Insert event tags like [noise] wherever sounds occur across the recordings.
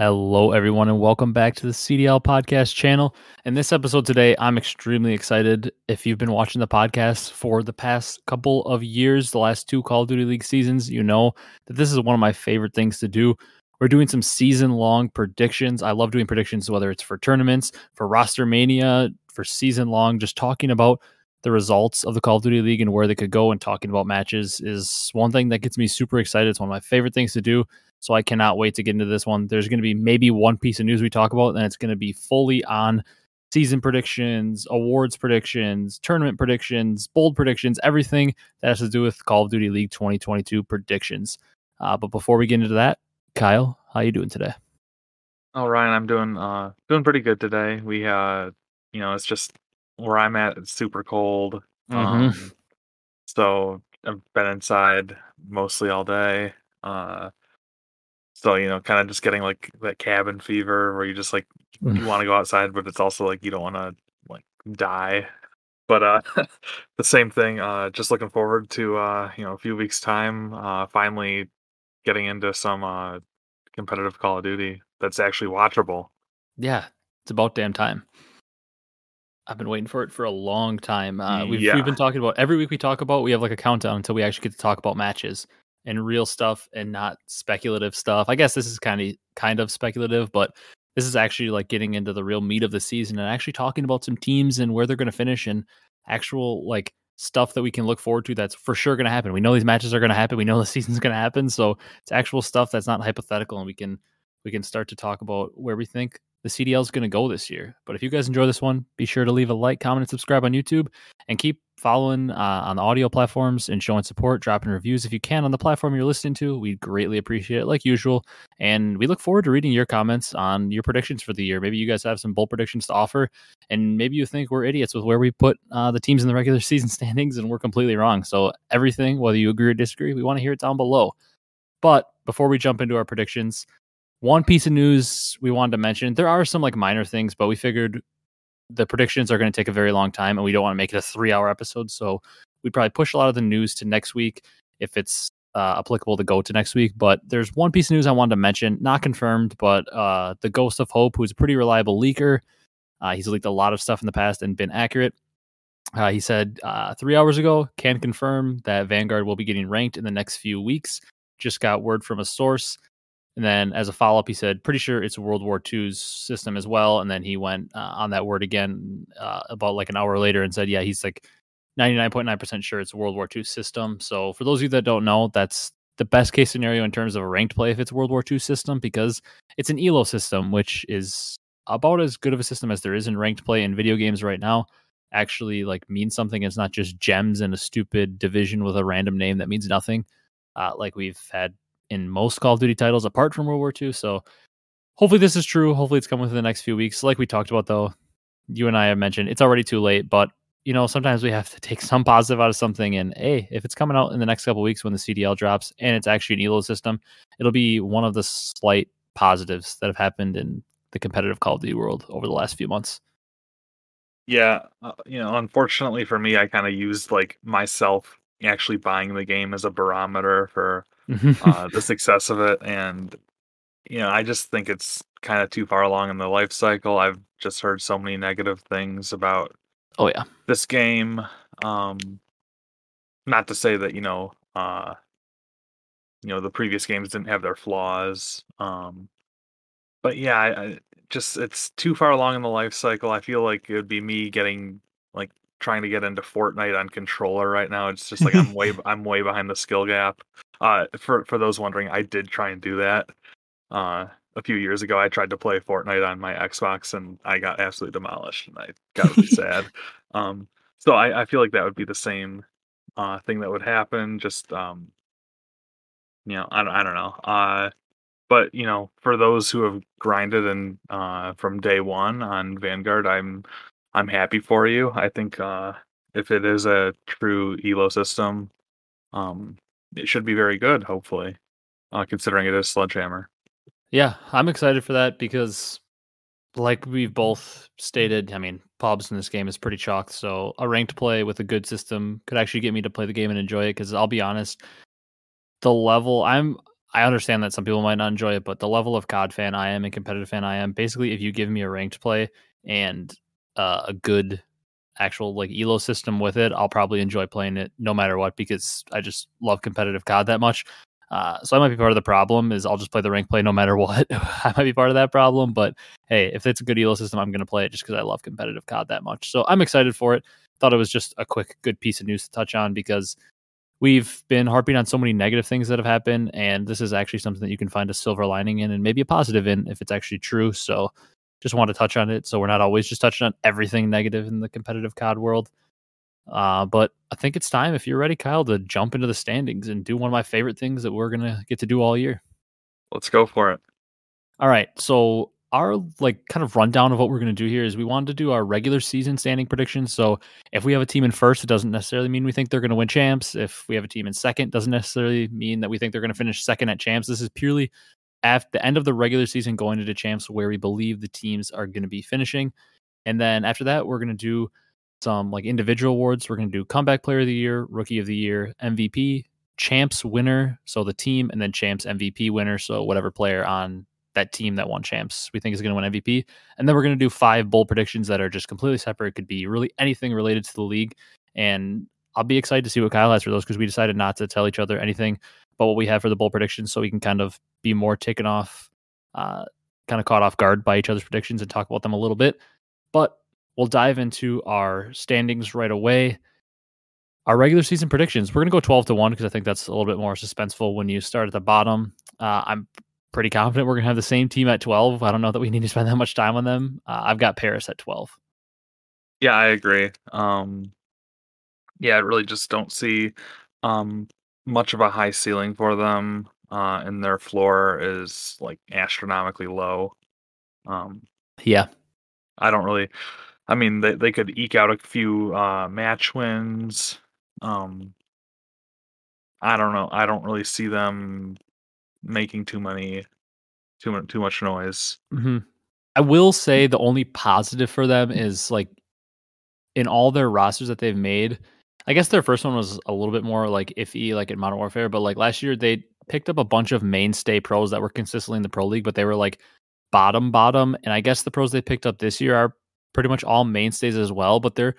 Hello, everyone, and welcome back to the CDL podcast channel. In this episode today, I'm extremely excited. If you've been watching the podcast for the past couple of years, the last two Call of Duty League seasons, you know that this is one of my favorite things to do. We're doing some season long predictions. I love doing predictions, whether it's for tournaments, for roster mania, for season long, just talking about the results of the Call of Duty League and where they could go and talking about matches is one thing that gets me super excited. It's one of my favorite things to do. So I cannot wait to get into this one. There's going to be maybe one piece of news we talk about, and it's going to be fully on season predictions, awards predictions, tournament predictions, bold predictions, everything that has to do with Call of Duty League 2022 predictions. Uh, but before we get into that, Kyle, how are you doing today? Oh, Ryan, I'm doing uh doing pretty good today. We uh, you know, it's just where I'm at. It's super cold. Mhm. Um, so I've been inside mostly all day. Uh, so you know, kind of just getting like that cabin fever where you just like you want to go outside, but it's also like you don't want to like die. But uh, [laughs] the same thing. Uh, just looking forward to uh, you know, a few weeks time. Uh, finally getting into some uh competitive Call of Duty that's actually watchable. Yeah, it's about damn time. I've been waiting for it for a long time. Uh, we've, Yeah. we've been talking about every week we talk about, we have like a countdown until we actually get to talk about matches and real stuff and not speculative stuff. I guess this is kind of kind of speculative, but this is actually like getting into the real meat of the season and actually talking about some teams and where they're going to finish and actual like stuff that we can look forward to that's for sure going to happen. We know these matches are going to happen. We know the [laughs] season's going to happen, so it's actual stuff that's not hypothetical and we can we can start to talk about where we think the CDL is going to go this year. But if you guys enjoy this one, be sure to leave a like, comment, and subscribe on YouTube, and keep following uh, on the audio platforms and showing support, dropping reviews if you can on the platform you're listening to. We greatly appreciate it, like usual, and we look forward to reading your comments on your predictions for the year. Maybe you guys have some bold predictions to offer, and maybe you think we're idiots with where we put uh, the teams in the regular [laughs] season standings, and we're completely wrong. So everything, whether you agree or disagree, we want to hear it down below. But before we jump into our predictions, one piece of news we wanted to mention there are some like minor things but we figured the predictions are going to take a very long time and we don't want to make it a three hour episode so we'd probably push a lot of the news to next week if it's uh, applicable to go to next week but there's one piece of news i wanted to mention not confirmed but uh, TheGhostOfHope who's a pretty reliable leaker. Uh, he's leaked a lot of stuff in the past and been accurate. Uh, he said uh, three hours ago can confirm that vanguard will be getting ranked in the next few weeks. Just got word from a source and then as a follow up, he said, pretty sure it's World War II's system as well. And then he went uh, on that word again uh, about like an hour later and said, yeah, he's like 99.9% sure it's World War II system. So for those of you that don't know, that's the best case scenario in terms of a ranked play if it's World War II system because it's an ELO system, which is about as good of a system as there is in ranked play in video games right now. Actually, like means something. It's not just gems in a stupid division with a random name that means nothing, uh, like we've had in most Call of Duty titles apart from World War II. So hopefully this is true. Hopefully it's coming within the next few weeks. Like we talked about though, you and I have mentioned it's already too late, but you know, sometimes we have to take [laughs] some positive out of something. And hey, if it's coming out in the next couple weeks when the CDL drops and it's actually an ELO system, it'll be one of the slight positives that have happened in the competitive Call of Duty world over the last few months. Yeah, uh, you know, unfortunately for me, I kind of used like myself actually buying the game as a barometer for uh, [laughs] the success of it, and you know, I just think it's kind of too far along in the life cycle. I've just heard so many negative things about oh yeah, this game. Um, not to say that you know, uh, you know, the previous games didn't have their flaws. Um, but yeah, I, I just it's too far along in the life cycle. I feel like it would be me getting like trying to get into Fortnite on controller right now. It's just like I'm way [laughs] I'm way behind the skill gap. Uh, for for those wondering, I did try and do that. Uh, a few years ago, I tried to play Fortnite on my Xbox and I got absolutely demolished, and I got really [laughs] sad. Um, so I, I feel like that would be the same uh thing that would happen. Just um, you know, I don't I don't know. Uh, but you know, for those who have grinded and uh from day one on Vanguard, I'm I'm happy for you. I think uh if it is a true Elo system, um, it should be very good. Hopefully, uh, considering it is Sledgehammer. Yeah, I'm excited for that because, like we've both stated, I mean, pubs in this game is pretty chalked. So a ranked play with a good system could actually get me to play the game and enjoy it. Because I'll be honest, the level I'm I understand that some people might not enjoy it, but the level of COD fan I am and competitive fan I am, basically, if you give me a ranked play and uh, a good actual like elo system with it, I'll probably enjoy playing it no matter what because I just love competitive COD that much. Uh, so I might be part of the problem. Is I'll just play the rank play no matter [laughs] what. I might be part of that problem, but hey, if it's a good elo system, I'm going to play it just because I love competitive COD that much. So I'm excited for it. Thought it was just a quick, good piece of news to touch on because we've been harping on so many negative things that have happened, and this is actually something that you can find a silver lining in and maybe a positive in if it's actually true. So just want to touch on it so we're not always just touching on everything negative in the competitive COD world. Uh, but I think it's time, if you're ready, Kyle, to jump into the standings and do one of my favorite things that we're gonna get to do all year. Let's go for it. All right. So our like kind of rundown of what we're gonna do here is we wanted to do our regular season standing predictions. So if we have a team in first, it doesn't necessarily mean we think they're gonna win champs. If we have a team in second, doesn't necessarily mean that we think they're gonna finish second at champs. This is purely at the end of the regular season going into champs where we believe the teams are going to be finishing. And then after that, we're going to do some like individual awards. We're going to do comeback player of the year, rookie of the year, MVP, champs winner, so the team, and then champs MVP winner, so whatever player on that team that won champs we think is going to win MVP. And then we're going to do five bold predictions that are just completely separate. It could be really anything related to the league. And I'll be excited to see what Kyle has for those because we decided not to tell each other anything but what we have for the bold predictions so we can kind of be more taken off, uh, kind of caught off guard by each other's predictions and talk about them a little bit. But we'll dive into our standings right away. Our regular season predictions, we're going to go 12 to 1 because I think that's a little bit more suspenseful when you start at the bottom. Uh, I'm pretty confident we're going to have the same team at 12. I don't know that we need to spend that much time on them. Uh, I've got Paris at 12. Yeah, I agree. Um, yeah, I really just don't see um, much of a high ceiling for them, uh, and their floor is like astronomically low. Um, yeah, I don't really. I mean, they they could eke out a few uh, match wins. Um, I don't know. I don't really see them making too many, too much, too much noise. Mm-hmm. I will say the only positive for them is like in all their rosters that they've made, I guess their first one was a little bit more like iffy, like in Modern Warfare. But like last year, they picked up a bunch of mainstay pros that were consistently in the pro league, but they were like bottom bottom. And I guess the pros they picked up this year are pretty much all mainstays as well, but they're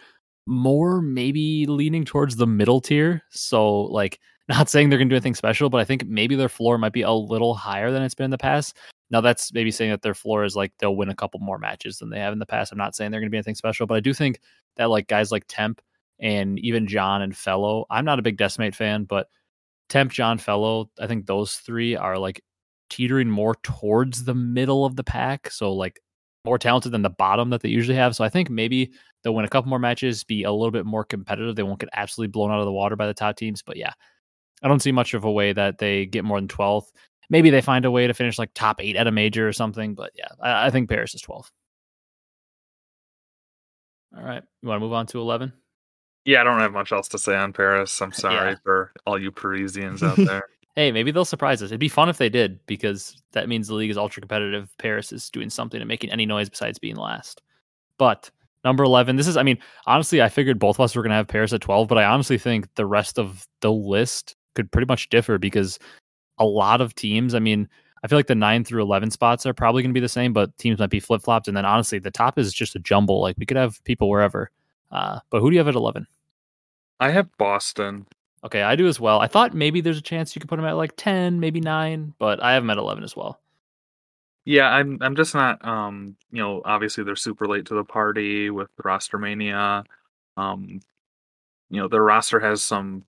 more maybe leaning towards the middle tier. So like [laughs] not saying they're gonna do anything special, but I think maybe their floor might be a little higher than it's been in the past. Now that's maybe saying that their floor is like they'll win a couple more matches than they have in the past. I'm not saying they're gonna be anything special, but I do think that like guys like Temp and even John and Fellow. I'm not a big Decimate fan, but Temp, John, Fellow, I think those three are like teetering more towards the middle of the pack. So like more talented than the bottom that they usually have. So I think maybe they'll win a couple more matches, be a little bit more competitive. They won't get absolutely blown out of the water by the top teams. But yeah, I don't see much of a way that they get more than 12th. Maybe they find a way to finish like top eight at a major or something. But yeah, I, I think Paris is 12. All right. You want to move on to 11? Yeah, I don't have much else to say on Paris. I'm [laughs] sorry yeah. for all you Parisians out [laughs] there. hey, maybe they'll surprise us. It'd be fun if they did, because that means the league is ultra competitive. Paris is doing something and making any noise besides being last. But number 11, this is, I mean, honestly, I figured both of us were going to have Paris at 12, but I honestly think the rest of the list could pretty much differ because a lot of teams, I mean, I feel like the 9 through 11 spots are probably going to be the same, but teams might be flip flopped. And then honestly, the top is just a jumble. Like we could have people wherever. Uh, but who do you have at 11? I have Boston. Okay, I do as well. I thought maybe there's a chance you could put them at like 10, maybe 9, but I have them at 11 as well. Yeah, I'm I'm just not um, you know, obviously they're super late to the party with Rostermania. Um, you know, their roster has some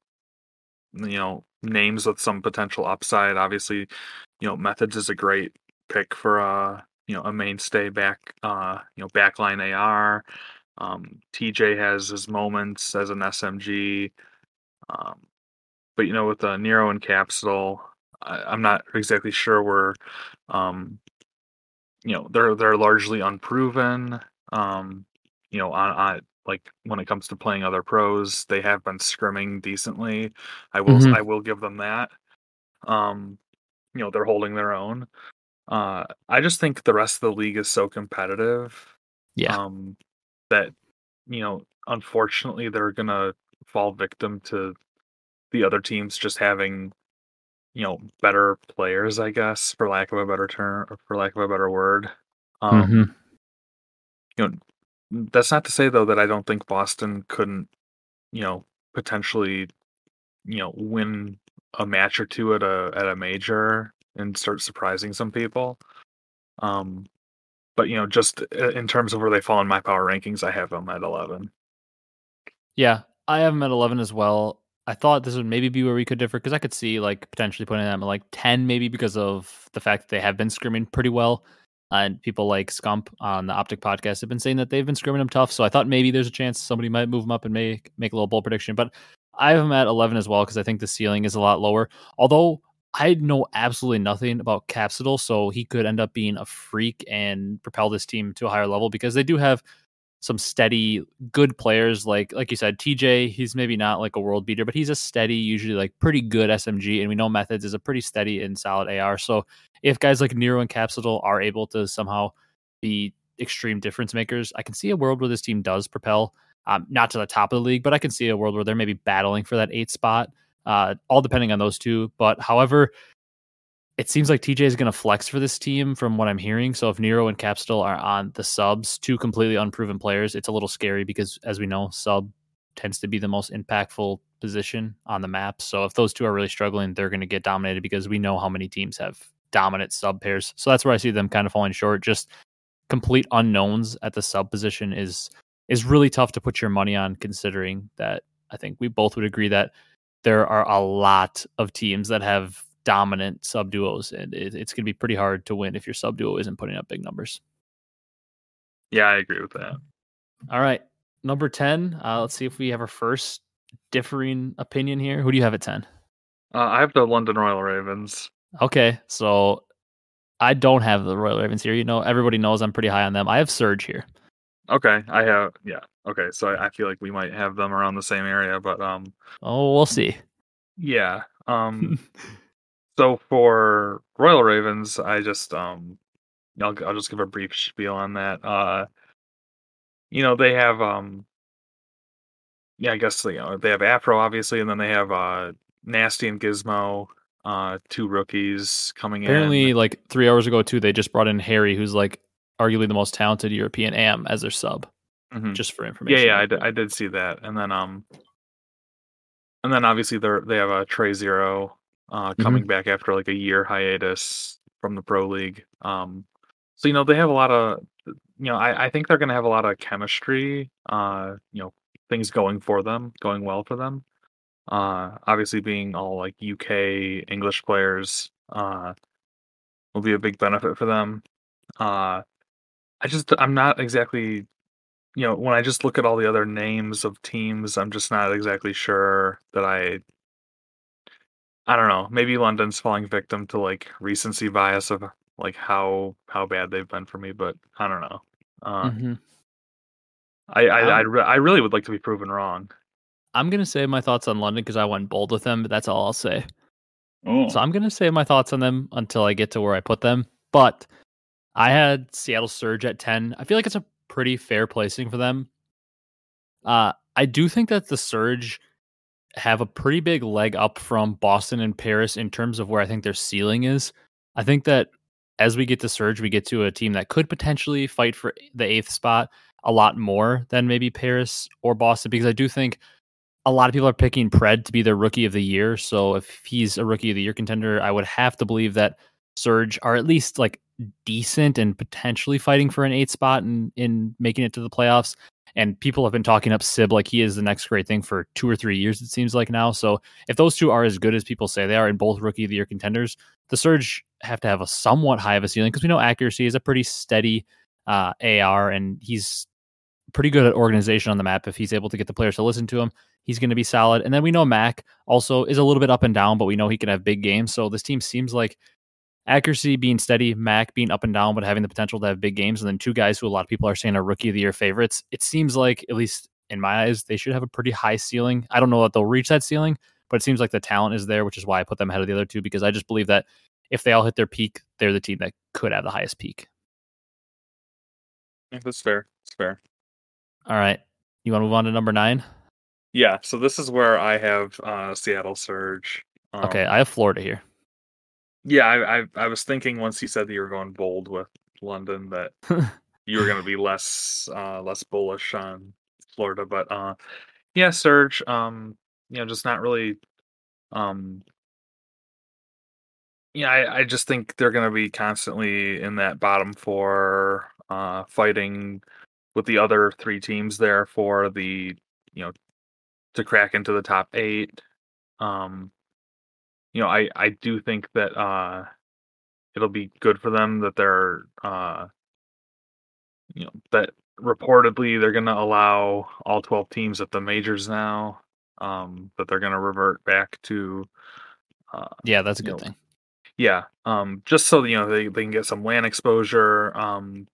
you know, names with some potential upside. Obviously, you know, Methodz is a great pick for a, uh, you know, a mainstay back uh, you know, backline AR. Um, TJ has his moments as an SMG, um, but you know, with the Nero and Capsule, I, am not exactly sure where. Um, you know, they're they're largely unproven. Um, you know, on, on like when it comes to playing other pros, they have been scrimming decently. I will mm-hmm. I will give them that. Um, you know, they're holding their own. Uh, I just think the rest of the league is so competitive. Yeah. Um, that you know unfortunately they're gonna fall victim to the other teams just having you know, better players, I guess, for lack of a better term, or for lack of a better word. Um, hmm you know, that's not to say though that I don't think Boston couldn't, you know, potentially, you know, win a match or two at a at a major and start surprising some people. Um, but you know, just uh, in terms of where they fall in my power rankings, I have them at eleven. Yeah, I have them at 11 as well. I thought this would maybe be where we could differ because I could see like potentially putting them at like 10 maybe because of the fact that they have been scrimming pretty well. and people like Scump on the Optic podcast have been saying that they've been scrimming them tough. So I thought maybe there's a chance somebody might move them up and make make a little bold prediction. But I have them at 11 as well because I think the ceiling is a lot lower. Although I know absolutely nothing about Capsule, so he could end up being a freak and propel this team to a higher level because they do have some steady good players like like you said TJ he's maybe not like a world beater but he's a steady usually like pretty good SMG and we know Methodz is a pretty steady and solid AR so if guys like Nero and Capsule are able to somehow be extreme difference makers I can see a world where this team does propel um, not to the top of the league but I can see a world where they're maybe battling for that eight spot uh, all depending on those two but however it seems like TJ is going to flex for this team from what I'm hearing. So if Nero and Capsule are on the subs, two completely unproven players, it's a little scary because as we know, sub tends to be the most impactful position on the map. So if those two are really struggling, they're going to get dominated because we know how many teams have dominant sub pairs. So that's where I see them kind of falling short. Just complete unknowns at the sub position is is really tough to put your money on considering that I think we both would agree that there are a lot of teams that have dominant sub duos, and it, it's going to be pretty hard to win if your sub duo isn't putting up big numbers. Yeah, I agree with that. All right, number ten. Uh, let's see if we have our first differing opinion here. Who do you have at ten? Uh, I have the London Royal Ravens. Okay, so I don't have the Royal Ravens here. You know, everybody knows I'm pretty high on them. I have Surge here. Okay, I have yeah. Okay, so I, I feel like we might have them around the same area, but um. Oh, we'll see. Yeah. Um. [laughs] so for Royal Ravens, I just um, I'll I'll just give a brief spiel on that. Uh, you know they have um, yeah, I guess you know they have Afro obviously, and then they have uh, Nasty and Gizmo, uh, two rookies coming Apparently, in. Apparently, like three hours ago, too, they just brought in Harry, who's like arguably the most talented European AM as their sub. Mhm. Just for information. yeah, I did, I did see that, and then um, and then obviously they they have a Trey Zero, uh, Mm-hmm. coming back after like a year hiatus from the pro league. Um, so you know they have a lot of, you know, I I think they're gonna have a lot of chemistry. Uh, you know, things going for them, going well for them. Uh, obviously being all like UK English players, uh, will be a big benefit for them. Uh, I just I'm not exactly you know, when I just look at all the other names of teams, I'm just not exactly sure that I I don't know. Maybe London's falling victim to like recency bias of like how how bad they've been for me, but I don't know. Uh, Mhm. I I I, re- I really would like to be proven wrong. I'm gonna say my thoughts on London because I went bold with them, but that's all I'll say. Oh, So I'm gonna say my thoughts on them until I get to where I put them. But I had Seattle Surge at 10. I feel like it's a pretty fair placing for them. Uh, I do think that the Surge have a pretty big leg up from Boston and Paris in terms of where I think their ceiling is. I think that as we get to Surge, we get to a team that could potentially fight for the eighth spot a lot more than maybe Paris or Boston, because I do think a lot of people are picking Pred to be their rookie of the year. So if he's a rookie of the year contender, I would have to believe that Surge are at least like decent and potentially fighting for an eight spot and in making it to the playoffs. And people have been talking up Sib like he is the next great thing for two or three years, it seems like now. So if those two are as good as people say they are and both rookie of the year contenders, the Surge have to have a somewhat high of a ceiling because we know accuracy is a pretty steady uh, AR and he's pretty good at organization on the map. If he's able to get the players to listen to him, he's going to be solid. And then we know Mack also is a little bit up and down, but we know he can have big games. So this team seems like accuracy being steady, Mack being up and down, but having the potential to have big games. And then two guys who a lot of people are saying are rookie of the year favorites. It seems like, at least in my eyes, they should have a pretty high ceiling. I don't know that they'll reach that ceiling, but it seems like the talent is there, which is why I put them ahead of the other two because I just believe that if they all hit their peak, they're the team that could have the highest peak. yeah, that's fair. It's fair. All right. You want to move on to number nine? Yeah. So this is where I have uh, Seattle Surge. Um, Okay. I have Florida here. Yeah, I, I I was thinking once you said that you were going bold with London that [laughs] you were going to be less uh less bullish on Florida, but uh yeah, Surge, um you know just not really um yeah, I, I just think they're going to be constantly in that bottom four uh fighting with the other three teams there for the you know to crack into the top 8 um you know, I I do think that uh it'll be good for them that they're uh you know that reportedly they're going to allow all 12 teams at the majors now um that they're going to revert back to uh yeah, that's a good know thing. yeah um just so you know they, they can get some LAN exposure um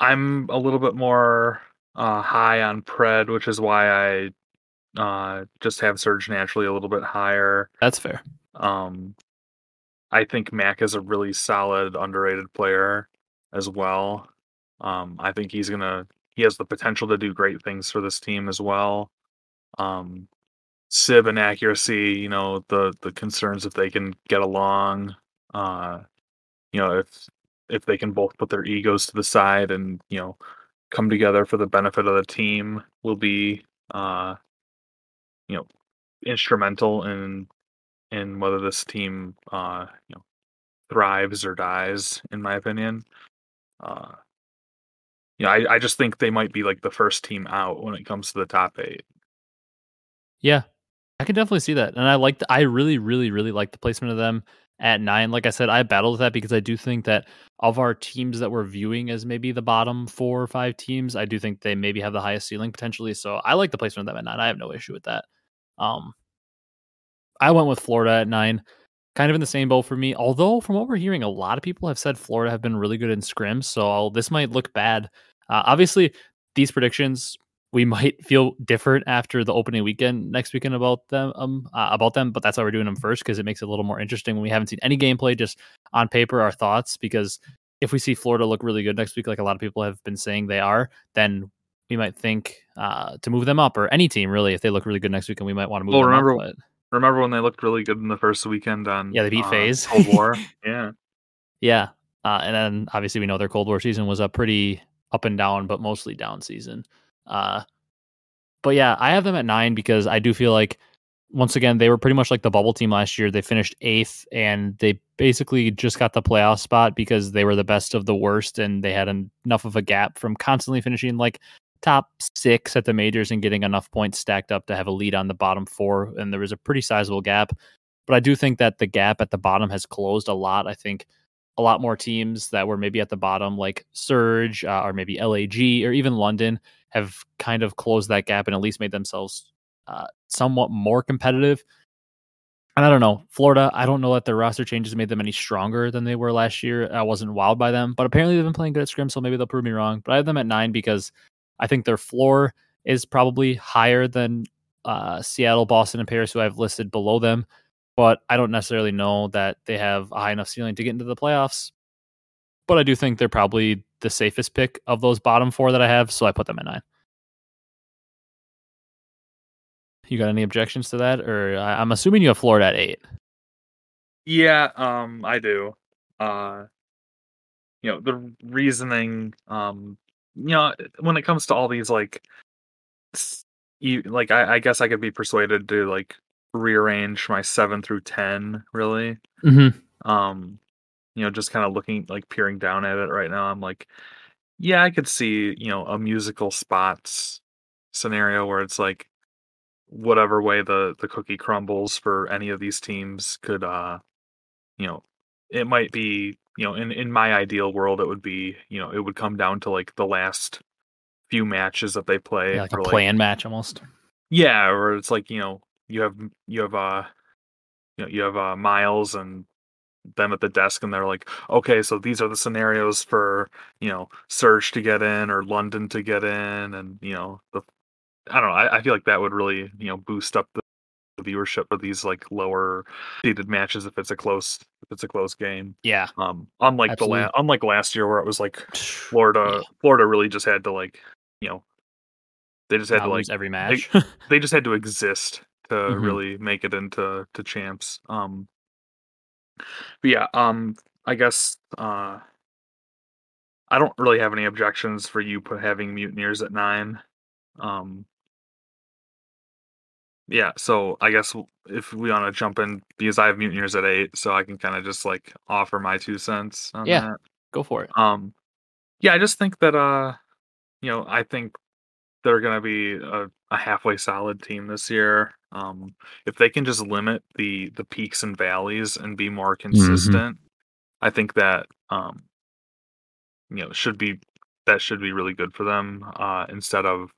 i'm a little bit more uh high on pred which is why i uh just have surge naturally a little bit higher That's fair. um I think Mack is a really solid, underrated player as well. Um, I think he's gonna he has the potential to do great things for this team as well. Um, Sib and accuracy, you know, the the concerns if they can get along, uh, you know, if if they can both put their egos to the side and you know come together for the benefit of the team will be uh, you know instrumental in in whether this team uh, you know thrives or dies, in my opinion. Uh, you know, I, I just think they might be like the first team out when it comes to the top eight. Yeah, I can definitely see that, and I like. I really, really, really like the placement of them at nine. Like I said, I battled with that because I do think that of our teams that we're viewing as maybe the bottom four or five teams, I do think they maybe have the highest ceiling potentially. So I like the placement of them at nine. I have no issue with that. Um, I went with Florida at nine, kind of in the same boat for me. Although, from what we're hearing, a lot of people have said Florida have been really good in scrims, so I'll, this might look bad. Uh, obviously, these predictions we [laughs] might feel different after the opening weekend next weekend about them um uh, about them but that's why we're doing them first because it makes it a little more interesting when we haven't seen any gameplay just on paper our thoughts because if we see Florida look really good next week like a lot of people have been saying they are then we might think uh, to move them up or any team really if they look really good next week and we might want to move Well, them remember- up but Remember when they looked really good in the first weekend on Yeah, they beat uh, FaZe. Cold War? [laughs] yeah. Yeah. Uh, and then obviously we know their Cold War season was a pretty up and down, but mostly down season. Uh, but yeah, I have them at nine because I do feel like once again they were pretty much like the bubble team last year. They finished eighth and they basically just got the playoff spot because they were the best of the worst and they had en- enough of a gap from constantly finishing like top six at the majors and getting enough points stacked up to have a lead on the bottom four. And there was a pretty sizable gap. But I do think that the gap at the bottom has closed a lot. I think a lot more teams that were maybe at the bottom, like Surge uh, or maybe LAG or even London, have kind of closed that gap and at least made themselves uh, somewhat more competitive. And I don't know, Florida, I don't know that their roster changes made them any stronger than they were last year. I wasn't wowed by them, but apparently they've been playing good at scrim, so maybe they'll prove me wrong. But I have them at nine because I think their floor is probably higher than uh, Seattle, Boston, and Paris, who I've listed below them. But I don't necessarily know that they have a high enough ceiling to get into the playoffs. But I do think they're probably the safest pick of those bottom four that I have, so I put them at nine. You got any objections to that, or I- I'm assuming you have Florida at eight? Yeah, um, I do. Uh, you know, the reasoning, um, you know, when it comes to all these like, you like, I, I guess I could be persuaded to like rearrange my seven through ten, really. Mm-hmm. Um, you know, just kind of looking like peering down at it right now. I'm like, yeah, I could see, you know, a musical spots scenario where it's like whatever way the the cookie crumbles for any of these teams could uh you know it might be you know in in my ideal world it would be you know it would come down to like the last few matches that they play Yeah, like a for, plan match almost. yeah or it's like you know you have you have uh you know you have uh miles and them at the desk and they're like okay so these are the scenarios for you know surge to get in or london to get in and you know the i don't know i, I feel like that would really you know boost up the viewership of these like lower seeded matches if it's a close if it's a close game Yeah. um unlike the Absolutely. la- unlike last year where it was like [sighs] florida florida really just had to like you know they just had Not to like every match. [laughs] they just had to exist to Mhm. really make it into to champs. Um, But yeah, um, I guess uh, I don't really have any objections for you put having Mutineers at nine. Um, yeah, so I guess if we want to jump in because I have Mutineers at eight, so I can kind of just like offer my two cents on Yeah. that. Go for it. Um, yeah, I just think that uh, you know, I think they're gonna be a, a halfway solid team this year. Um, if they can just limit the the peaks and valleys and be more consistent, I think that um, you know, should be that should be really good for them. Uh, instead of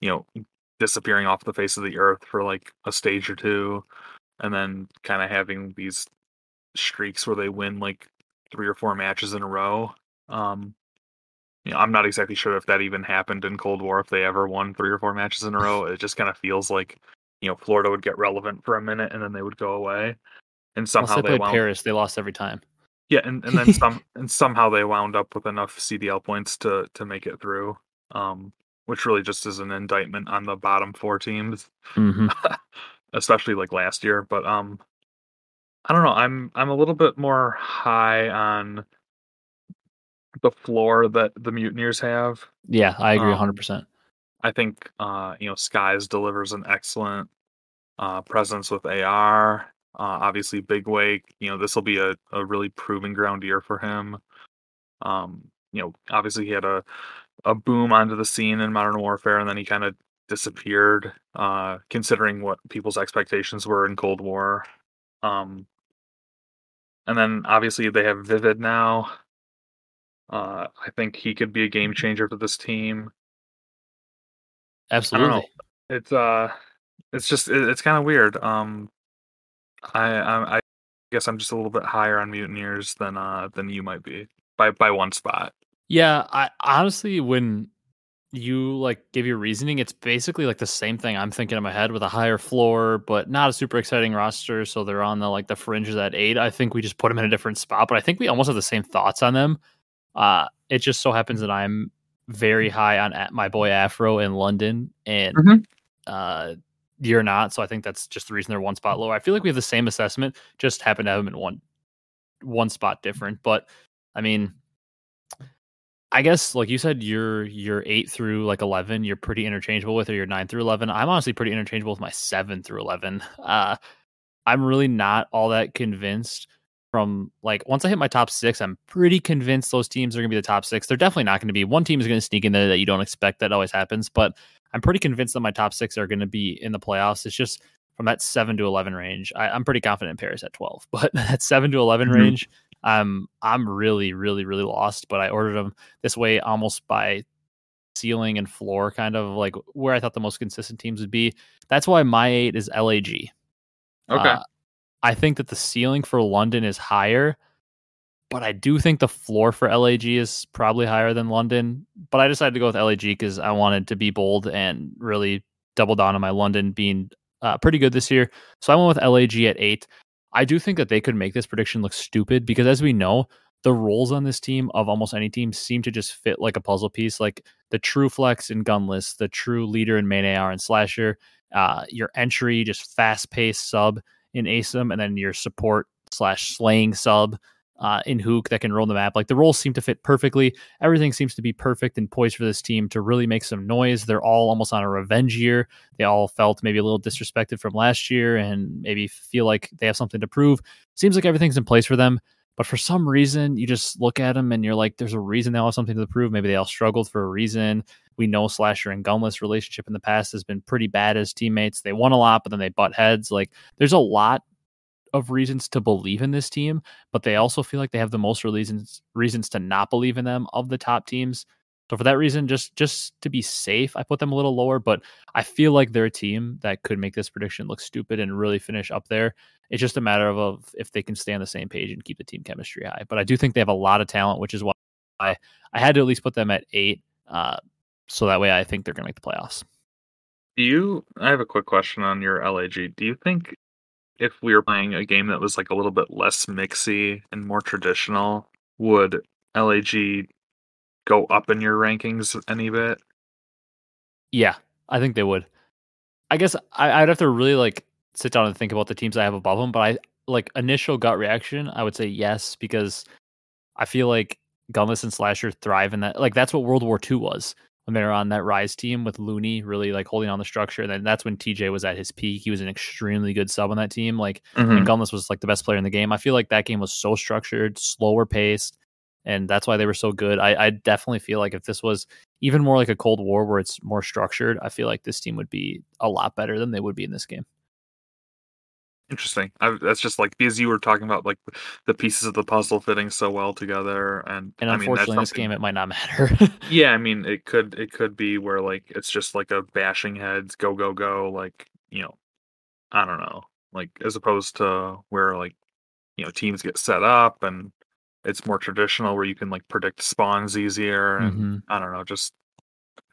you know disappearing off the face of the earth for like a stage or two, and then kind of having these streaks where they win like three or four matches in a row. Um, you know, I'm not exactly sure if that even happened in Cold War, if they ever won three or four matches in a row. It just kind of feels like, you know, Florida would get relevant for a minute and then they would go away. And somehow they they wound Paris, they lost every time. Yeah, and, and then [laughs] some and somehow they wound up with enough CDL points to to make it through. Um, which really just is an indictment on the bottom four teams, hmm [laughs] especially like last year. But um I don't know, I'm I'm a little bit more high on the floor that the Mutineers have. Yeah, I agree Um, 100%. I think uh, you know Skyz delivers an excellent uh, presence with AR. Uh, obviously, Big Wake. You know this will be a, a really proving ground year for him. Um, you know, obviously he had a a boom onto the scene in Modern Warfare, and then he kind of disappeared. Uh, considering what people's expectations were in Cold War. Um, and then obviously they have Vivid now. Uh, I think he could be a game changer for this team. Absolutely. It's uh, it's just it, it's kind of weird. Um, I, I I guess I'm just a little bit higher on Mutineers than uh than you might be by by one spot. Yeah, I honestly when you like give your reasoning, it's basically like the same thing I'm thinking in my head with a higher floor, but not a super exciting roster. So they're on the like the fringe of that eight. I think we just put them in a different spot, but I think we almost have the same thoughts on them. Uh, it just so happens that I'm very high on my boy Afro in London, and Mhm. uh, you're not. So I think that's just the reason they're one spot lower. I feel like we have the same assessment, just happen to have them in one one spot different. But I mean, I guess like you said, you're you're eight through like eleven. You're pretty interchangeable with, or you're nine through eleven. I'm honestly pretty interchangeable with my seven through eleven. Uh, I'm really not all that convinced from like once I hit my top six, I'm pretty convinced those teams are going to be the top six. They're definitely not going to be one team is going to sneak in there that you don't expect. That always happens, but I'm pretty convinced that my top six are going to be in the playoffs. It's just from that seven to eleven range. I, I'm pretty confident in Paris at twelve, [laughs] but that seven to 11 Mhm. range, I'm I'm really really really lost. But I ordered them this way almost by ceiling and floor, kind of like where I thought the most consistent teams would be. That's why my eight is LAG. Okay. Uh, I think that the ceiling for London is higher, but I do think the floor for LAG is probably higher than London. But I decided to go with LAG because I wanted to be bold and really double down on my London being uh, pretty good this year. So I went with LAG at eight. I do think that they could make this prediction look stupid because, as we know, the roles on this team of almost any team seem to just fit like a puzzle piece. Like the true flex and gunless, the true leader in main AR and slasher, uh, your entry, just fast paced sub in ASIM, and then your support slash slaying sub uh, in Huke that can roll the map. Like the roles seem to fit perfectly. Everything seems to be perfect and poised for this team to really make some noise. They're all almost on a revenge year. They all felt maybe a little disrespected from last year and maybe feel like they have something to prove. Seems like everything's in place for them. But for some reason, you just look at them and you're like, there's a reason they all have something to prove. Maybe they all struggled for a reason. We know Slasher and Gunless relationship in the past has been pretty bad as teammates. They won a lot, but then they butt heads. Like there's a lot of reasons to believe in this team, but they also feel like they have the most reasons reasons to not believe in them of the top teams. So for that reason, just just to be safe, I put them a little lower. But I feel like they're a team that could make this prediction look stupid and really finish up there. It's just a matter of, of if they can stay on the same page and keep the team chemistry high. But I do think they have a lot of talent, which is why I, I had to at least put them at eight. Uh, so that way I think they're going to make the playoffs. Do you? I have a quick question on your LAG. Do you think if we were playing a game that was like a little bit less mixy and more traditional, would LAG go up in your rankings any bit? Yeah, I think they would. I guess I, I'd have to really like sit down and think about the teams I have above them, but I like initial gut reaction, I would say yes because I feel like Gunless and Slasher thrive in that. Like that's what World War II was when they were on that Rise team with Loony really like holding on the structure. And then that's when TJ was at his peak. He was an extremely good sub on that team. Like mm-hmm. and Gunless was like the best player in the game. I feel like that game was so structured, slower paced, and that's why they were so good. I, I definitely feel like if this was even more like a Cold War where it's more structured, I feel like this team would be a lot better than they would be in this game. Interesting. I, that's just like because you were talking about like the pieces of the puzzle fitting so well together, and and unfortunately, I mean, in this game, it might not [laughs] matter. [laughs] yeah, I mean, it could it could be where like it's just like a bashing heads, go go go, like you know, I don't know, like as opposed to where like you know teams get set up and it's more traditional where you can like predict spawns easier, and mm-hmm. I don't know, just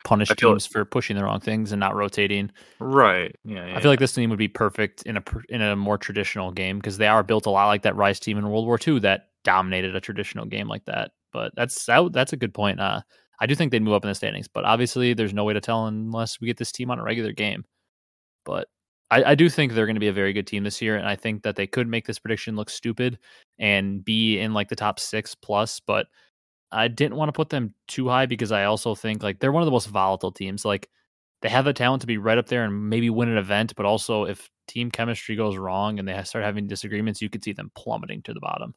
punish teams like, for pushing the wrong things and not rotating. Right. Yeah, yeah. I feel like this team would be perfect in a in a more traditional game because they are built a lot like that Rise team in World War II that dominated a traditional game like that. But that's that, that's a good point. Uh, I do think they'd move up in the standings, but obviously there's no way to tell unless we get this team on a regular game. But I, I do think they're going to be a very good team this year, and I think that they could make this prediction look stupid and be in like the top six plus. But I didn't want to put them too high because I also think like they're one of the most volatile teams. Like they have the talent to be right up there and maybe win an event, but also if team chemistry goes wrong and they start having disagreements, you could see them plummeting to the bottom.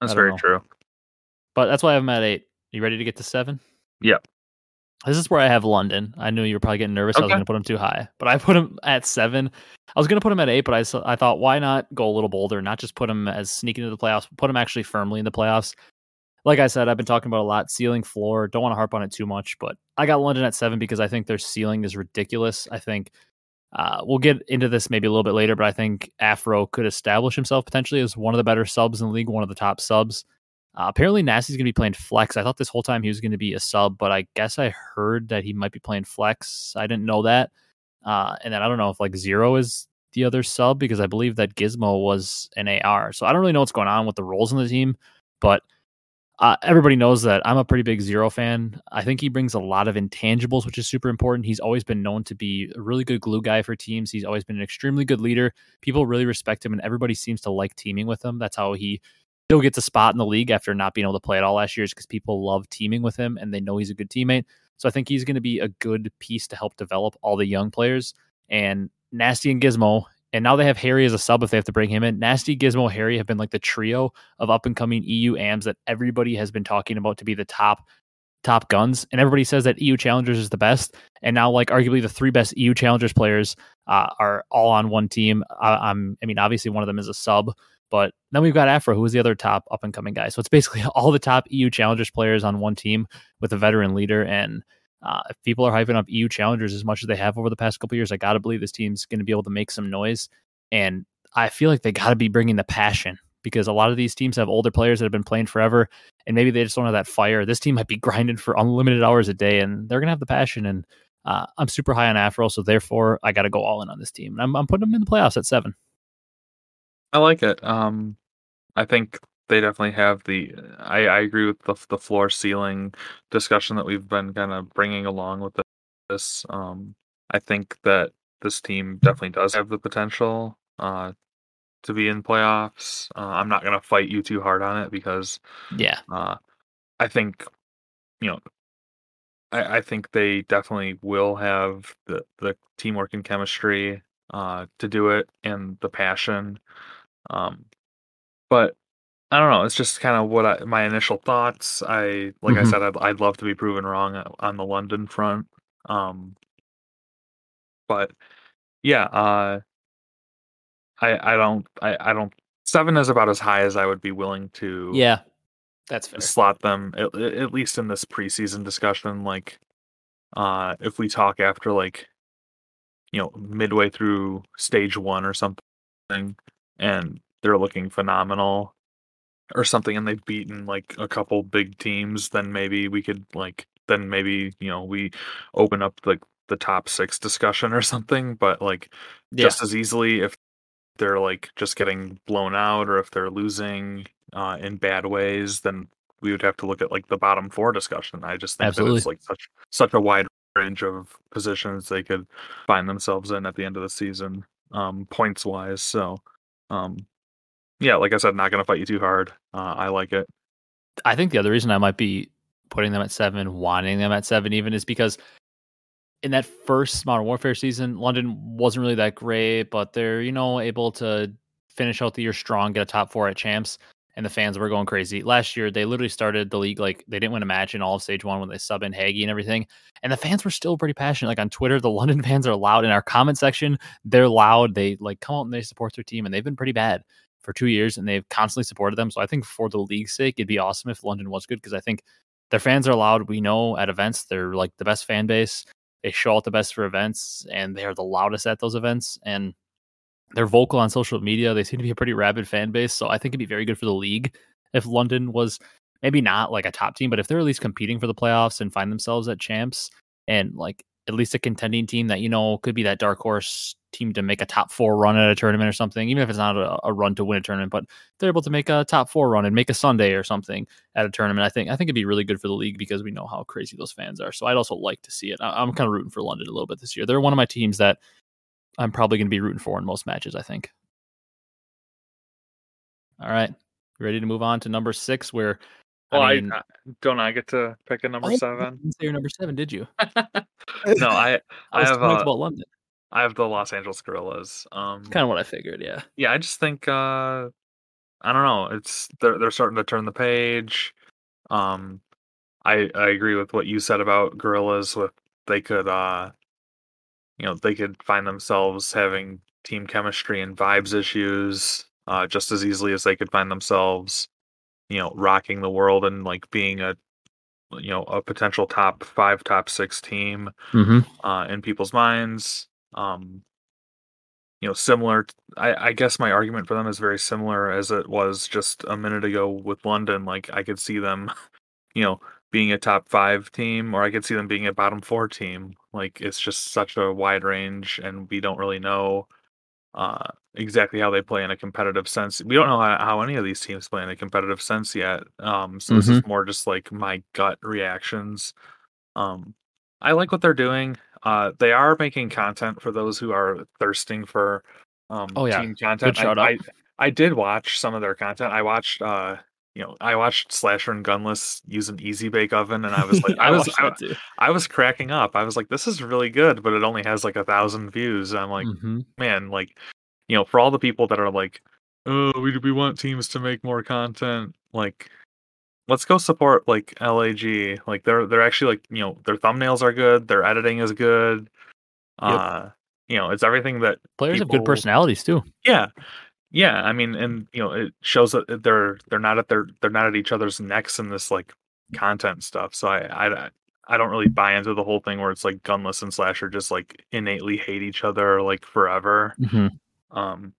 That's very know. true. But that's why I have them at eight. You ready to get to seven? Yep. This is where I have London. I knew you were probably getting nervous. Okay. I was going to put them too high, but I put them at seven. I was going to put them at eight, but I, I thought, why not go a little bolder, not just put them as sneaking into the playoffs, put them actually firmly in the playoffs like I said, I've been talking about a lot ceiling floor. Don't want to harp on it too much, but I got London at seven because I think their ceiling is ridiculous. I think uh, we'll get into this maybe a little bit later, but I think Afro could establish himself potentially as one of the better subs in the league, one of the top subs. Uh, apparently, Nasty's going to be playing flex. I thought this whole time he was going to be a sub, but I guess I heard that he might be playing flex. I didn't know that. Uh, and then I don't know if like Zero is the other sub because I believe that Gizmo was an AR. So I don't really know what's going on with the roles in the team, but uh, everybody knows that I'm a pretty big Zero fan. I think he brings a lot of intangibles, which is super important. He's always been known to be a really good glue guy for teams. He's always been an extremely good leader. People really respect him, and everybody seems to like teaming with him. That's how he still gets a spot in the league after not being able to play at all last year, because people love teaming with him and they know he's a good teammate. So I think he's going to be a good piece to help develop all the young players. And Nasty and Gizmo and now they have Harry as a sub if they have to bring him in. Nasty, Gizmo, Harry have been like the trio of up and coming EU AMs that everybody has been talking about to be the top top guns. And everybody says that EU Challengers is the best. And now, like arguably the three best EU Challengers players uh, are all on one team. I, I'm, I mean, obviously one of them is a sub, but then we've got Afro, who is the other top up and coming guy. So it's basically [laughs] all the top EU Challengers players on one team with a veteran leader and uh, if people are hyping up EU challengers as much as they have over the past couple years, I got to believe this team's going to be able to make some noise. And I feel like they got to be bringing the passion because a lot of these teams have older players that have been playing forever, and maybe they just don't have that fire. This team might be grinding for unlimited hours a day, and they're going to have the passion. And uh, I'm super high on Afro, so therefore I got to go all in on this team. And I'm, I'm putting them in the playoffs at seven. I like it. Um, I think they definitely have the. I, I agree with the the floor ceiling discussion that we've been kind of bringing along with this. Um, I think that this team definitely does have the potential uh, to be in playoffs. Uh, I'm not gonna fight you too hard on it because yeah, uh, I think you know. I, I think they definitely will have the, the teamwork and chemistry uh, to do it and the passion. Um, but I don't know. It's just kind of what I, my initial thoughts. I like mm-hmm. I said, I'd, I'd love to be proven wrong on the London front. Um, but yeah, uh, I I don't I I don't seven is about as high as I would be willing to. Yeah, that's fair. Slot them at, at least in this preseason discussion. Like, uh, if we talk after like, you know, midway through stage one or something, and they're looking phenomenal or something and they've beaten like a couple big teams, then maybe we could like then maybe, you know, we open up like the top six discussion or something. But like yeah. just as easily if they're like just getting blown out or if they're losing uh, in bad ways, then we would have to look at like the bottom four discussion. I just think Absolutely. it's like such such a wide range of positions they could find themselves in at the end of the season, um, points wise. So Um, yeah, like I said, not going to fight you too hard. Uh, I like it. I think the other reason I might be putting them at seven, wanting them at seven, even is because in that first Modern Warfare season, London wasn't really that great, but they're you know able to finish out the year strong, get a top four at champs, and the fans were going crazy. Last year, they literally started the league like they didn't win a match in all of stage one when they sub in Hagi and everything, and the fans were still pretty passionate. Like on Twitter, the [laughs] London fans are loud. In our comment section, they're loud. They like come out and they support their team, and they've been pretty bad for two years, and they've constantly supported them. So I think for the league's sake, it'd be awesome if London was good because I think their fans are loud. We know at events they're like the best fan base. They show out the best for events, and they are the loudest at those events. And they're vocal on social media. They seem to be a pretty rabid fan base. So I think it'd be very good for the league if London was maybe not like a top team, but if they're at least competing for the playoffs and find themselves at champs and like at least a contending team that, you know, could be that dark horse team to make a top four run at a tournament or something, even if it's not a, a run to win a tournament, but they're able to make a top four run and make a Sunday or something at a tournament. I think I think it'd be really good for the league because we know how crazy those fans are. So I'd also like to see it. I, I'm kind of rooting for London a little bit this year. They're one of my teams that I'm probably going to be rooting for in most matches, I think. All right. Ready to move on to number six, where well, I, mean, I don't I get to pick a number seven. didn't say your number seven, did you? no, I [laughs] I, I have uh, about London. I have the Los Angeles Guerrillas. Um, kind of what I figured. Yeah. Yeah, I just think uh, I don't know. It's they're they're starting to turn the page. Um, I I agree with what you said about Guerrillas. With they could uh you know they could find themselves having team chemistry and vibes issues uh, just as easily as they could find themselves you know rocking the world and like being a you know a potential top five top six team mm-hmm. uh, in people's minds um you know similar I, I guess my argument for them is very similar as it was just a minute ago with london like i could see them [laughs] you know being a top five team, or I could see them being a bottom four team. Like it's just such a wide range, and we don't really know uh, exactly how they play in a competitive sense. We don't know how, how, any of these teams play in a competitive sense yet. Um, so mm-hmm. this is mm-hmm. more just like my gut reactions. Um, I like what they're doing. Uh, they are making content for those who are thirsting for um, oh yeah team content. Good I, I, I did watch some of their content. I watched uh, you know, I watched Slasher and Gunless use an easy bake oven, and I was like, [laughs] I, I was, I, I, was cracking up. I was like, this is really good, but it only has like a thousand views. And I'm like, mm-hmm. man, like, you know, for all the people that are like, oh, we we want teams to make more content, like, let's go support like LAG. Like, they're they're actually like, you know, their thumbnails are good, their editing is good. Yep. Uh, you know, it's everything that players people... have good personalities too. Yeah, yeah, I mean, and you know, it shows that they're they're not at their they're not at each other's necks in this like content stuff. So I I I don't really buy into the whole thing where it's like gunless and slasher just like innately hate each other like forever. Mm-hmm. Um,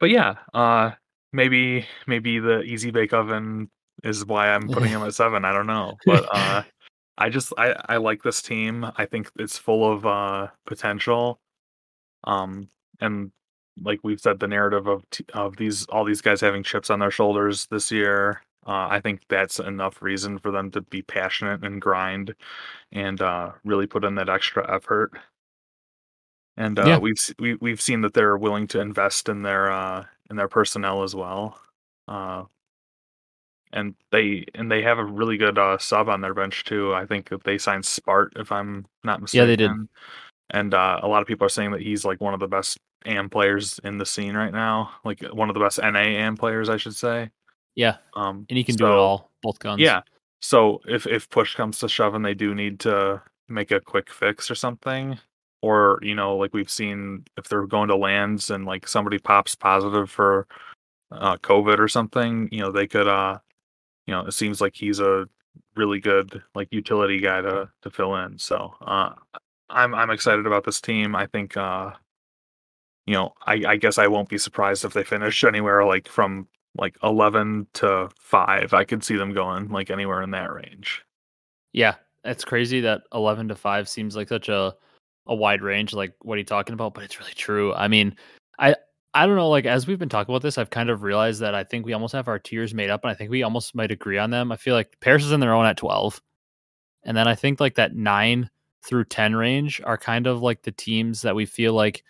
but yeah, uh, maybe maybe the easy bake oven is why I'm putting [laughs] him at seven. I don't know, but uh, [laughs] I just I I like this team. I think it's full of uh potential. Um, and like we've said, the narrative of t- of these all these guys having chips on their shoulders this year. Uh, I think that's enough reason for them to be passionate and grind, and uh, really put in that extra effort. And uh, yeah. we've we, we've seen that they're willing to invest in their uh, in their personnel as well. Uh, and they and they have a really good uh, sub on their bench too. I think that they signed Spart, if I'm not mistaken. Yeah, they did. And uh, a lot of people are saying that he's like one of the best AM players in the scene right now, like one of the best NA AM players, I should say. Yeah. Um, and he can so, do it all, both guns. Yeah. So if if push comes to shove and they do need to make a quick fix or something, or you know, like we've seen if they're going to lands and like somebody pops positive for uh, COVID or something, you know, they could, uh, you know, it seems like he's a really good like utility guy to to fill in. So uh, I'm I'm excited about this team. I think uh, you know, I, I guess I won't be surprised if they finish [laughs] anywhere like from like 11 to 5. I could see them going like anywhere in that range. Yeah, it's crazy that 11 to 5 seems like such a a wide range like what are you talking about, but it's really true. I mean, I I don't know like as we've been talking about this, I've kind of realized that I think we almost have our tiers made up and I think we almost might agree on them. I feel like Paris is in their own at 12. And then I think like that 9 through 10 range are kind of like the teams that we feel like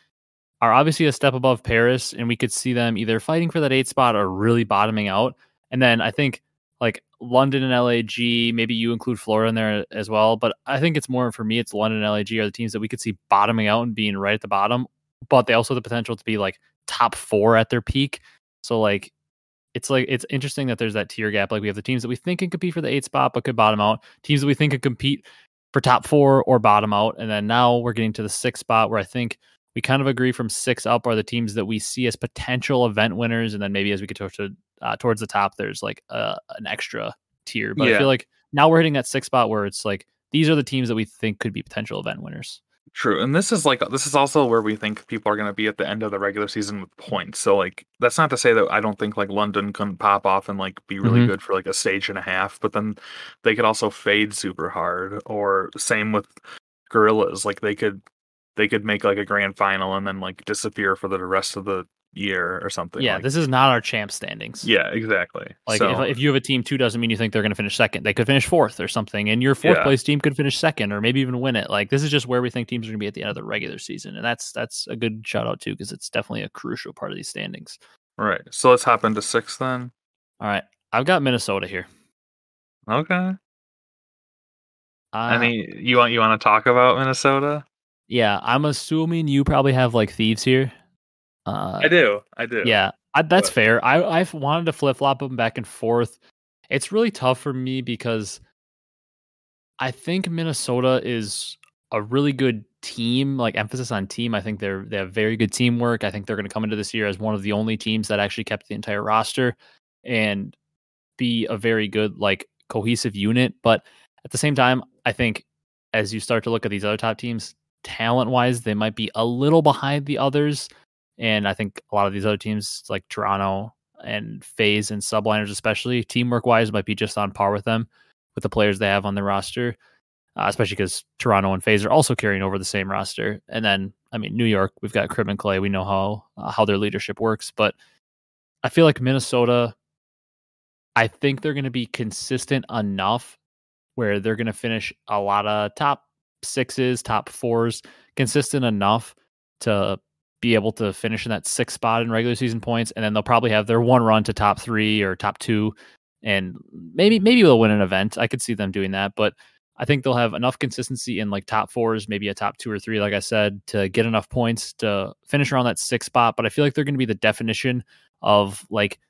are obviously a step above Paris, and we could see them either fighting for that eight spot or really bottoming out. And then I think like London and LAG, maybe you include Florida in there as well. But I think it's more for me, it's London and LAG are the teams that we could see bottoming out and being right at the bottom. But they also have the potential to be like top four at their peak. So like it's like it's interesting that there's that tier gap. Like we have the teams that we think can compete for the eight spot but could bottom out, teams that we think can compete for top four or bottom out, and then now we're getting to the sixth spot where I think we kind of agree from six up are the teams that we see as potential event winners, and then maybe as we get towards uh, towards the top, there's like uh, an extra tier. But yeah. I feel like now we're hitting that six spot where it's like these are the teams that we think could be potential event winners. True. And this is like this is also where we think people are going to be at the end of the regular season with points. So like that's not to say that I don't think like London couldn't pop off and like be really mm-hmm. good for like a stage and a half, but then they could also fade super hard or same with Guerrillas, like they could they could make like a grand final and then like disappear for the rest of the year or something. Yeah, like. this is not our champ standings. Yeah, exactly. Like so, if, if you have a team two doesn't mean you think they're going to finish second. They could finish fourth or something, and your fourth yeah. place team could finish second or maybe even win it. Like this is just where we think teams are going to be at the end of the regular season, and that's that's a good shout out too because it's definitely a crucial part of these standings. Right. So let's hop into six then. All right, I've got Minnesota here. Okay. Uh, Any you want you want to talk about Minnesota? Yeah, I'm assuming you probably have like thieves here. Uh, I do. I do. Yeah, I, that's but. fair. I I've wanted to flip flop them back and forth. It's really tough for me because I think Minnesota is a really good team. Like emphasis on team. I think they're they have very good teamwork. I think they're going to come into this year as one of the only teams that actually kept the entire roster and be a very good like cohesive unit. But at the same time, I think as you start to look at these other top teams, talent wise, they might be a little behind the others. And I think a lot of these other teams, like Toronto and FaZe and Subliners, especially teamwork wise, might be just on par with them with the players they have on their roster. Uh, especially because Toronto and FaZe are also carrying over the same roster. And then, I mean, New York, we've got Crim and Clay. We know how uh, how their leadership works, but I feel like Minnesota. I think they're going to be consistent enough where they're going to finish a lot of top sixes, top fours, consistent enough to be able to finish in that sixth spot in regular season points, and then they'll probably have their one run to top three or top two, and maybe maybe they'll win an event. I could see them doing that, but I think they'll have enough consistency in like top fours, maybe a top two or three, like I said, to get enough points to finish around that sixth spot. But I feel like they're going to be the definition of like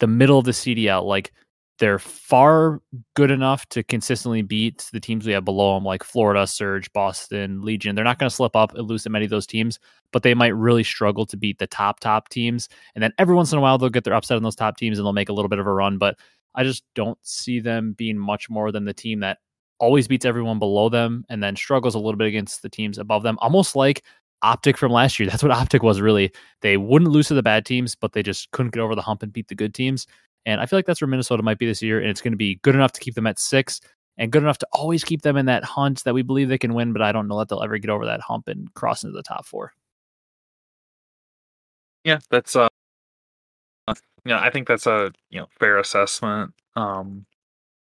the middle of the CDL, like they're far good enough to consistently beat the teams we have below them, like Florida, Surge, Boston, Legion. They're not going to slip up and lose to many of those teams, but they might really struggle to beat the top, top teams. And then every once in a while, they'll get their upset on those top teams and they'll make a little bit of a run. But I just don't see them being much more than the team that always beats everyone below them and then struggles a little bit against the teams above them, almost like Optic from last year. [laughs] That's what Optic was really. They wouldn't lose to the bad teams, but they just couldn't get over the hump and beat the good teams. And I feel like that's where Minnesota might be this year. And it's going to be good enough to keep them at six and good enough to always keep them in that hunt that we believe they can win. But I don't know that they'll ever get over that hump and cross into the top four. Yeah, that's uh, yeah, I think that's a you know fair assessment. Um,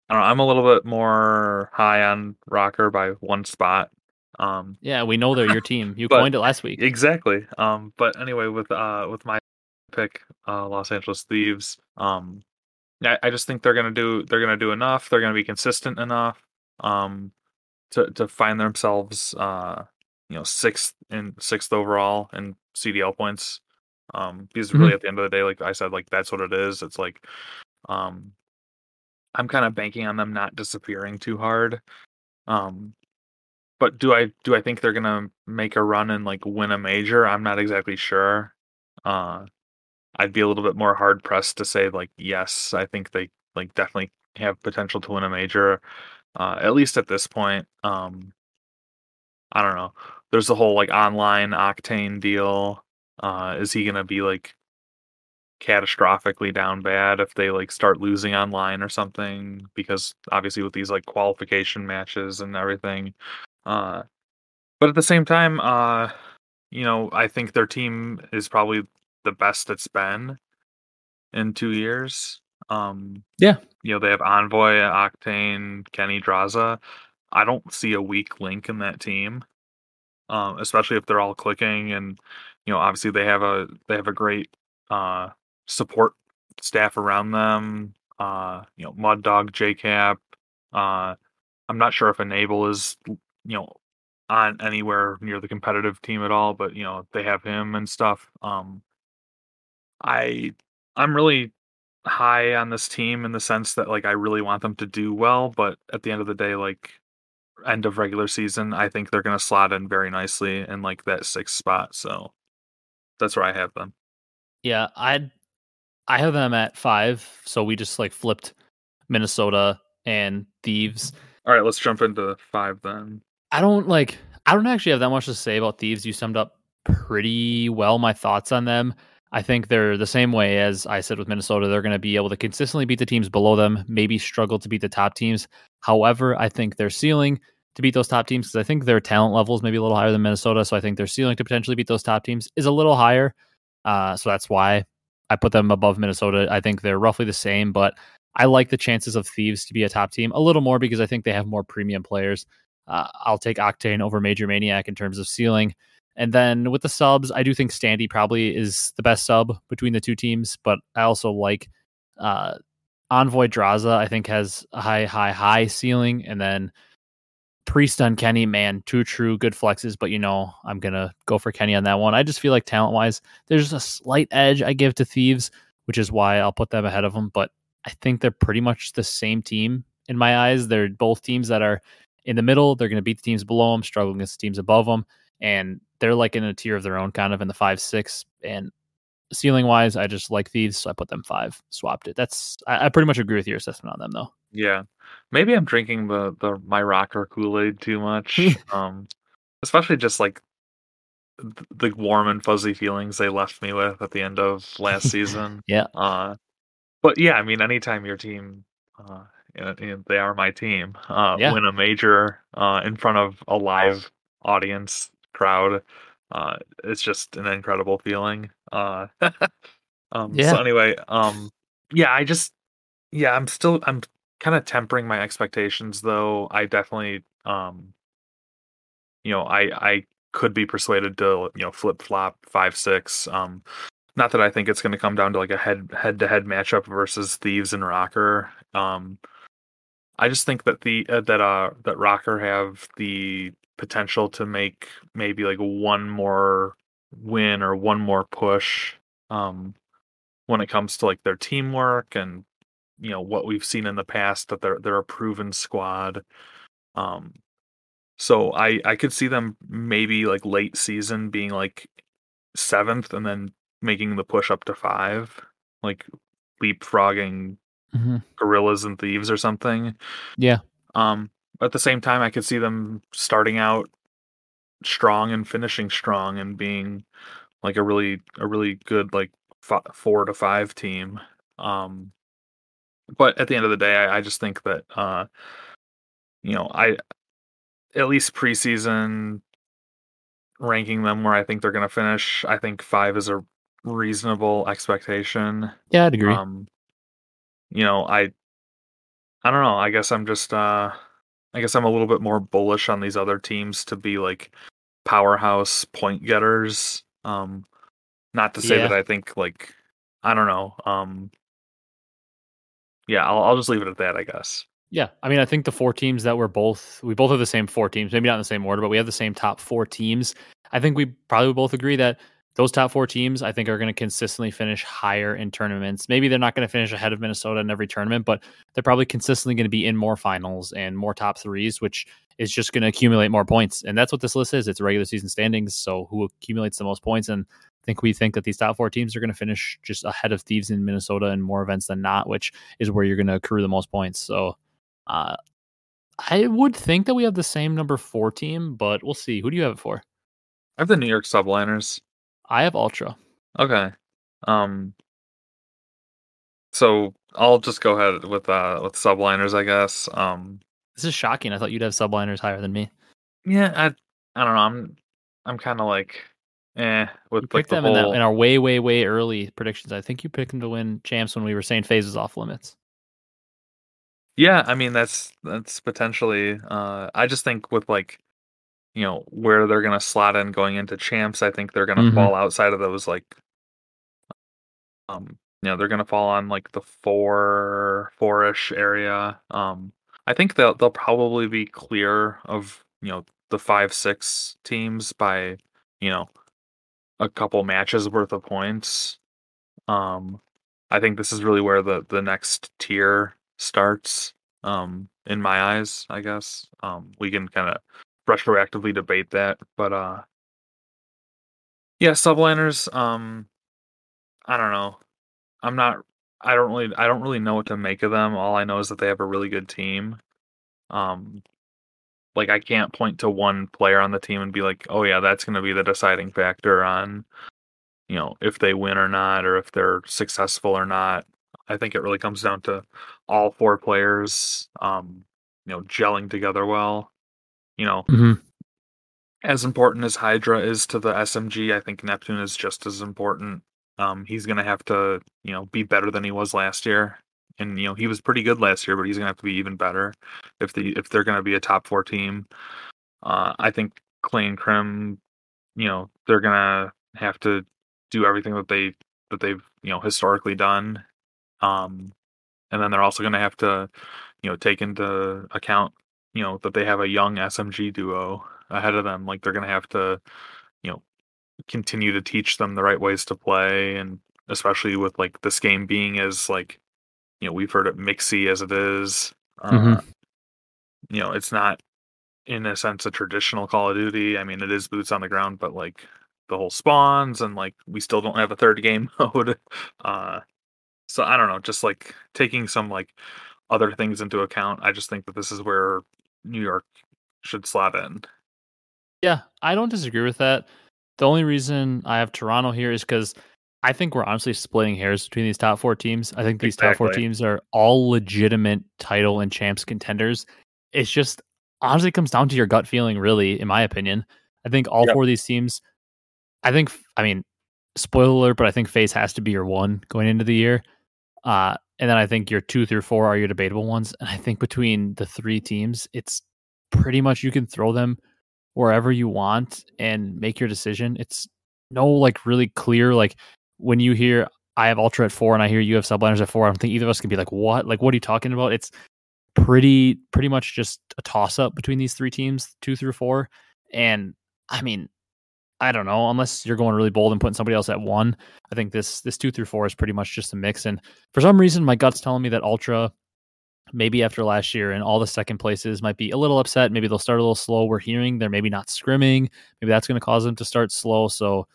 I don't know. I'm a little bit more high on ROKKR by one spot. Um, yeah, we know they're your team. You coined it last week. Exactly. Um, but anyway, with uh, with my pick, uh, Los Angeles Thieves. Um, I, I just think they're gonna do they're gonna do enough. They're gonna be consistent enough um, to to find themselves uh, you know sixth in sixth overall in CDL points. Um, because mm-hmm. really at the end of the day, like I said, like that's what it is. It's like um, I'm kind of banking on them not disappearing too hard. Um, but do I do I think they're gonna make a run and like win a major? I'm not exactly sure. Uh, I'd be a little bit more hard pressed to say like yes, I think they like definitely have potential to win a major. Uh, at least at this point. Um, I don't know. There's the whole like online octane deal. Uh, is he gonna be like catastrophically down bad if they like start losing online or something? Because obviously with these like qualification matches and everything. Uh, but at the same time, uh, you know, I think their team is probably the best it's been in two years. Um, yeah, you know they have Envoy, Octane, Kenny Drazah. I don't see a weak link in that team, um, especially if they're all clicking and you know, obviously they have a they have a great uh, support staff around them. Uh, you know, Mud Dog, JCap. Uh, I'm not sure if Enable is you know on anywhere near the competitive team at all, but you know they have him and stuff. Um, I I'm really high on this team in the sense that like I really want them to do well, but at the end of the day, like end of regular season, I think they're gonna slot in very nicely in like that sixth spot. So that's where I have them. Yeah, I I have them at five. So we just like flipped Minnesota and Thieves. All right, let's jump into five then. I don't like. I don't actually have that much to say about Thieves. You summed up pretty well my thoughts on them. I think they're the same way as I said with Minnesota. They're going to be able to consistently beat the teams below them, maybe struggle to beat the top teams. However, I think their ceiling to beat those top teams, because I think their talent level is maybe a little higher than Minnesota. So I think their ceiling to potentially beat those top teams is a little higher. Uh, so that's why I put them above Minnesota. I think they're roughly the same, but I like the chances of Thieves to be a top team a little more because I think they have more premium players. Uh, I'll take Octane over Major Maniac in terms of ceiling. And then with the subs, I do think Standy probably is the best sub between the two teams, but I also like uh, Envoy Drazah, I think has a high, high, high ceiling. And then Priest on Kenny, man, two true good flexes, but you know, I'm going to go for Kenny on that one. I just feel like talent wise, there's a slight edge I give to Thieves, which is why I'll put them ahead of them. But I think they're pretty much the same team in my eyes. They're both teams that are in the middle. They're going to beat the teams below them, struggle against the teams above them. And they're like in a tier of their own, kind of in the five, six. And ceiling wise, I just like Thieves, so I put them five, swapped it. That's, I, I pretty much agree with your assessment on them, though. Yeah, maybe I'm drinking the the my ROKKR Kool Aid too much. [laughs] um, especially just like the warm and fuzzy feelings they left me with at the end of last season. yeah. Uh, but yeah, I mean, anytime your team, uh, they are my team, uh, yeah. win a major uh, in front of a live audience crowd, uh, it's just an incredible feeling. Uh, [laughs] um, yeah. So anyway, um, yeah, I just, yeah, I'm still, I'm kind of tempering my expectations though. I definitely um you know, I I could be persuaded to, you know, flip flop 5 6. Um not that I think it's going to come down to like a head head to head matchup versus Thieves and ROKKR. Um I just think that the uh, that uh that ROKKR have the potential to make maybe like one more win or one more push um when it comes to like their teamwork and you know what we've seen in the past that they're they're a proven squad. Um, so I I could see them maybe like late season being like seventh and then making the push up to five, like leapfrogging mm-hmm. guerrillas and thieves or something. Yeah. Um, at the same time, I could see them starting out strong and finishing strong and being like a really a really good like f- four to five team. Um, but at the end of the day, I, I just think that uh, you know, I at least preseason ranking them where I think they're going to finish. I think five is a reasonable expectation. Yeah, I'd agree. Um, you know, I I don't know. I guess I'm just uh I guess I'm a little bit more bullish on these other teams to be like powerhouse point getters. Um not to say yeah. that I think like I don't know. Um yeah, I'll I'll just leave it at that, I guess. Yeah, I mean, I think the four teams that we're both we both have the same four teams, maybe not in the same order, but we have the same top four teams. I think we probably both agree that those top four teams, I think, are going to consistently finish higher in tournaments. Maybe they're not going to finish ahead of Minnesota in every tournament, but they're probably consistently going to be in more finals and more top threes, which is just going to accumulate more points. And that's what this list is. It's regular season standings. So who accumulates the most points? And think we think that these top four teams are going to finish just ahead of Thieves in Minnesota in more events than not, which is where you're going to accrue the most points. So uh, I would think that we have the same number four team, but we'll see. Who do you have it for? I have the New York Subliners. I have Ultra. Okay. Um. So I'll just go ahead with uh with Subliners, I guess. Um. This is shocking. I thought you'd have Subliners higher than me. Yeah, I I don't know. I'm I'm kind of like Eh, with you picked the them whole... in, that, in our way, way, way early predictions. I think you picked them to win champs when we were saying FaZe's off limits. Yeah, I mean that's that's potentially. Uh, I just think with like you know where they're going to slot in going into champs. I think they're going to Mhm. fall outside of those like um you know they're going to fall on like the four four-ish area. Um I think they'll they'll probably be clear of you know the five six teams by you know a couple matches worth of points. Um I think this is really where the the next tier starts um in my eyes, I guess. Um we can kind of retroactively debate that, but uh yeah, subliners um I don't know. I'm not I don't really I don't really know what to make of them. All I know is that they have a really good team. Um like I can't point to one player on the team and be like, "Oh yeah, that's going to be the deciding factor on you know, if they win or not or if they're successful or not." I think it really comes down to all four players um you know, gelling together well. You know, Mhm. as important as Hydra is to the SMG, I think Neptune is just as important. Um, he's gonna have to, you know, be better than he was last year, and you know he was pretty good last year, but he's gonna have to be even better if the if they're gonna be a top four team. Uh, I think Clay and Krim, you know, they're gonna have to do everything that they that they've you know historically done, um, and then they're also gonna have to, you know, take into account, you know, that they have a young SMG duo ahead of them. Like they're gonna have to, you know, continue to teach them the right ways to play, and especially with like this game being as like, you know, we've heard it mixy as it is. Uh, Mhm. You know, it's not in a sense a traditional Call of Duty. I mean, it is boots on the ground, but like the whole spawns and like we still don't have a third game [laughs] mode. Uh, so I don't know, just like taking some like other things into account. I just think that this is where New York should slot in. Yeah, I don't disagree with that. The only reason I have Toronto here is because I think we're honestly splitting hairs between these top four teams. I think these top four teams are all legitimate title and champs contenders. It's just honestly comes down to your gut feeling, really, in my opinion. I think all Yep. four of these teams, I think, I mean, spoiler alert, but I think FaZe has to be your one going into the year. Uh, and then I think your two through four are your debatable ones. And I think between the three teams, it's pretty much you can throw them wherever you want and make your decision. It's no like really clear like when you hear I have Ultra at four and I hear you have Subliners at four. I don't think either of us can be like, what? Like, what are you talking about? It's pretty pretty much just a toss up between these three teams, two through four. And I mean, I don't know, unless you're going really bold and putting somebody else at one. I think this this two through four is pretty much just a mix. And for some reason, my gut's telling me that Ultra, maybe after last year and all the second places might be a little upset. Maybe they'll start a little slow. We're hearing they're maybe not scrimming. Maybe that's going to cause them to start slow. So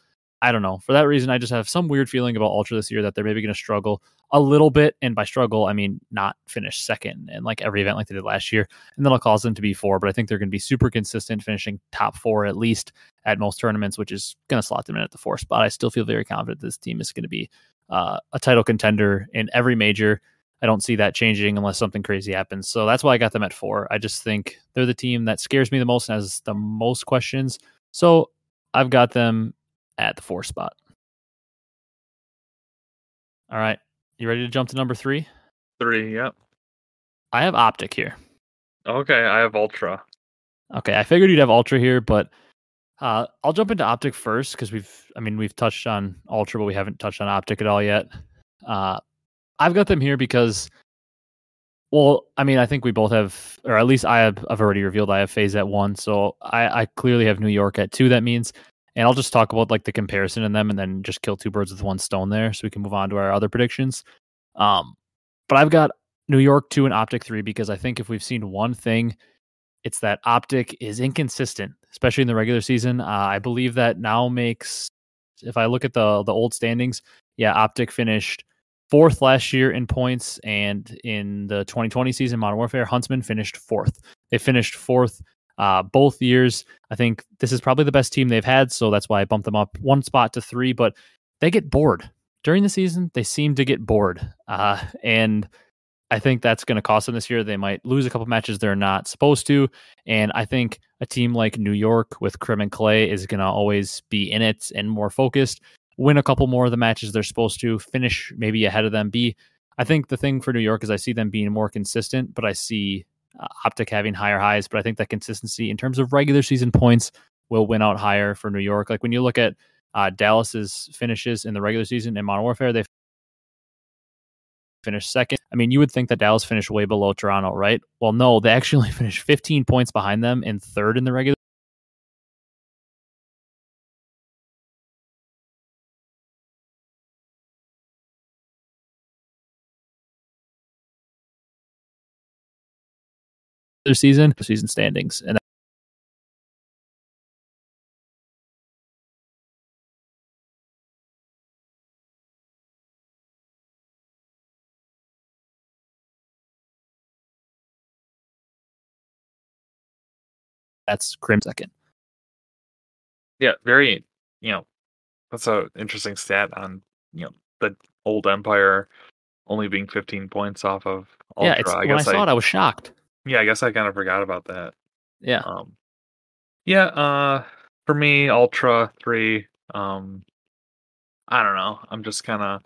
I don't know. For that reason, I just have some weird feeling about Ultra this year that they're maybe going to struggle a little bit. And by struggle, I mean not finish second and like every event like they did last year. And that'll cause them to be four. But I think they're going to be super consistent, finishing top four at least at most tournaments, which is going to slot them in at the four spot. I still feel very confident this team is going to be uh, a title contender in every major. I don't see that changing unless something crazy happens. So that's why I got them at four. I just think they're the team that scares me the most and has the most questions. So I've got them at the four spot. All right. You ready to jump to number three? Three, yep. I have Optic here. Okay, I have Ultra. Okay. I figured you'd have Ultra here, but uh, I'll jump into Optic first because we've, I mean, we've touched on Ultra, but we haven't touched on Optic at all yet. Uh, I've got them here because, well, I mean, I think we both have, or at least I have, I've already revealed I have FaZe at one, so I, I clearly have New York at two. That means, and I'll just talk about like the comparison in them, and then just kill two birds with one stone there, so we can move on to our other predictions. Um, but I've got New York two and Optic three because I think if we've seen one thing, it's that Optic is inconsistent, especially in the regular season. Uh, I believe that now makes, if I look at the the old standings, yeah, Optic finished fourth last year in points, and in the 2020 season, Modern Warfare, Huntsmen finished fourth. They finished fourth uh, both years. I think this is probably the best team they've had, so that's why I bumped them up one spot to three. But they get bored during the season. They seem to get bored, uh, and I think that's going to cost them this year. They might lose a couple matches they're not supposed to, and I think a team like New York with Krim and Clay is going to always be in it and more focused win a couple more of the matches they're supposed to, finish maybe ahead of them. Be I think the thing for New York is I see them being more consistent, but I see uh, Optic having higher highs, but I think that consistency in terms of regular season points will win out higher for New York. Like when you look at uh, Dallas's finishes in the regular season in Modern Warfare, they finished second. I mean, you would think that Dallas finished way below Toronto, right? Well, no, they actually only [laughs] finished 15 points behind them in third in the regular season season standings and that's Crim second. Yeah, very. You know, that's a interesting stat on you know the old Empire only being 15 points off of Ultra. Yeah, I when guess I saw it, I was shocked. Yeah, I guess I kind of forgot about that. Yeah, Um, yeah, uh, for me, Ultra three. Um, I don't know. I'm just kind of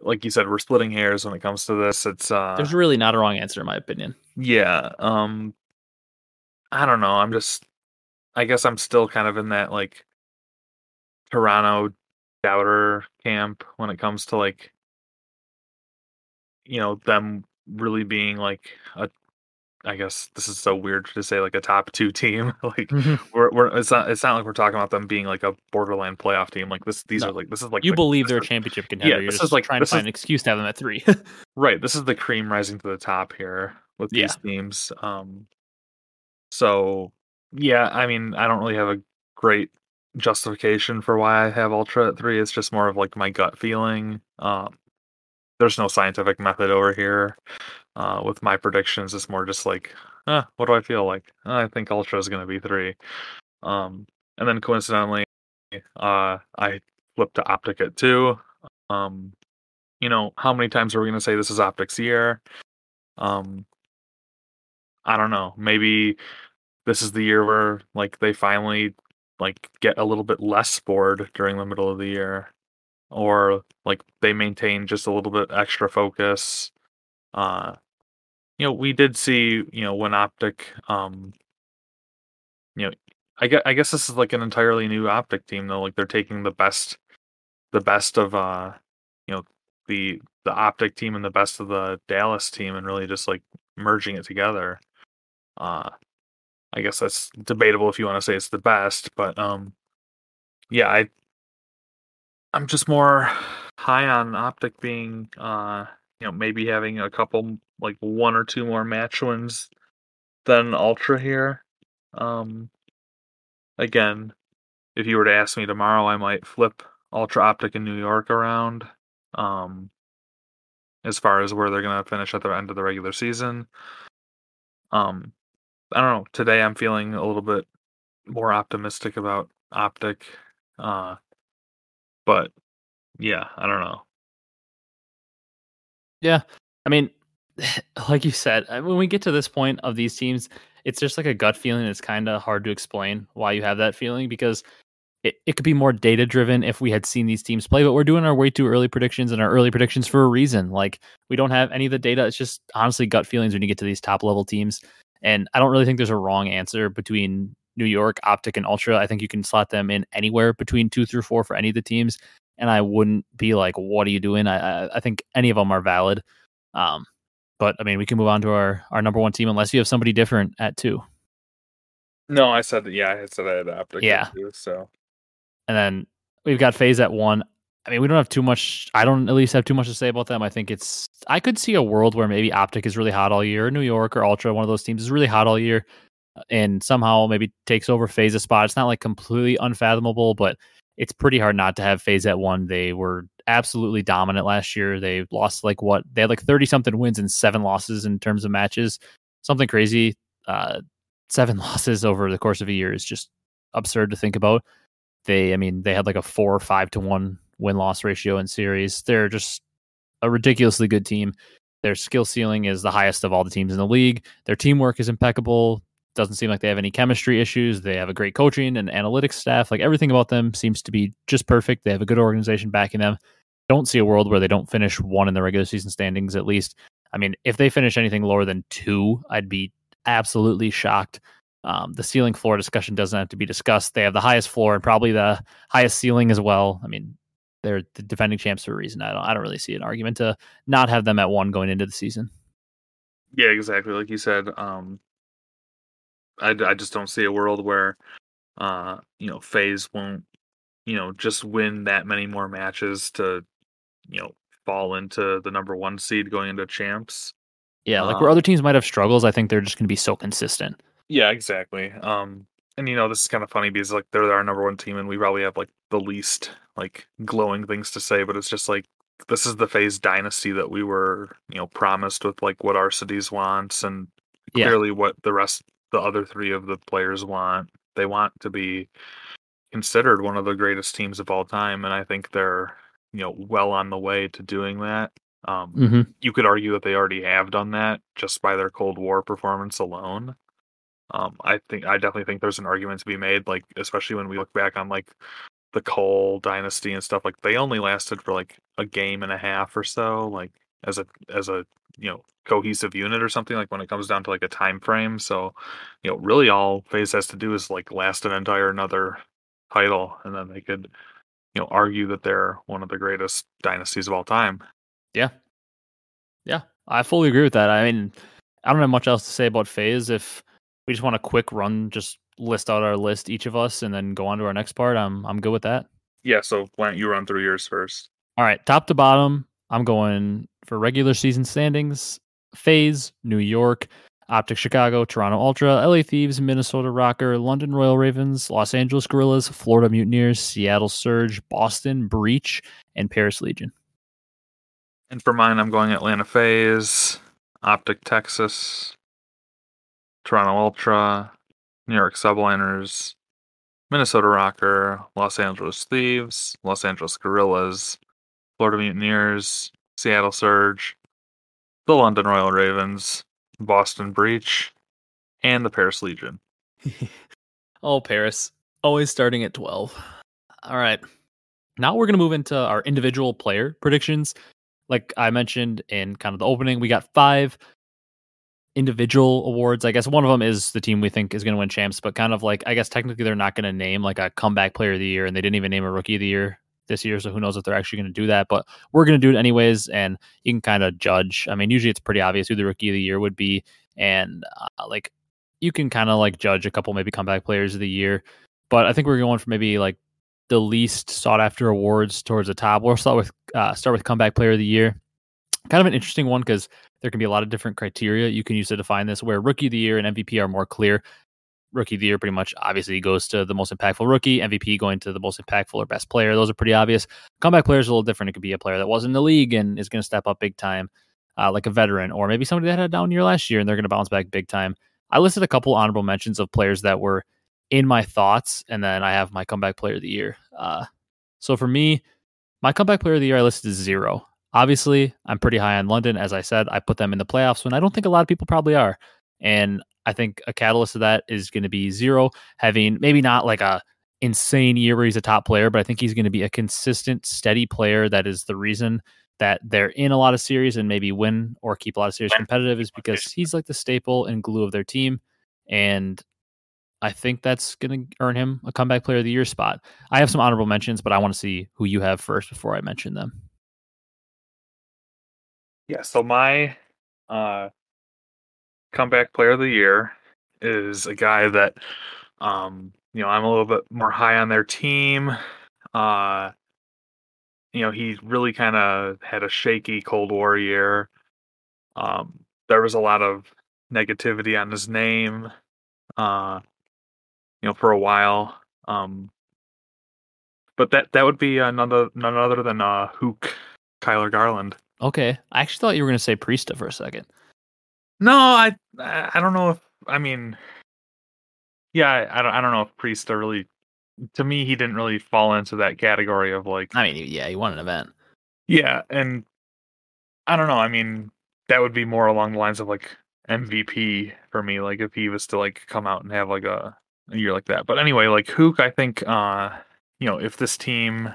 like you said, we're splitting hairs when it comes to this. It's uh, there's really not a wrong answer in my opinion. yeah. Um, I don't know. I'm just. I guess I'm still kind of in that like Toronto doubter camp when it comes to like you know them really being like a I guess this is so weird to say like a top two team. [laughs] like we're, we're it's not it's not like we're talking about them being like a borderline playoff team. Like this these No. are like this is like you the- believe they're a championship [laughs] contender. You're this is just like- trying to find is- an excuse to have them at three. [laughs] right. This is the cream rising to the top here with these teams. Um so yeah, I mean I don't really have a great justification for why I have Ultra at three. It's just more of like my gut feeling. Um there's no scientific method over here. Uh, with my predictions, it's more just like, uh, what do I feel like? I think Ultra is going to be three. Um, and then coincidentally, uh, I flipped to Optic at two. Um, you know, how many times are we going to say this is Optic's year? Um, I don't know. Maybe this is the year where like they finally like get a little bit less bored during the middle of the year or like they maintain just a little bit extra focus uh you know we did see you know when optic um you know i guess, I guess this is like an entirely new optic team though like they're taking the best the best of uh you know the the optic team and the best of the dallas team and really just like merging it together. Uh i guess that's debatable if you want to say it's the best but um yeah i i'm just more high on optic being uh you know maybe having a couple like one or two more match wins than ultra here. Um again if you were to ask me tomorrow i might flip ultra optic in new york around um as far as where they're going to finish at the end of the regular season. Um i don't know today i'm feeling a little bit more optimistic about optic uh but yeah i don't know Yeah. I mean, [sighs] like you said, uh, when we get to this point of these teams, it's just like a gut feeling. It's kind of hard to explain why you have that feeling because it, it could be more data driven if we had seen these teams play, but we're doing our way too early predictions and our early predictions for a reason. Like we don't have any of the data. It's just honestly gut feelings when you get to these top level teams. And I don't really think there's a wrong answer between New York, Optic, and Ultra. I think you can slot them in anywhere between two through four for any of the teams. And I wouldn't be like, what are you doing? I, I, I think any of them are valid. Um, but I mean, we can move on to our, our number one team unless you have somebody different at two. no i said that yeah i said i had optic Yeah. too, so And then we've got FaZe at one. I mean, we don't have too much. I don't at least have too much to say about them. I think it's. I could see a world where maybe Optic is really hot all year, New York or Ultra, one of those teams is really hot all year, and somehow maybe takes over FaZe a spot. It's not like completely unfathomable, but it's pretty hard not to have FaZe at one. They were absolutely dominant last year. They lost like what they had like thirty something wins and seven losses in terms of matches, something crazy. Uh, seven [laughs] losses over the course of a year is just absurd to think about they i mean they had like a four or five to one win loss ratio in series they're just a ridiculously good team their skill ceiling is the highest of all the teams in the league their teamwork is impeccable doesn't seem like they have any chemistry issues they have a great coaching and analytics staff like everything about them seems to be just perfect they have a good organization backing them don't see a world where they don't finish one in the regular season standings at least i mean if they finish anything lower than two i'd be absolutely shocked. Um, the ceiling floor discussion doesn't have to be discussed. They have the highest floor and probably the highest ceiling as well. I mean, they're the defending champs for a reason. I don't I don't really see an argument to not have them at one going into the season. Yeah, exactly. Like you said, um, I, I just don't see a world where, uh, you know, FaZe won't, you know, just win that many more matches to, you know, fall into the number one seed going into champs. Yeah, like um, where other teams might have struggles, I think they're just going to be so consistent. Yeah, exactly. Um, and you know, this is kind of funny because like they're our number one team, and we probably have like the least like glowing things to say, but it's just like this is the FaZe dynasty that we were, you know, promised with like what our Arcitys wants and yeah. clearly what the rest the other three of the players want. They want to be considered one of the greatest teams of all time, and I think they're, you know, well on the way to doing that. Um, mm-hmm. You could argue that they already have done that just by their Cold War performance alone. Um, I think I definitely think there's an argument to be made, like especially when we look back on like the Cole dynasty and stuff. Like they only lasted for like a game and a half or so, like as a as a you know cohesive unit or something. Like when it comes down to like a time frame. So, you know, really all FaZe has to do is like last an entire another title, and then they could you know argue that they're one of the greatest dynasties of all time. Yeah, yeah, I fully agree with that. I mean, I don't have much else to say about FaZe If we just want a quick run, just list out our list, each of us, and then go on to our next part, I'm I'm good with that. Yeah. So why don't you run through yours first? All right, top to bottom, I'm going for regular season standings. FaZe, New York, Optic Chicago, Toronto Ultra, LA Thieves, Minnesota ROKKR, London Royal Ravens, Los Angeles Guerrillas, Florida Mutineers, Seattle Surge, Boston Breach, and Paris Legion. And for mine, I'm going Atlanta FaZe, Optic Texas, Toronto Ultra, New York Subliners, Minnesota ROKKR, Los Angeles Thieves, Los Angeles Guerrillas, Florida Mutineers, Seattle Surge, the London Royal Ravens, Boston Breach, and the Paris Legion. [laughs] oh, Paris. Always starting at 12. All right. Now we're going to move into our individual player predictions. Like I mentioned in kind of the opening, we got five individual awards. I guess one of them is the team we think is going to win champs, but kind of like I guess technically they're not going to name like a comeback player of the year, and they didn't even name a rookie of the year this year. So who knows if they're actually going to do that? But we're going to do it anyways, and you can kind of judge. I mean, usually it's pretty obvious who the rookie of the year would be, and uh, like you can kind of like judge a couple maybe comeback players of the year. But I think we're going for maybe like the least sought after awards towards the top. We'll start with uh, start with comeback player of the year. Kind of an interesting one because there can be a lot of different criteria you can use to define this, where rookie of the year and MVP are more clear. Rookie of the year pretty much obviously goes to the most impactful rookie, MVP going to the most impactful or best player. Those are pretty obvious. Comeback player is a little different. It could be a player that was in the league and is going to step up big time, uh, like a veteran, or maybe somebody that had a down year last year and they're going to bounce back big time. I listed a couple honorable mentions of players that were in my thoughts, and then I have my comeback player of the year. Uh, so for me, my comeback player of the year I listed is zero. Obviously, I'm pretty high on London. As I said, I put them in the playoffs when I don't think a lot of people probably are. And I think a catalyst of that is going to be zero having maybe not like a insane year where he's a top player, but I think he's going to be a consistent, steady player. That is the reason that they're in a lot of series and maybe win or keep a lot of series competitive is because he's like the staple and glue of their team. And I think that's going to earn him a comeback player of the year spot. I have some honorable mentions, but I want to see who you have first before I mention them. Yeah, so my uh, comeback player of the year is a guy that um, you know I'm a little bit more high on their team. Uh, you know, he really kind of had a shaky Cold War year. Um, there was a lot of negativity on his name, uh, you know, for a while. Um, but that that would be another none other than uh, Huke Cuyler Garland. Okay, I actually thought you were going to say Priestahh for a second. No, I I don't know if I mean, yeah, I don't I don't know if Priestahh really. To me, he didn't really fall into that category of like. I mean, yeah, he won an event. Yeah, and I don't know. I mean, that would be more along the lines of like MVP for me. Like if he was to like come out and have like a, a year like that. But anyway, like Huke, I think, uh, you know, if this team,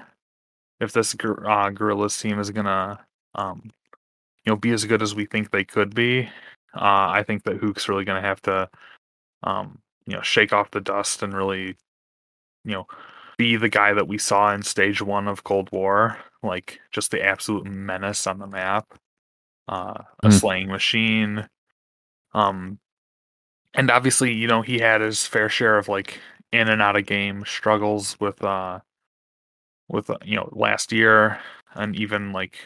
if this uh, Guerrillas team is gonna um, you know, be as good as we think they could be, Uh, I think that Huke's really going to have to, um, you know, shake off the dust and really, you know, be the guy that we saw in stage one of Cold War, like just the absolute menace on the map, uh, a Mm. slaying machine. Um, and obviously, you know, he had his fair share of like in and out of game struggles with, uh, with uh, you know last year, and even like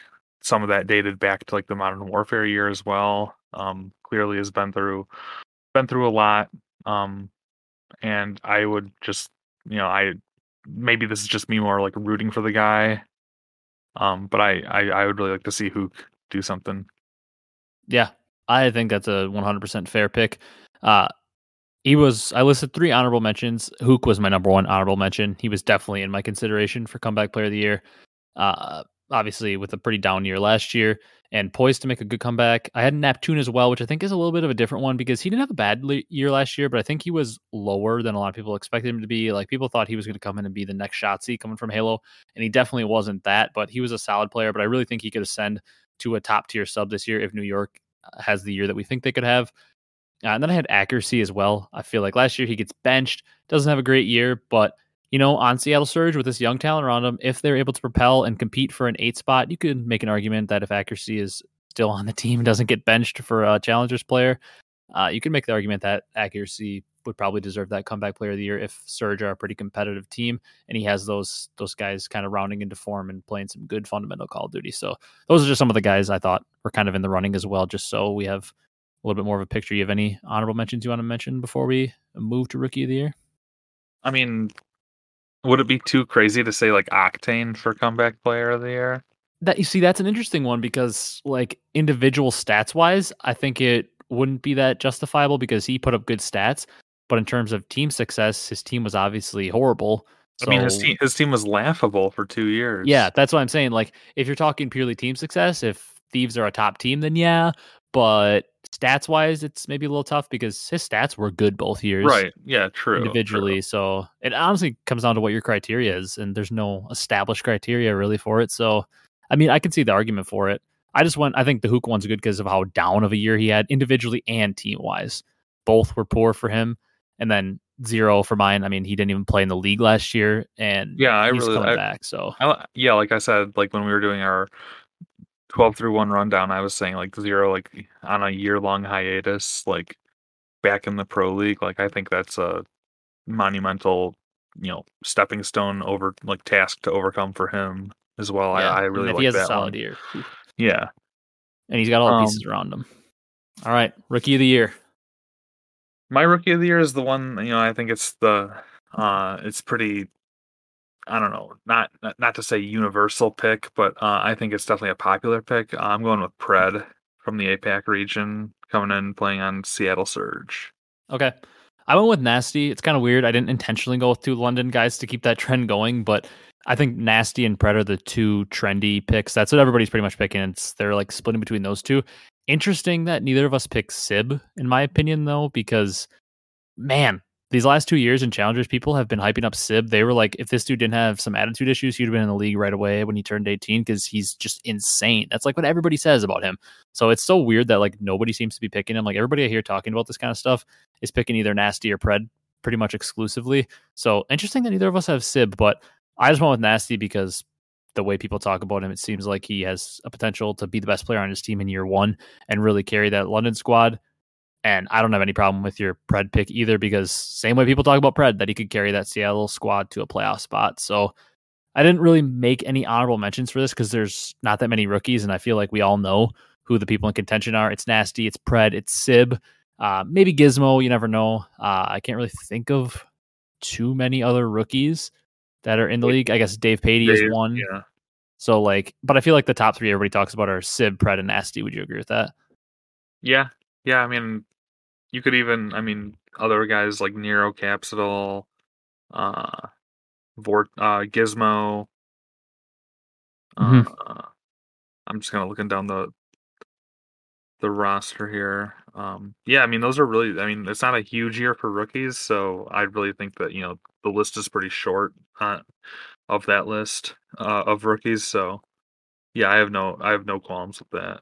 some of that dated back to like the Modern Warfare year as well. Um, clearly has been through been through a lot. Um, and I would just you know I maybe this is just me more like rooting for the guy. Um, but I, I I would really like to see Huke do something. Yeah, I think that's a 100% fair pick. Uh, he was. I listed three honorable mentions. Huke was my number one honorable mention. He was definitely in my consideration for comeback player of the year. Uh, obviously, with a pretty down year last year and poised to make a good comeback. I had Neptune as well, which I think is a little bit of a different one because he didn't have a bad le- year last year, but I think he was lower than a lot of people expected him to be. Like people thought he was going to come in and be the next Shotzzy coming from Halo, and he definitely wasn't that. But he was a solid player. But I really think he could ascend to a top tier sub this year if New York uh, has the year that we think they could have. Uh, and then I had accuracy as well. I feel like last year he gets benched, doesn't have a great year, but you know, on Seattle Surge with this young talent around them, if they're able to propel and compete for an eight spot, you could make an argument that if accuracy is still on the team, and [laughs] doesn't get benched for a challengers player, uh, you can make the argument that accuracy would probably deserve that comeback player of the year if Surge are a pretty competitive team and he has those those guys kind of rounding into form and playing some good fundamental Call of Duty. So those are just some of the guys I thought were kind of in the running as well. Just so we have a little bit more of a picture. You have any honorable mentions you want to mention before we move to Rookie of the Year? I mean, would it be too crazy to say like Octane for comeback player of the year? That you see, that's an interesting one because like individual stats wise, I think it wouldn't be that justifiable because he put up good stats. But in terms of team success, his team was obviously horrible. I mean, his team his team was laughable for two years. Yeah, that's what I'm saying. Like, if you're talking purely team success, if Thieves are a top team, then yeah. But stats wise, it's maybe a little tough because his stats were good both years. right. Yeah, true. individually. true. So it honestly comes down to what your criteria is, and there's no established criteria really for it. So, I mean, I can see the argument for it. I just went. I think the Huke one's good because of how down of a year he had individually and team wise. Both were poor for him, and then zero for mine. I mean, he didn't even play in the league last year, and Yeah, I really- coming I- back. So I, yeah, like I said, like when we were doing our twelve through one rundown, I was saying like zero, like on a year long hiatus, like back in the pro league. Like I think that's a monumental, you know, stepping stone over like task to overcome for him as well. yeah. I, I And really if like he has that a solid one. year, Yeah. and he's got all the Um, pieces around him. All right, rookie of the year. My rookie of the year is the one, you know, I think it's the uh it's pretty I don't know, not not, to say universal pick, but uh, I think it's definitely a popular pick. Uh, I'm going with Pred from the APAC region coming in playing on Seattle Surge. Okay. I went with Nasty. It's kind of weird. I didn't intentionally go with two London guys to keep that trend going, but I think Nasty and Pred are the two trendy picks. That's what everybody's pretty much picking. It's they're like splitting between those two. Interesting that neither of us picked Sib, in my opinion, though, because man, these last two years in challengers, people have been hyping up Sib. They were like, if this dude didn't have some attitude issues, he'd have been in the league right away when he turned 18 because he's just insane. That's like what everybody says about him. So it's so weird that like nobody seems to be picking him. Like everybody I hear talking about this kind of stuff is picking either Nasty or Pred pretty much exclusively. So interesting that neither of us have Sib, but I just went with Nasty because the way people talk about him, it seems like he has a potential to be the best player on his team in year one and really carry that London squad. And I don't have any problem with your Pred pick either because same way people talk about Pred, that he could carry that Seattle squad to a playoff spot. So I didn't really make any honorable mentions for this because there's not that many rookies, and I feel like we all know who the people in contention are. It's Nasty, it's Pred, it's Sib, uh, maybe Gizmo. You never know. Uh, I can't really think of too many other rookies that are in the league. I guess Davpadie is one. Yeah. So like, but I feel like the top three everybody talks about are Sib, Pred, and Nasty. Would you agree with that? Yeah. Yeah. I mean, you could even, I mean, other guys like Nero Capsule, uh, Vort, uh, Gizmo. Mhm. Uh, I'm just kind of looking down the the roster here. Um, yeah, I mean, those are really. I mean, it's not a huge year for rookies, so I really think that you know the list is pretty short uh, of that list uh, of rookies. So, yeah, I have no, I have no qualms with that.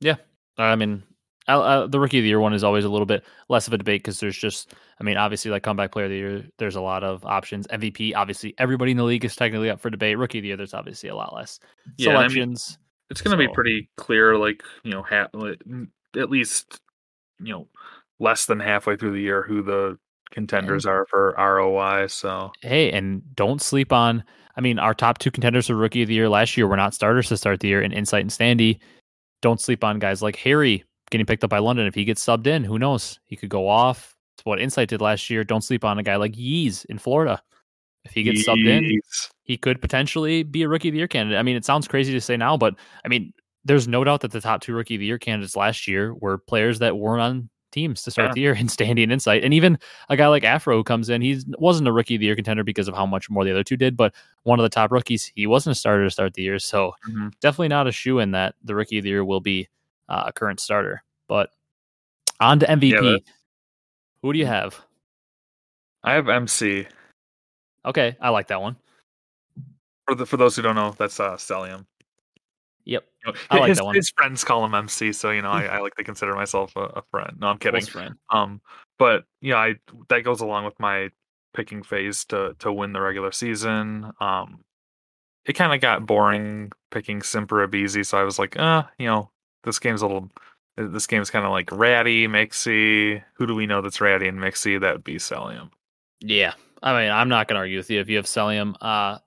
Yeah, I mean, uh, the rookie of the year one is always a little bit less of a debate because there's just, I mean, obviously like comeback player of the year, there's a lot of options. MVP, obviously, everybody in the league is technically up for debate. Rookie of the year, there's obviously a lot less yeah, selections. I mean, it's going to so. be pretty clear, like you know, ha- at least you know, less than halfway through the year who the contenders and, are for ROY. So hey, and don't sleep on. I mean, our top two contenders for rookie of the year last year were not starters to start the year in Insight and Standy. Don't sleep on guys like Harry getting picked up by London. If he gets subbed in, who knows? He could go off. It's what Insight did last year. Don't sleep on a guy like Yeez in Florida. If he gets Yeez. subbed in, he could potentially be a rookie of the year candidate. I mean, it sounds crazy to say now, but I mean, there's no doubt that the top two rookie of the year candidates last year were players that weren't on teams to start yeah. the year [laughs] in Standy and Insight. And even a guy like Afro who comes in, he wasn't a rookie of the year contender because of how much more the other two did, but one of the top rookies, he wasn't a starter to start the year. So mm-hmm. definitely not a shoe in that the rookie of the year will be uh, a current starter. But on to MVP. Yeah, Who do you have? I have MC. Okay, I like that one. For the for those who don't know, that's uh Cellium. Yep, you know, I like his, that one. His friends call him MC, so you know I, I like to consider myself a, a, friend. No, I'm kidding. Friend. Um, but yeah, I that goes along with my picking FaZe to to win the regular season. Um, it kind of got boring picking Simper Abezy, so I was like, uh, you know, this game's a little this game's kind of like ratty, mixy. Who do we know that's ratty and mixy? That would be Cellium. Yeah. I mean, I'm not going to argue with you if you have Cellium. Uh,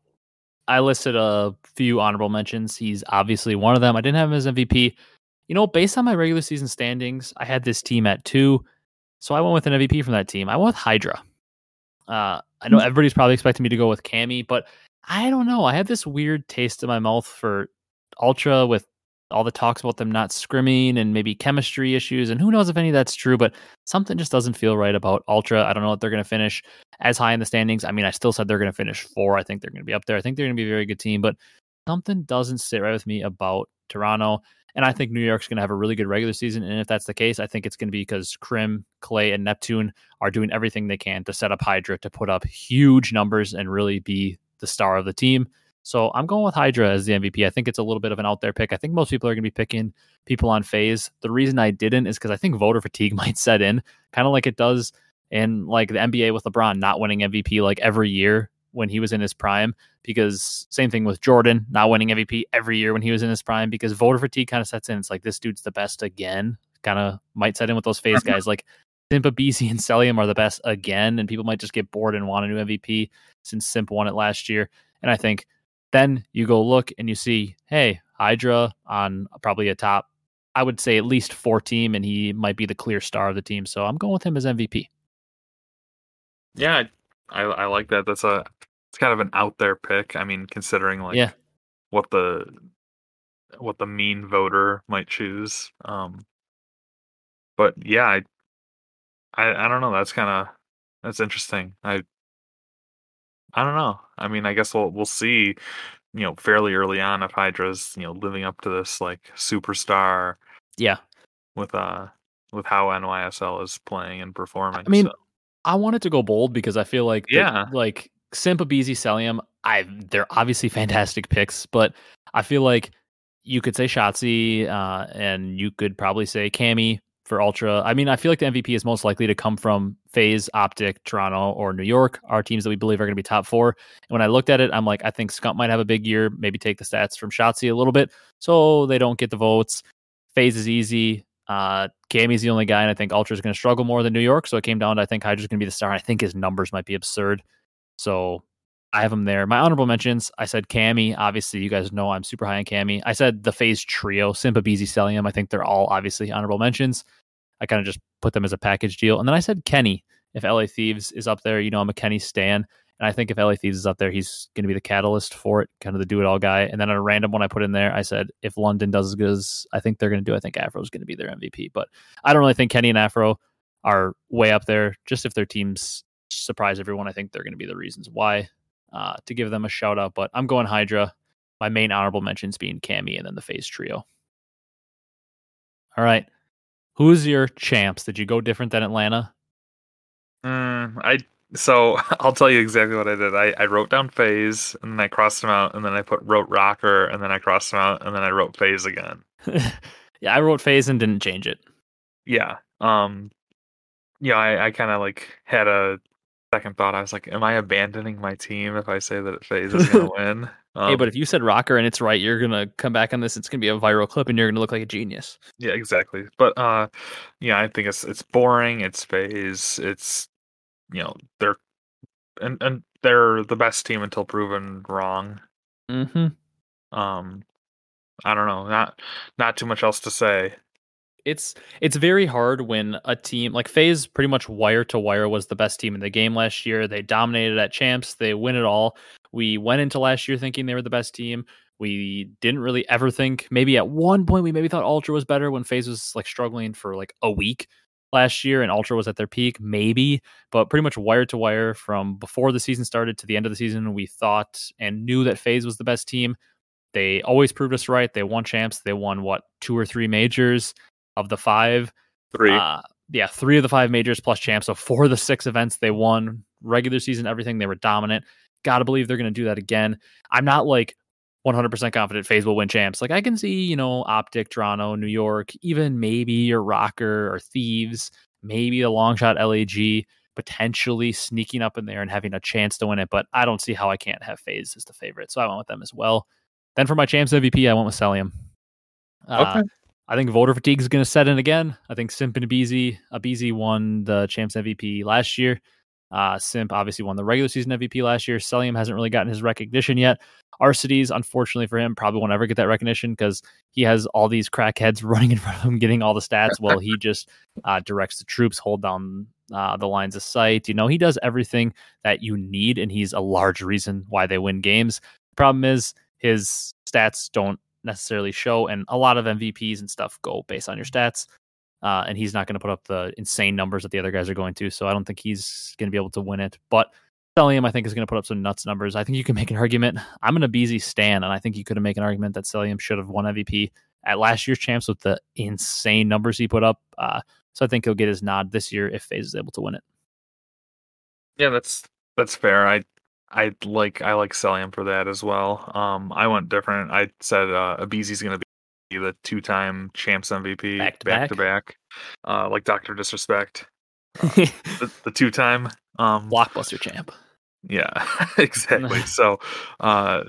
I listed a few honorable mentions. He's obviously one of them. I didn't have him as MVP. You know, based on my regular season standings, I had this team at two. So I went with an MVP from that team. I went with Hydra. Uh, I know hmm. everybody's probably expecting me to go with Cammy, but I don't know. I had this weird taste in my mouth for Ultra with all the talks about them not scrimming and maybe chemistry issues. And who knows if any of that's true, but something just doesn't feel right about Ultra. I don't know if they're going to finish as high in the standings. I mean, I still said they're going to finish four. I think they're going to be up there. I think they're going to be a very good team, but something doesn't sit right with me about Toronto. And I think New York's going to have a really good regular season. And if that's the case, I think it's going to be because Crim, Clay, and Neptune are doing everything they can to set up Hydra to put up huge numbers and really be the star of the team. So I'm going with Hydra as the MVP. I think it's a little bit of an out there pick. I think most people are going to be picking people on FaZe. The reason I didn't is because I think voter fatigue [laughs] might set in, kind of like it does in like the NBA with LeBron not winning MVP like every year when he was in his prime. Because same thing with Jordan not winning MVP every year when he was in his prime. Because voter fatigue kind of sets in. It's like this dude's the best again. Kind of might set in with those FaZe uh-huh. guys like. Simp, Abezy, and Cellium are the best again, and people might just get bored and want a new MVP since Simp won it last year. And I think then you go look and you see, hey, Hydra on probably a top, I would say at least four team, and he might be the clear star of the team. So I'm going with him as MVP. Yeah, I, I like that. That's a it's kind of an out there pick. I mean, considering like yeah. what the what the mean voter might choose. Um, but yeah, I I, I don't know. That's kind of that's interesting. I I don't know. I mean, I guess we'll we'll see, you know, fairly early on if Hydra's, you know, living up to this like superstar. Yeah. With uh with how NYSL is playing and performing. I mean, so. I wanted to go bold because I feel like yeah, the, like Simp Abezy Cellium, I they're obviously [laughs] fantastic picks, but I feel like you could say Shotzzy, uh, and you could probably say Cammy for Ultra. I mean, I feel like the MVP is most likely to come from FaZe, Optic, Toronto, or New York, our teams that we believe are going to be top four. And when I looked at it, I'm like, I think Scump might have a big year, maybe take the stats from Shotzzy a little bit, so they don't get the votes. FaZe is easy. Uh, Cammy's the only guy, and I think Ultra is going to struggle more than New York. So it came down to I think Hydra's going to be the star. I think his numbers might be absurd. So I have him there. My honorable mentions, I said Cammy. Obviously, you guys know I'm super high on Cammy. I said the FaZe trio, Simp, Abezy, Cellium. I think they're all obviously honorable mentions. I kind of just put them as a package deal. And then I said Kenny. If LA Thieves is up there, you know I'm a Kenny Stan. And I think if LA Thieves is up there, he's going to be the catalyst for it, kind of the do it all guy. And then a random one I put in there, I said, if London does as good as I think they're going to do, I think Afro is going to be their MVP. But I don't really think Kenny and Afro are way up there. Just if their teams surprise everyone, I think they're going to be the reasons why uh, to give them a shout out. But I'm going Hydra. My main honorable mentions being Cammy and then the FaZe Trio. All right. Who's your champs? Did you go different than Atlanta? Mm, I so [laughs] I'll tell you exactly what I did. I, I wrote down FaZe and then I crossed them out and then I put wrote ROKKR and then I crossed them out and then I wrote FaZe again. [laughs] Yeah, I wrote FaZe and didn't change it. Yeah. Um yeah, I, I kinda like had a second thought. I was like, am I abandoning my team if I say that FaZe is gonna [laughs] win? hey, but Um, if you said ROKKR and it's right, you're gonna come back on this. It's gonna be a viral clip, and you're gonna look like a genius. yeah, exactly. But uh yeah, I think it's it's boring, it's FaZe, it's you know, they're and, and they're the best team until proven wrong. Mm-hmm. Um I don't know, not not too much else to say. It's it's very hard when a team like FaZe pretty much wire to wire was the best team in the game last year. They dominated at champs. They win it all. We went into last year thinking they were the best team. We didn't really ever think maybe at one point we maybe thought Ultra was better when FaZe was like struggling for like a week last year and Ultra was at their peak, maybe, but pretty much wire to wire from before the season started to the end of the season, we thought and knew that FaZe was the best team. They always proved us right. They won champs. They won what two or three majors of the five. Three. Uh, yeah, three of the five majors plus champs. So four of the six events they won, regular season, everything. They were dominant. Got to believe they're going to do that again. I'm not like 100% confident FaZe will win champs. Like I can see, you know, Optic, Toronto, New York, even maybe your ROKKR or Thieves, maybe a long shot LAG potentially sneaking up in there and having a chance to win it. But I don't see how I can't have FaZe as the favorite. So I went with them as well. Then for my champs MVP, I went with Cellium. Uh, Okay. I think voter fatigue is going to set in again. I think Simp and Abezy, Abezy won the champs MVP last year. Uh, Simp obviously won the regular season MVP last year. Cellium hasn't really gotten his recognition yet. Arcitys, unfortunately for him, probably won't ever get that recognition because he has all these crackheads [laughs] running in front of him, getting all the stats. while he just uh, directs the troops, hold down uh, the lines of sight. You know, he does everything that you need, and he's a large reason why they win games. Problem is, his stats don't necessarily show, and a lot of MVPs and stuff go based on your stats. Uh, and he's not going to put up the insane numbers that the other guys are going to. So I don't think he's going to be able to win it. But Cellium, I think, is going to put up some nuts numbers. I think you can make an argument. I'm an Abezy stan, and I think you could have make an argument that Cellium should have won MVP at last year's champs with the insane numbers he put up. Uh, so I think he'll get his nod this year if FaZe is able to win it. Yeah, that's that's fair. I I like I like Cellium for that as well. Um, I went different. I said uh, Abezy's going to be the two-time champs MVP Back to back to back, uh, like Doctor Disrespect, [laughs] the, the two-time. Um, Blockbuster champ. yeah, [laughs] exactly. [laughs] so, uh,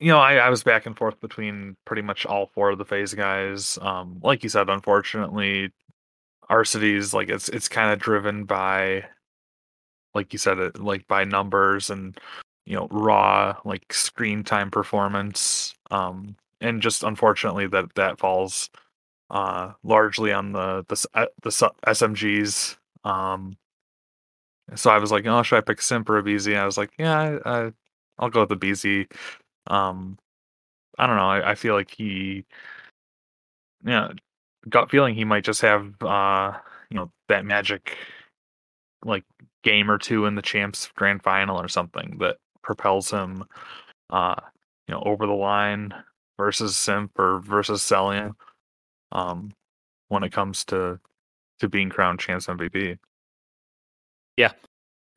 you know, I, I was back and forth between pretty much all four of the FaZe guys. Um, like you said, unfortunately, Arcitys like it's it's kind of driven by, like you said, like by numbers and you know raw like screen time performance. Um, and just unfortunately that that falls uh largely on the the uh, the SMGs. Um, so I was like, oh, should I pick Simp or Abezy? I was like, yeah, I, I, I'll go with the BZ. Um, I don't know. I, I feel like he, yeah, gut feeling he might just have, uh, you know, that magic, like game or two in the champs grand final or something that propels him, uh, you know, over the line versus Simp or versus Cellium. Um, when it comes to to being crowned champs MVP. Yeah.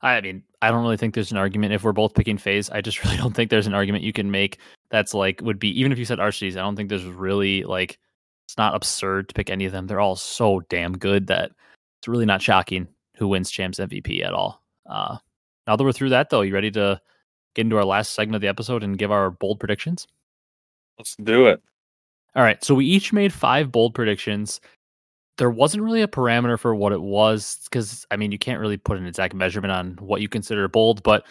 I mean, I don't really think there's an argument if we're both picking FaZe. I just [laughs] really don't think there's an argument you can make that's like would be even if you said Arcitys, I don't think there's really like it's not absurd to pick any of them. They're all so damn good that it's really not shocking who wins champs MVP at all. Uh now that we're through that though, you ready to get into our last segment of the episode and give our bold predictions? Let's do it. All right. So we each made five bold predictions. There wasn't really a parameter for what it was because, I mean, you can't really put an exact measurement on what you consider bold, but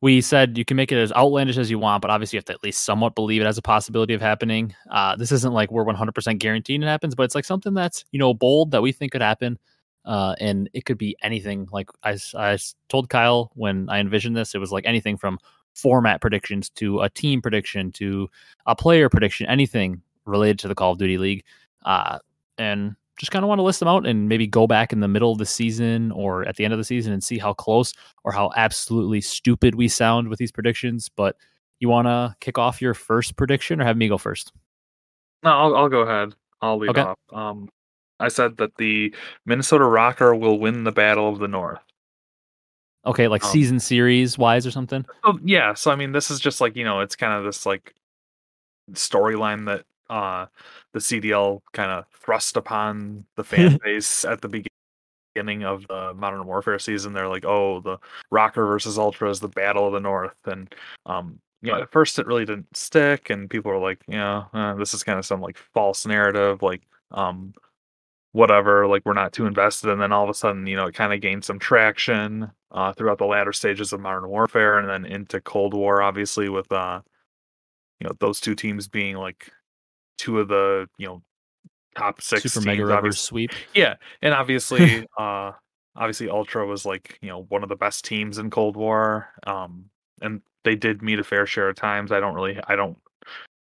we said you can make it as outlandish as you want, but obviously you have to at least somewhat believe it has a possibility of happening. Uh, this isn't like we're 100% guaranteeing it happens, but it's like something that's, you know, bold that we think could happen. Uh, and it could be anything. Like I told Kyle when I envisioned this, it was like anything from format predictions to a team prediction to a player prediction, anything related to the Call of Duty League. Uh, and just kind of want to list them out and maybe go back in the middle of the season or at the end of the season and see how close or how absolutely stupid we sound with these predictions. But you want to kick off your first prediction or have me go first? No, I'll I'll go ahead. I'll lead Okay. off. Um, I said that the Minnesota ROKKR will win the Battle of the North. Okay, like Um, season series wise or something. Oh yeah, so I mean, this is just like you know, it's kind of this like storyline that uh, the CDL kind of thrust upon the fan [laughs] base at the beginning of the Modern Warfare season. They're like, "Oh, the ROKKR versus Ultra is the battle of the North," and um, you know, at first it really didn't stick, and people were like, "Yeah, uh, this is kind of some like false narrative, like um, whatever, like we're not too invested." And then all of a sudden, you know, it kind of gained some traction uh, throughout the latter stages of Modern Warfare, and then into Cold War, obviously with uh, you know, those two teams being like two of the you know top six Super teams, Mega Rivers sweep. Yeah, and obviously, [laughs] uh, obviously Ultra was like you know one of the best teams in Cold War. Um, and they did meet a fair share of times. I don't really, I don't,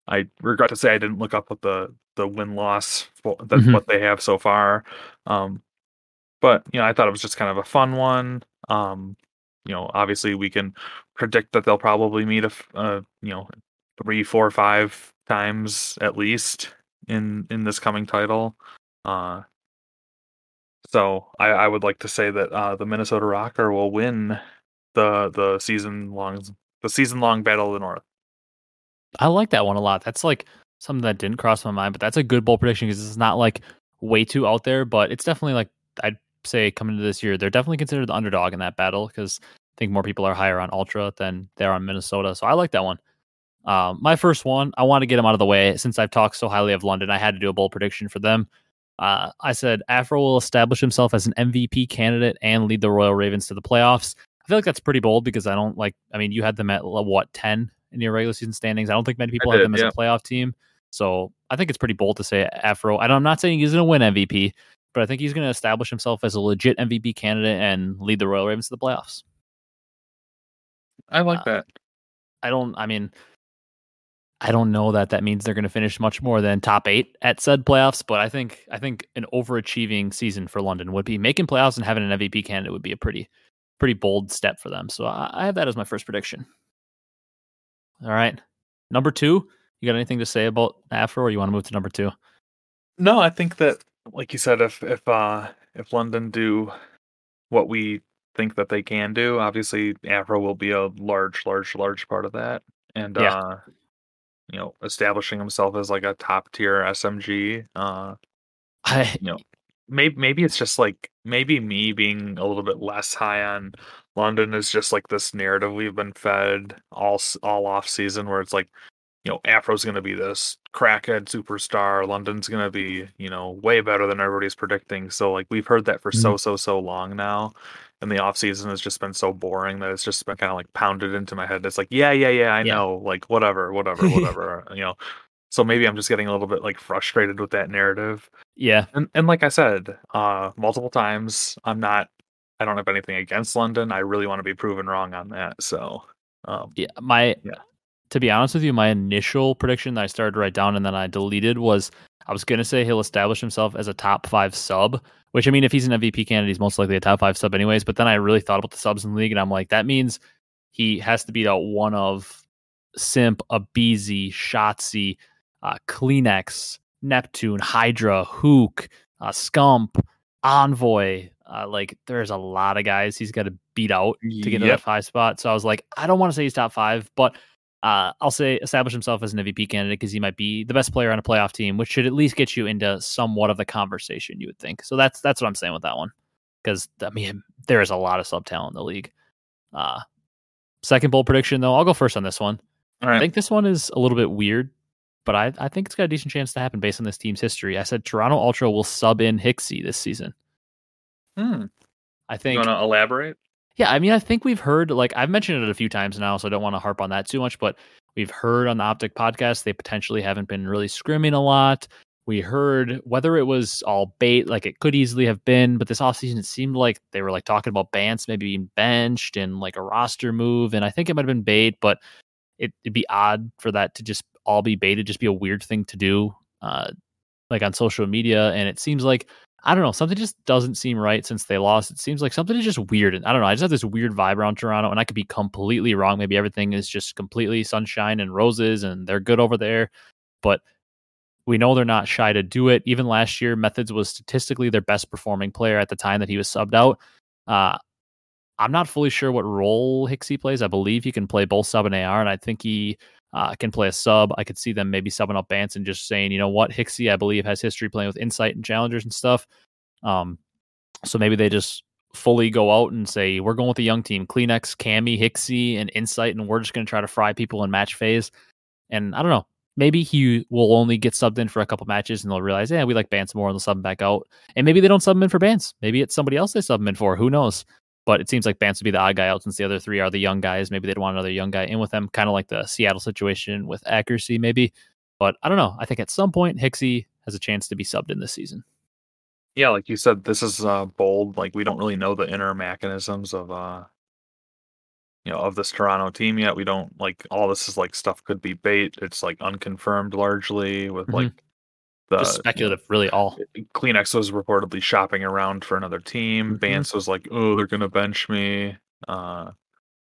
I regret to say I didn't look up what the the win loss that's Mhm. what they have so far. Um, but you know, I thought it was just kind of a fun one. Um, you know, obviously we can predict that they'll probably meet a, uh, you know, three, four, five times at least in in this coming title. Uh, so I, I would like to say that uh, the Minnesota ROKKR will win the the season long the season long Battle of the North. I like that one a lot. That's like something that didn't cross my mind, but that's a good bold prediction because it's not like way too out there, but it's definitely like I'd say coming into this year, they're definitely considered the underdog in that battle because I think more people are higher on Ultra than they are on Minnesota. So I like that one. Um, my first one, I want to get them out of the way since I've talked so highly of London. I had to do a bold prediction for them. Uh, I said Afro will establish himself as an MVP candidate and lead the Royal Ravens to the playoffs. I feel like that's pretty bold because I don't like. I mean, you had them at what ten in your regular season standings. I don't think many people I had did, them as yeah. a playoff team. So I think it's pretty bold to say Afro. And I'm not saying he's going to win MVP, but I think he's going to establish himself as a legit MVP candidate and lead the Royal Ravens to the playoffs. I like Uh, that. I don't. I mean, I don't know that that means they're going to finish much more than top eight at said playoffs. But I think I think an overachieving season for London would be making playoffs and having an MVP candidate would be a pretty pretty bold step for them. So I, I have that as my first prediction. All right, number two. You got anything to say about Afro, or you want to move to number two? No, I think that, like you said, if if uh if London do what we think that they can do, obviously Afro will be a large, large, large part of that, and Yeah. uh, you know, establishing himself as like a top tier SMG. Uh, I you know, maybe maybe it's just like maybe me being a little bit less high on London is just like this narrative we've been fed all all off season where it's like you know Afro's going to be this crackhead superstar, London's going to be you know way better than everybody's predicting. So like we've heard that for so so so long now. And the off season has just been so boring that it's just been kind of like pounded into my head. It's like, yeah, yeah, yeah, I Yeah. know, like whatever, whatever, [laughs] whatever, you know. So maybe I'm just getting a little bit like frustrated with that narrative yeah, and and like I said, uh, multiple times, I'm not. I don't have anything against London. I really want to be proven wrong on that. So, um, yeah. My Yeah. To be honest with you, my initial prediction that I started to write down and then I deleted was I was gonna say he'll establish himself as a top five sub. Which I mean, if he's an MVP candidate, he's most likely a top five sub, anyways. But then I really thought about the subs in the league, and I'm like, that means he has to beat out one of Simp, Abezy, Shotzzy, uh, CleanX, Neptune, Hydra, Huke, uh, Scump, Envoy. Uh, like, there's a lot of guys he's got to beat out to get to Yep. that five spot. So I was like, I don't want to say he's top five, but uh, I'll say establish himself as an MVP candidate because he might be the best player on a playoff team, which should at least get you into somewhat of the conversation. You would think. So that's that's what I'm saying with that one. Because I mean, there is a lot of sub talent in the league. Uh, second bold prediction though, I'll go first on this one. I think this one is a little bit weird, but I, I think it's got a decent chance to happen based on this team's history. I said Toronto Ultra will sub in Hicksy this season. Hmm. I think. You want to elaborate? Yeah, I mean, I think we've heard like I've mentioned it a few times now, so I don't want to harp on that too much. But we've heard on the Optic podcast they potentially haven't been really scrimming a lot. We heard whether it was all bait, like it could easily have been, but this offseason it seemed like they were like talking about Bance maybe being benched and like a roster move, and I think it might have been bait, but it, it'd be odd for that to just all be baited, just be a weird thing to do, uh, like on social media. And it seems like I don't know, something just doesn't seem right since they lost. It seems like something is just weird. And I don't know. I just have this weird vibe around Toronto, and I could be completely wrong. Maybe everything is just completely sunshine and roses, and they're good over there. But we know they're not shy to do it. Even last year, Methodz was statistically their best performing player at the time that he was subbed out. Uh, I'm not fully sure what role Hicksy plays. I believe he can play both sub and AR, and I think he uh, can play a sub. I could see them maybe subbing up Bance and just saying, you know what, Hicksy, I believe, has history playing with Insight and Challengers and stuff. Um, so maybe they just fully go out and say, we're going with the young team, CleanX, Cammy, Hicksy, and Insight, and we're just going to try to fry people in match phase. And I don't know, maybe he will only get subbed in for a couple matches and they'll realize, yeah, we like Bance more and they'll sub him back out. And maybe they don't sub him in for Bance. Maybe it's somebody else they sub him in for. Who knows? But it seems like Bance would be the odd guy out since the other three are the young guys. Maybe they'd want another young guy in with them, kind of like the Seattle situation with accuracy, maybe. But I don't know. I think at some point Hicksy has a chance to be subbed in this season. Yeah, like you said, this is uh, bold. Like we don't really know the inner mechanisms of uh you know of this Toronto team yet. We don't like all this is like stuff could be bait. It's like unconfirmed largely with mm-hmm. like the Just speculative, really all. CleanX was reportedly shopping around for another team. Mm-hmm. was like, "Oh, they're gonna bench me," uh,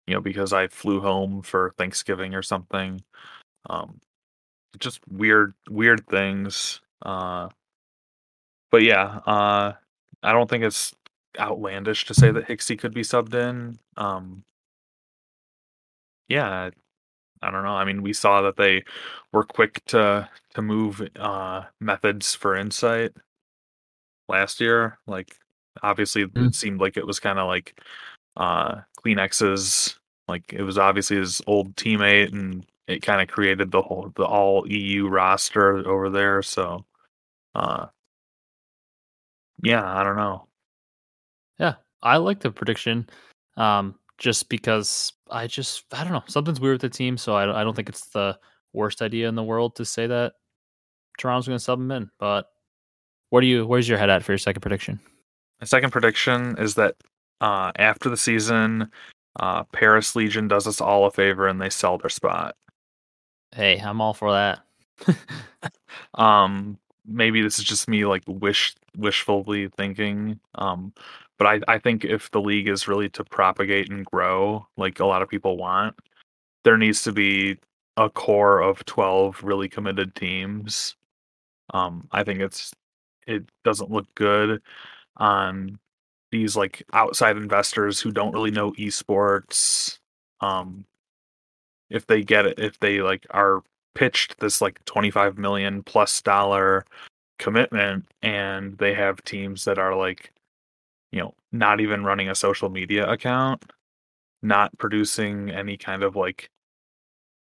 you know, because I flew home for Thanksgiving or something. Um, just weird, weird things. Uh, but yeah, uh, I don't think it's outlandish to say that Hicksy could be subbed in. Um, yeah, I don't know. I mean, we saw that they were quick to to move uh, Methodz for insight last year. Like, obviously, mm. it seemed like it was kind of like uh, CleanX's. Like, it was obviously his old teammate, and it kind of created the whole the all EU roster over there. So, uh, yeah, I don't know. Yeah, I like the prediction. Um, just because I just I don't know something's weird with the team, so I I don't think it's the worst idea in the world to say that Toronto's going to sub him in. But what do you where's your head at for your second prediction? My second prediction is that uh, after the season, uh, Paris Legion does us all a favor and they sell their spot. Hey, I'm all for that. [laughs] um, maybe this is just me like wish wishfully thinking. Um, but I, I think if the league is really to propagate and grow, like a lot of people want, there needs to be a core of 12 really committed teams. Um, I think it's it doesn't look good on these like outside investors who don't really know esports. Um, if they get it, if they like are pitched this like 25 million plus dollar commitment and they have teams that are like you know, not even running a social media account, not producing any kind of like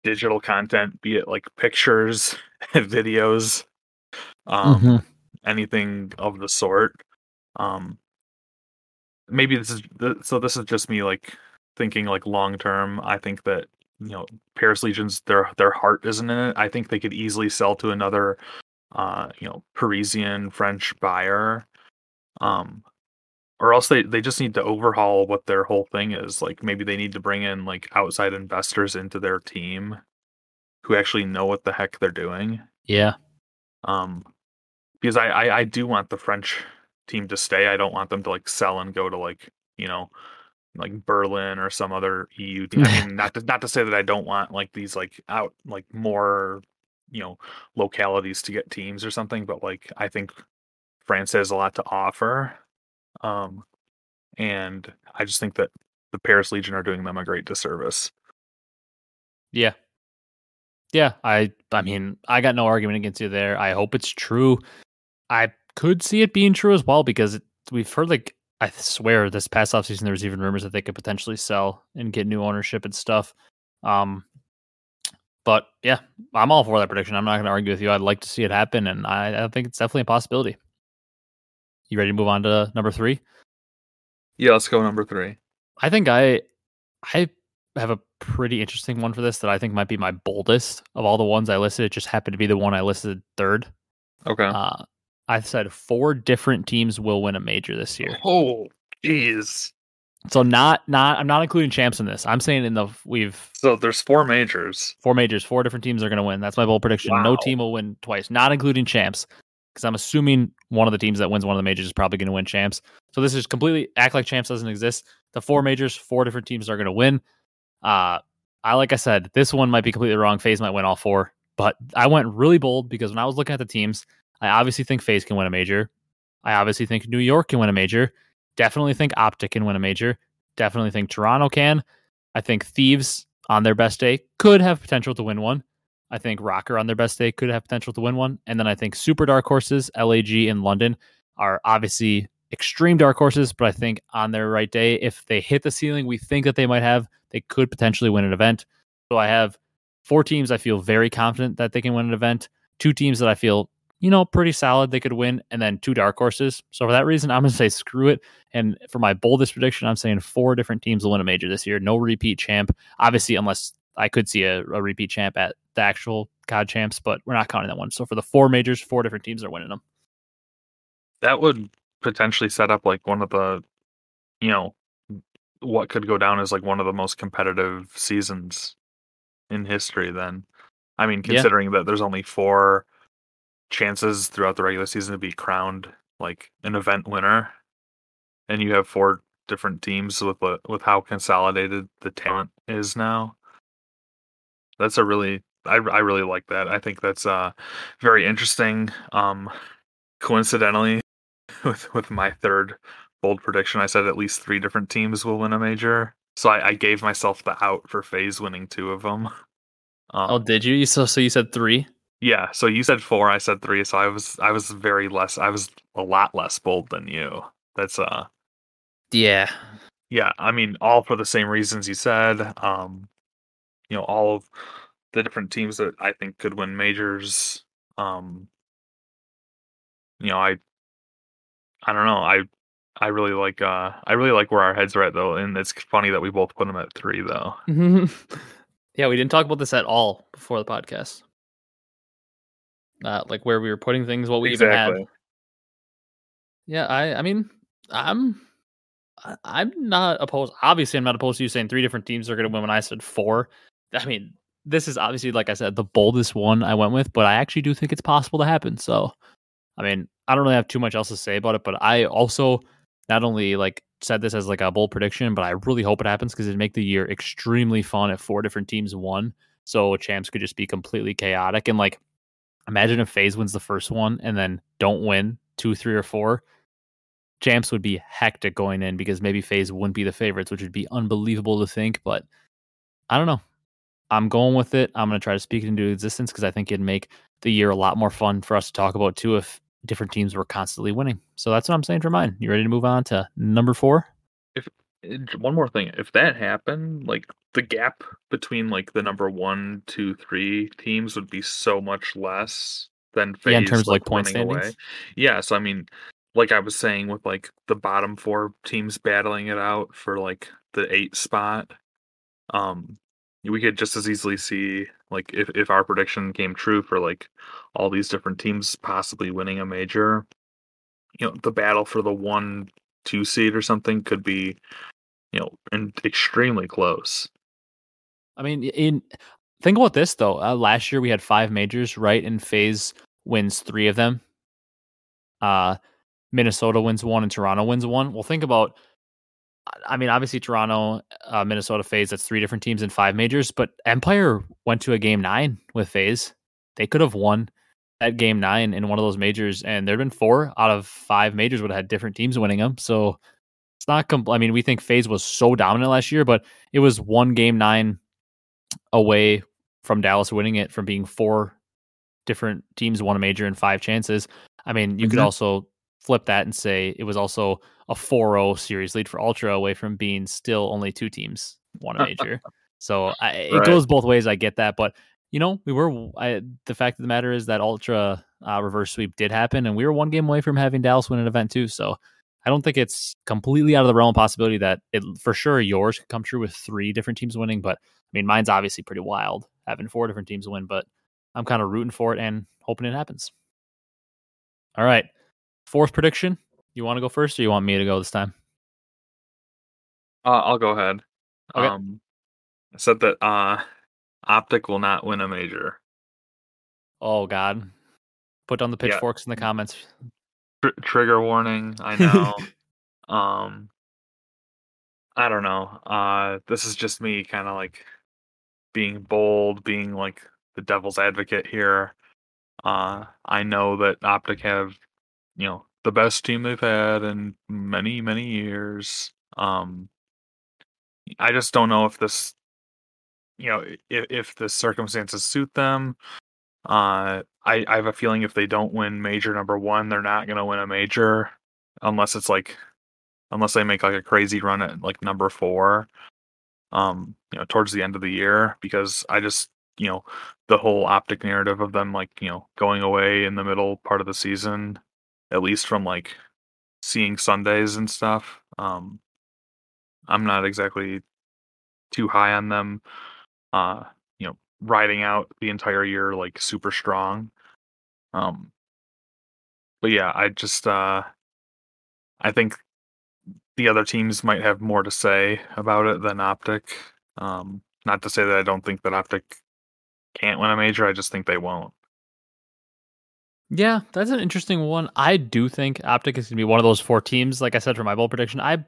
digital content, be it like pictures, [laughs] videos, um, mm-hmm. anything of the sort. Um, maybe this is so. This is just me like thinking like long term. I think that you know Paris Legions their their heart isn't in it. I think they could easily sell to another, uh, you know, Parisian French buyer. Um, or else they, they just need to overhaul what their whole thing is. Like maybe they need to bring in like outside investors into their team who actually know what the heck they're doing. Yeah. Um, because I, I, I do want the French team to stay. I don't want them to like sell and go to like you know like Berlin or some other EU [laughs] team. I mean, not to, not to say that I don't want like these like out like more you know localities to get teams or something, but like I think France has a lot to offer um, and I just think that the Paris Legion are doing them a great disservice. Yeah. Yeah, I I mean, I got no argument against you there. I hope it's true. I could see it being true as well because it, we've heard like I swear this past offseason there was even rumors that they could potentially sell and get new ownership and stuff. Um but yeah, I'm all for that prediction. I'm not going to argue with you. I'd like to see it happen, and I, I think it's definitely a possibility. You ready to move on to number three? Yeah, let's go number three. I think I I have a pretty interesting one for this that I think might be my boldest of all the ones I listed. It just happened to be the one I listed third. Okay. Uh, I said four different teams will win a major this year. Oh, jeez. So not not I'm not including champs in this. I'm saying in the we've so there's four majors. Four majors. Four different teams are going to win. That's my bold prediction. Wow. No team will win twice, not including champs because I'm assuming one of the teams that wins one of the majors is probably going to win champs. So this is completely act like champs doesn't exist. The four majors, four different teams are going to win. Uh, I like I said, this one might be completely wrong. FaZe might win all four, but I went really bold because when I was looking at the teams, I obviously think FaZe can win a major. I obviously think New York can win a major. Definitely think Optic can win a major. Definitely think Toronto can. I think Thieves on their best day could have potential to win one. I think ROKKR on their best day could have potential to win one. And then I think super dark horses, LAG in London, are obviously extreme dark horses, but I think on their right day, if they hit the ceiling we think that they might have, they could potentially win an event. So I have four teams I feel very confident that they can win an event, two teams that I feel, you know, pretty solid they could win, and then two dark horses. So for that reason, I'm going to say screw it. And for my boldest prediction, I'm saying four different teams will win a major this year. No repeat champ, obviously, unless I could see a, a repeat champ at the actual COD champs, but we're not counting that one. So for the four majors, four different teams are winning them. That would potentially set up like one of the, you know, what could go down as like one of the most competitive seasons in history. Then, I mean, considering yeah. that there's only four chances throughout the regular season to be crowned like an event winner, and you have four different teams with with how consolidated the talent is now. That's a really I, I really like that. I think that's uh very interesting. Um coincidentally, [laughs] with with my third bold prediction. I said at least three different teams will win a major, so I, I gave myself the out for FaZe winning two of them. Um, oh, did you? So so you said three? Yeah. So you said four. I said three. So I was I was very less. I was a lot less bold than you. That's uh. Yeah. Yeah. I mean, all for the same reasons you said. Um, you know, all of the different teams that I think could win majors. Um, you know, I I don't know. I I really like uh I really like where our heads are at though, and it's funny that we both put them at three though. [laughs] yeah, we didn't talk about this at all before the podcast. Uh, like where we were putting things, what we exactly. even had. Yeah, I I mean I'm I'm not opposed. Obviously, I'm not opposed to you saying three different teams are going to win. When I said four, I mean this is obviously like I said the boldest one I went with, but I actually do think it's possible to happen. So, I mean, I don't really have too much else to say about it, but I also not only like said this as like a bold prediction, but I really hope it happens because it'd make the year extremely fun if four different teams won. So champs could just be completely chaotic. And like imagine if FaZe wins the first one and then don't win two, three, or four. Champs would be hectic going in because maybe FaZe wouldn't be the favorites, which would be unbelievable to think. But I don't know. I'm going with it. I'm going to try to speak it into existence because I think it'd make the year a lot more fun for us to talk about too if different teams were constantly winning. So that's what I'm saying for mine. You ready to move on to number four? If eh, one more thing, if that happened, like the gap between like the number one, two, three teams would be so much less than FaZe, yeah, in terms of like point standings. Away. Yeah, so I mean, like I was saying, with like the bottom four teams battling it out for like the eight spot, um, we could just as easily see like if, if our prediction came true for like all these different teams possibly winning a major you know the battle for the one two seed or something could be you know in, extremely close. I mean in think about this though uh, last year we had five majors right and FaZe wins three of them. Uh minnesota wins one and toronto wins one. Well think about I mean, obviously Toronto, uh, Minnesota FaZe, That's three different teams in five majors. But Empire went to a game nine with FaZe. They could have won at game nine in one of those majors, and there'd been four out of five majors would have had different teams winning them. So it's not. Compl- I mean, we think FaZe was so dominant last year, but it was one game nine away from Dallas winning it from being four different teams won a major in five chances. I mean, you mm-hmm. could also flip that and say it was also a 4-0 series lead for Ultra away from being still only two teams won a [laughs] major. so I, it right. goes both ways. I get that, but you know, we were. I, the fact of the matter is that Ultra uh, reverse sweep did happen, and we were one game away from having Dallas win an event too. So I don't think it's completely out of the realm of possibility that it for sure yours could come true with three different teams winning. But I mean, mine's obviously pretty wild having four different teams win. But I'm kind of rooting for it and hoping it happens. All right, fourth prediction. You want to go first, or you want me to go this time? Uh, I'll go ahead. Okay. Um, I said that uh, Optic will not win a major. Oh God! Put down the pitchforks yeah. in the comments. Tr- trigger warning. I know. [laughs] um, I don't know. Uh, this is just me, kind of like being bold, being like the devil's advocate here. Uh, I know that Optic have, you know, the best team they've had in many, many years. Um, I just don't know if this you know, if, if the circumstances suit them, uh, I, I have a feeling if they don't win major number one, they're not going to win a major unless it's like, unless they make like a crazy run at like number four, um, you know, towards the end of the year. Because I just, you know, the whole optic narrative of them like, you know, going away in the middle part of the season, at least from like seeing Sundays and stuff. Um, I'm not exactly too high on them. Uh, you know, riding out the entire year like super strong. Um, but yeah, I just uh, I think the other teams might have more to say about it than Optic. Um, not to say that I don't think that Optic can't win a major. I just think they won't. Yeah, that's an interesting one. I do think OpTic is going to be one of those four teams. Like I said for my bowl prediction, I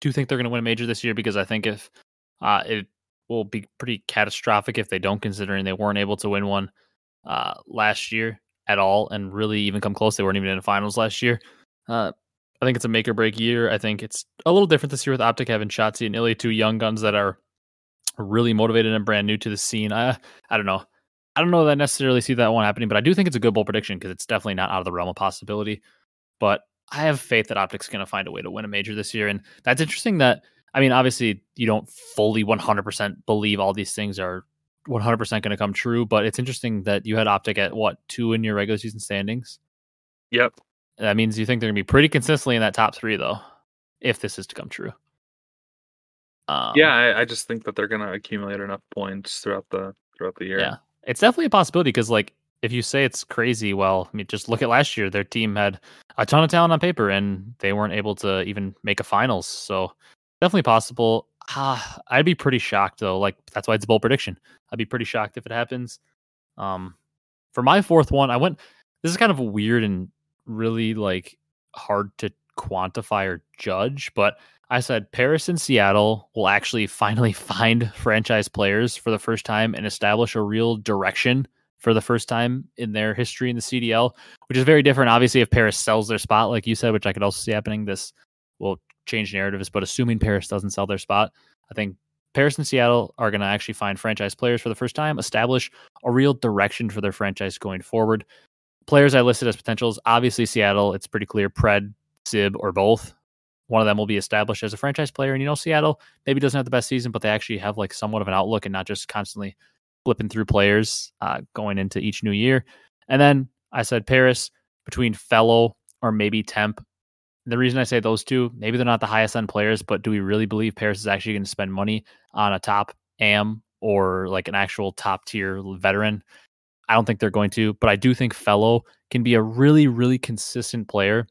do think they're going to win a major this year because I think if uh, it will be pretty catastrophic if they don't, considering they weren't able to win one uh, last year at all and really even come close. They weren't even in the finals last year. Uh, I think it's a make or break year. I think it's a little different this year with OpTic having Shotzzy and iLLeY, two young guns that are really motivated and brand new to the scene. I I don't know. I don't know that I necessarily see that one happening, but I do think it's a good bowl prediction because it's definitely not out of the realm of possibility. But I have faith that OpTic's going to find a way to win a major this year, and that's interesting. That I mean, obviously, you don't fully 100% believe all these things are 100% going to come true, but it's interesting that you had OpTic at what two in your regular season standings. Yep, that means you think they're going to be pretty consistently in that top three, though, if this is to come true. Um, yeah, I, I, just think that they're going to accumulate enough points throughout the throughout the year. Yeah, it's definitely a possibility because, like, if you say it's crazy, well, I mean, just look at last year. Their team had a ton of talent on paper, and they weren't able to even make a finals. So definitely possible. Ah, I'd be pretty shocked though. Like that's why it's a bold prediction. I'd be pretty shocked if it happens. Um, for my fourth one, I went. This is kind of weird and really like hard to quantify or judge, but I said Paris and Seattle will actually [laughs] finally find franchise players for the first time and establish a real direction for the first time in their history in the CDL, which is very different. Obviously, if Paris sells their spot, like you said, which I could also see happening, this will change narratives. But assuming Paris doesn't sell their spot, I think Paris and Seattle are going to actually find franchise players for the first time, establish a real direction for their franchise going forward players I listed as potentials, obviously Seattle, it's pretty clear Pred, Sib, or both. One of them will be established as a franchise player. And you know, Seattle maybe doesn't have the best season, but they actually have like somewhat of an outlook and not just constantly flipping through players uh, going into each new year. And then I said Paris between Fellow or maybe Temp. The reason I say those two, maybe they're not the highest end players, but do we really believe Paris is actually going to spend money on a top AM or like an actual top tier veteran? I don't think they're going to, but I do think Fellow can be a really, really consistent player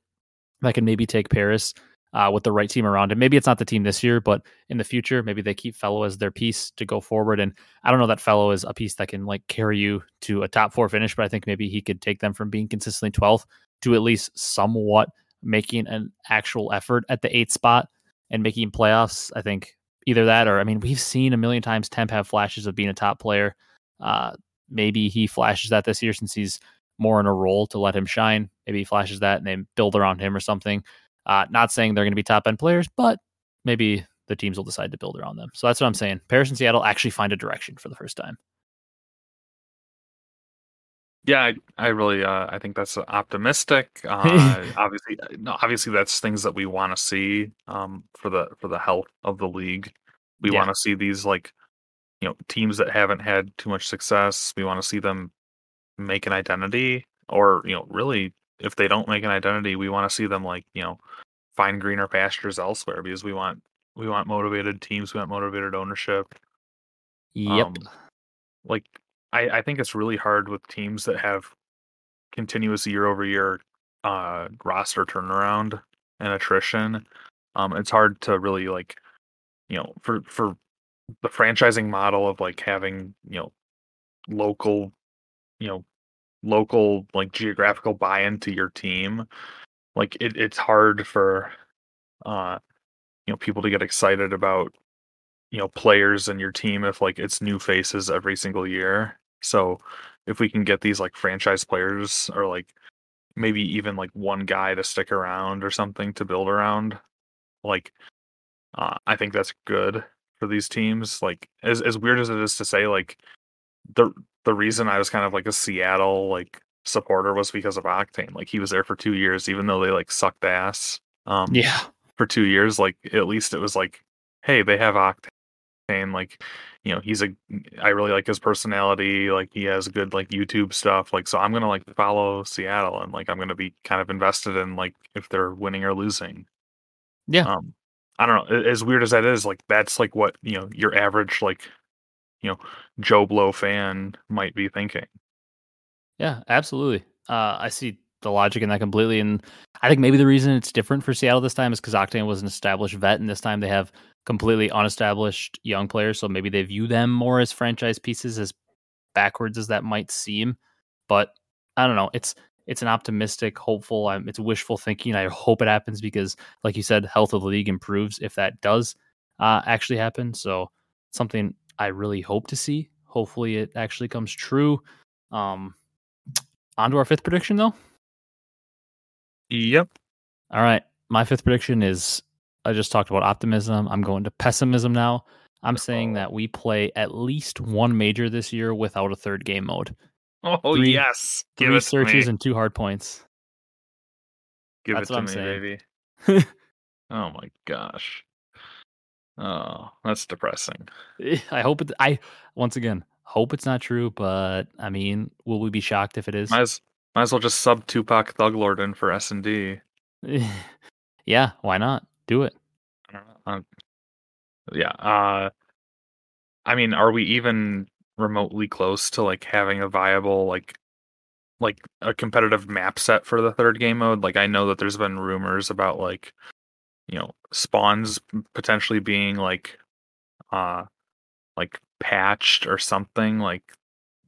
that can maybe take Paris uh, with the right team around him. Maybe it's not the team this year, but in the future, maybe they keep Fellow as their piece to go forward. And I don't know that Fellow is a piece that can like carry you to a top four finish, but I think maybe he could take them from being consistently 12th to at least somewhat making an actual effort at the eighth spot and making playoffs. I think either that or I mean, we've seen a million times Temp have flashes of being a top player. Uh, maybe he flashes that this year since he's more in a role to let him shine. Maybe he flashes that and they build around him or something. Uh, not saying they're going to be top end players, but maybe the teams will decide to build around them. So that's what I'm saying. Paris and Seattle actually find a direction for the first time. Yeah, I, I really uh, I think that's optimistic. [laughs] Uh, obviously, no, obviously that's things that we want to see um, for the for the health of the league. We yeah. want to see these like you know teams that haven't had too much success we want to see them make an identity or you know really if they don't make an identity we want to see them like you know find greener pastures elsewhere because we want we want motivated teams we want motivated ownership. Yep. Um, like I, I think it's really hard with teams that have continuous year over year uh roster turnaround and attrition. Um it's hard to really like you know for for the franchising model of like having you know local you know local like geographical buy-in to your team like it, it's hard for uh you know people to get excited about you know players and your team if like it's new faces every single year so if we can get these like franchise players or like maybe even like one guy to stick around or something to build around like uh, i think that's good for these teams. Like as as weird as it is to say, like the the reason I was kind of like a Seattle like supporter was because of Octane. Like he was there for two years, even though they like sucked ass. Um, Yeah. for two years. Like at least it was like, hey, they have Octane. Like, you know, he's a. I really like his personality. Like he has good like YouTube stuff. Like so, I'm gonna like follow Seattle and like I'm gonna be kind of invested in like if they're winning or losing. Yeah. Um, I don't know. As weird as that is, like that's like what you know your average like, you know, Joe Blow fan might be thinking. Yeah, absolutely. Uh, I see the logic in that completely, and I think maybe the reason it's different for Seattle this time is because Octane was an established vet, and this time they have completely unestablished young players, so maybe they view them more as franchise pieces, as backwards as that might seem. But I don't know. It's it's an optimistic, hopeful. Um, it's wishful thinking. I hope it happens because, like you said, health of the league improves if that does uh, actually happen. So something I really hope to see. Hopefully, it actually comes true. Um, on to our fifth prediction, though. Yep. All right. My fifth prediction is I just talked about optimism. I'm going to pessimism now. I'm saying that we play at least one major this year without a third game mode. Oh Three- yes. Give Three searches and two hard points. Give that's it to me, saying. baby. [laughs] oh my gosh. Oh, that's depressing. I hope it. I once again hope it's not true, but I mean, will we be shocked if it is? Might as, might as well just sub Tupac Thug Lord in for S and D. [laughs] yeah, why not? Do it. I don't know. Um, yeah. Uh, I mean, are we even remotely close to like having a viable like like a competitive map set for the third game mode? Like, I know that there's been rumors about like you know spawns potentially being like uh like patched or something like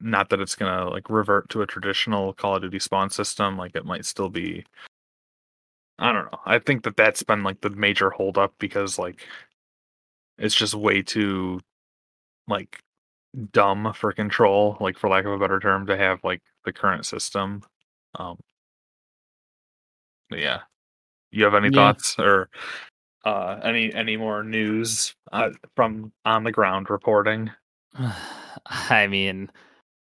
not that it's gonna like revert to a traditional call of duty spawn system like it might still be i don't know. I think that that's been like the major holdup because like it's just way too like dumb for control like for lack of a better term to have like the current system. Um yeah you have any Yeah. thoughts or uh any any more news uh, from on the ground reporting [sighs] I mean,